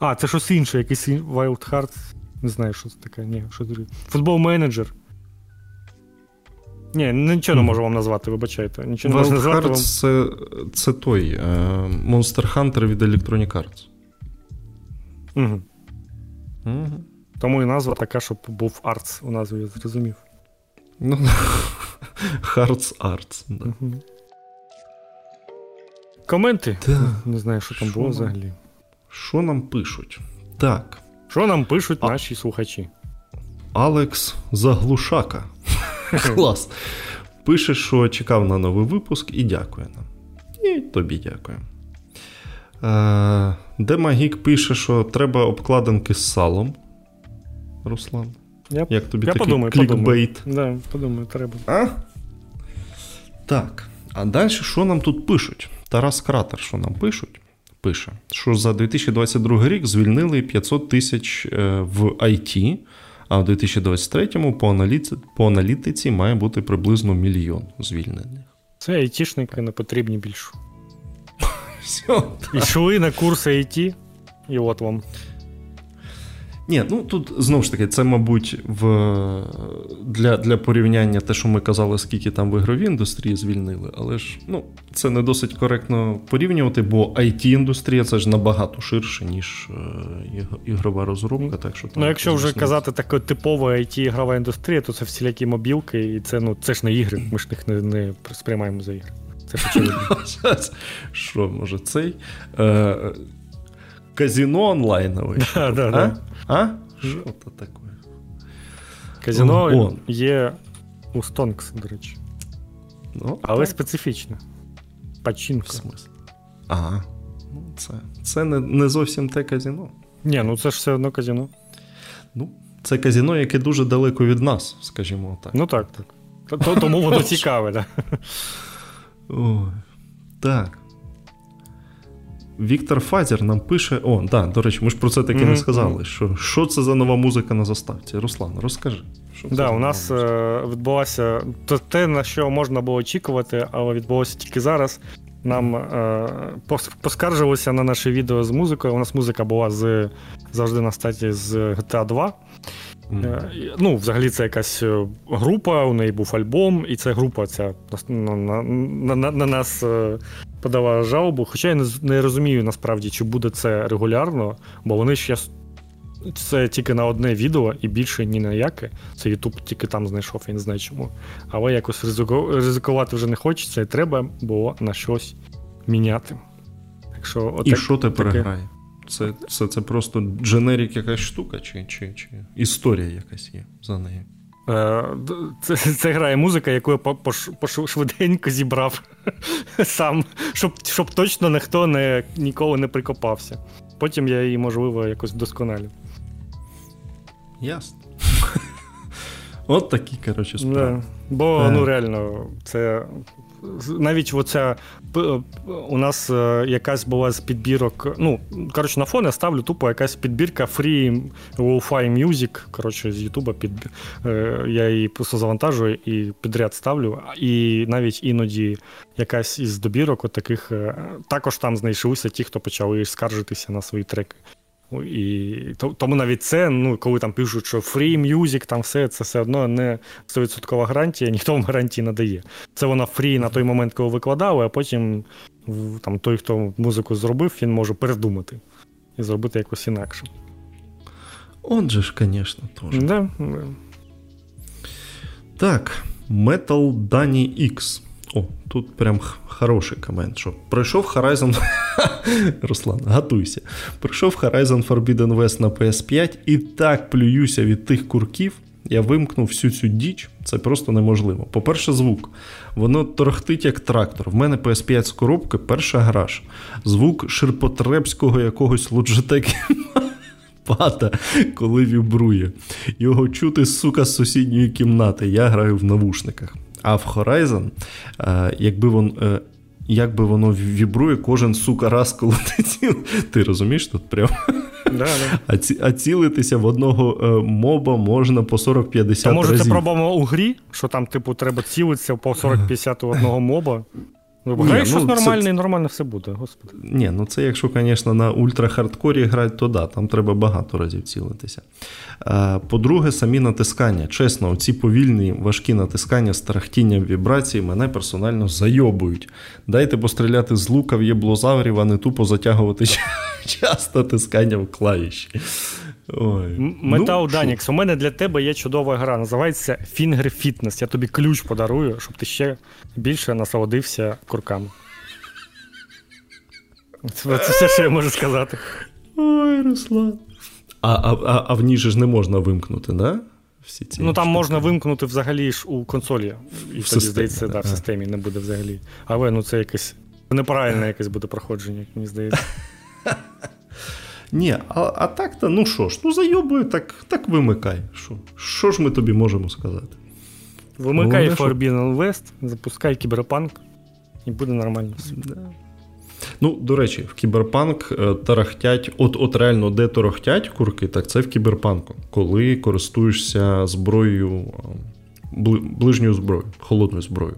А, це щось інше, якийсь Wild Hearts. Не знаю, що це таке. Ні, що це. Футбол менеджер. Ні, нічого не можу вам назвати, вибачайте. Нічого не можу назвати
вам. Це це той е, Monster Hunter від Electronic Arts.
Угу. Угу. Тому і назва така, щоб був Arts у назві, я зрозумів.
Ну, Hearts Arts. Да. Угу.
Коменти? Да. Не знаю, що там що було нам? взагалі.
Що нам пишуть? Так.
Що нам пишуть а... наші слухачі?
Алекс Заглушака. Клас. Пише, що чекав на новий випуск і дякує нам. І тобі дякую. Е, Демагік пише, що треба обкладинки з салом. Руслан.
Я,
Як тобі
я
такий
подумаю,
клікбейт?
Подумаю. Да, подумаю, треба.
А? Так. А далі що нам тут пишуть? Тарас Кратер, що нам пишуть? Пише, що за 2022 рік звільнили 500 тисяч е, в IT, а в 2023 по аналітиці, по аналітиці має бути приблизно мільйон звільнених.
Це айтішники не потрібні більше. Ішли на курси IT, і от вам.
Ні, ну тут знову ж таки, це, мабуть, в, для для порівняння те, що ми казали, скільки там в ігровій індустрії звільнили, але ж ну, це не досить коректно порівнювати, бо it-індустрія це ж набагато ширше, ніж е, ігрова розробка. так що
там Ну, якщо вже казати таке типова it-ігрова індустрія, то це всілякі мобілки, і це ну, це ж не ігри, ми ж їх не, не сприймаємо за ігри. Це очевидно.
Що, може, цей? Е, казино онлайнове.
Да, да, да.
А? Що це таке?
Казино О. є у Стонкс, до речі. Ну, Але так. специфічно. Пачинка. В смислі?
Ага. Ну, Це це не не зовсім те казино.
Ні, ну це ж все одно казино.
Ну, Це казино, яке дуже далеко від нас, скажімо так.
Ну так, так. Тому воно цікаве, так.
Ой. Так. Віктор Фазер нам пише: О, да, до речі, ми ж про це таки mm-hmm. не сказали. Що що це за нова музика на заставці? Руслан, розкажи.
Що це да, У нас е- відбулося то те, на що можна було очікувати, але відбулося тільки зараз. Нам е- поскаржилися на наше відео з музикою. У нас музика була з завжди на статі з GTA 2. Mm. Ну, Взагалі, це якась е, група, у неї був альбом, і ця група ця на на, на, на нас е, подала жалобу. Хоча я не розумію насправді, чи буде це регулярно, бо вони ще це тільки на одне відео і більше ні на яке. Це Ютуб тільки там знайшов, я не знаю чому. Але якось ризикувати вже не хочеться і треба було на щось міняти.
Так що, отак, І що тепер таке... грає? Це це, це просто дженерік якась штука, чи, чи, чи історія якась є за нею?
Е, це це грає музика, яку я швиденько зібрав сам, щоб щоб точно ніхто не, ніколи не прикопався. Потім я її, можливо, якось вдосконалю.
Ясно. От такі, коротше, справи. Да.
Бо, е. ну реально, це навіть оця у нас е, якась була з підбірок. Ну, коротше, на фон я ставлю тупо якась підбірка Free Lo-Fi Music. Коротше, з Ютуба під е, я її просто завантажую і підряд ставлю. І навіть іноді якась із добірок, от таких е, також там знайшлися ті, хто почали скаржитися на свої треки. І Тому навіть це, ну, коли там пишуть, що free music, там все це все одно не 100% гарантія, ніхто вам гарантії не дає. Це вона фрі на той момент, коли викладали, а потім там, той, хто музику зробив, він може передумати і зробити якось інакше.
Он же ж, звісно, теж.
Да.
Так, Metal Dani X. Тут прям хороший комент. що Пройшов Horizon. Руслан, готуйся. Пройшов Horizon Forbidden West на PS5 і так плююся від тих курків. Я вимкнув всю цю діч, це просто неможливо. По-перше, звук. Воно торохтить як трактор. В мене PS5 з коробки, перша граш. Звук ширпотребського якогось лоджитеки пата, коли вібрує. Його чути, сука, з сусідньої кімнати. Я граю в навушниках. А в Horizon, е, якби вон, е, як би воно вібрує кожен сука раз, коли ти ціл. Ти розумієш тут прямо?
Да, да.
А ці, а цілитися в одного е, моба можна по 40-50 разів. То
може це пробуємо у грі, що там, типу, треба цілитися по 40-50 у одного моба. Ну, щось ну, нормальне це... і нормально все буде, господи.
Ні, ну це якщо, звісно, на ультрахардкорі грати, то да, там треба багато разів цілитися. По-друге, самі натискання. Чесно, ці повільні важкі натискання з тарахтінням вібрацій мене персонально зайобують. Дайте постріляти з лука в єблозаврів, а не тупо затягувати час натискання в клавіші.
Ой. Метал ну, Данікс, у мене для тебе є чудова гра. Називається Finger Fitness. Я тобі ключ подарую, щоб ти ще більше насолодився курками. Це, це все, що я можу сказати.
Ой, Руслан. А а, а, а в ній же ж не можна вимкнути, да? Всі ці
Ну там штуки. можна вимкнути взагалі ж у консолі. І в тоді, здається, да, в системі не буде взагалі. Але ну це якесь неправильне якесь буде проходження, як мені здається.
Ні, а а так-то, ну що ж, ну зайобує, так так вимикай. Що Що ж ми тобі можемо сказати?
Вимикай Forbidden West, запускай кіберпанк, і буде нормально. Да.
Ну, до речі, в кіберпанк е, тарахтять, от от реально де торохтять курки, так це в кіберпанку, коли користуєшся зброєю, ближньою зброєю, холодною зброєю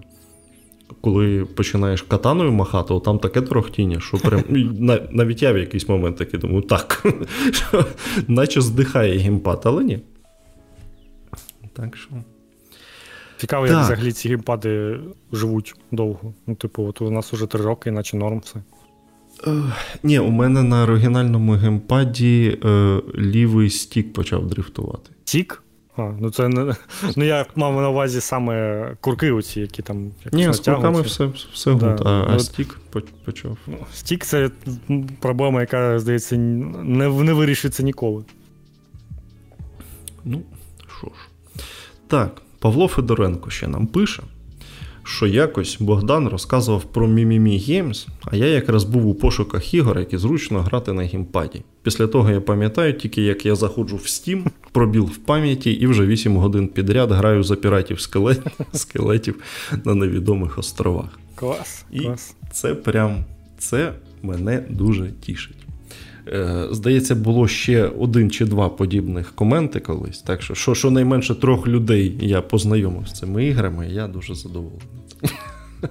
коли починаєш катаною махати, там таке трохтіння, що прям навіть я в якийсь момент такий думаю, так, наче здихає геймпад, але ні. Так що.
Цікаво, як взагалі ці геймпади живуть довго. Ну, типу, от у нас уже три роки, наче норм все.
ні, у мене на оригінальному геймпаді е, лівий стік почав дрифтувати.
Стік? А, ну це не. Ну я мав на увазі саме курки, оці, які там.
Ні, з курками все все да. гуд, а, а стік почав.
Ну, стік це проблема, яка, здається, не не вирішиться ніколи.
Ну, що ж. Так, Павло Федоренко ще нам пише що якось Богдан розказував про Мімімі Games, а я якраз був у пошуках ігор, які зручно грати на геймпаді. Після того я пам'ятаю тільки, як я заходжу в Steam, пробіл в пам'яті і вже 8 годин підряд граю за піратів скелетів на невідомих островах.
Клас.
І
клас.
це прям це мене дуже тішить. Е, здається, було ще один чи два подібних коменти колись. Так що, що щонайменше трьох людей я познайомив з цими іграми, я дуже задоволений.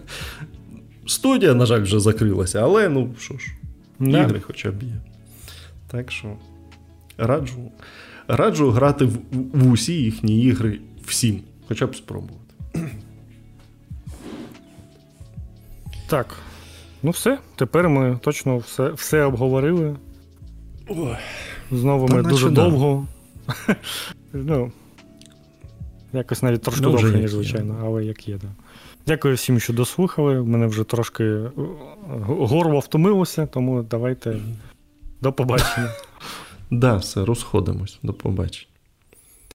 Студія, на жаль, вже закрилася, але ну що ж, ігри хоча б є. Так що раджу раджу грати в, в усі їхні ігри всім, хоча б спробувати.
Так. Ну, все. Тепер ми точно все, все обговорили. Знову ми дуже да. довго. ну, Якось навіть трошки ну, довше, ніж звичайно, але як є, так. Да. Дякую всім, що дослухали. Мене вже трошки е, горло втомилося, тому давайте до побачення.
Да, все, розходимось. До побачення.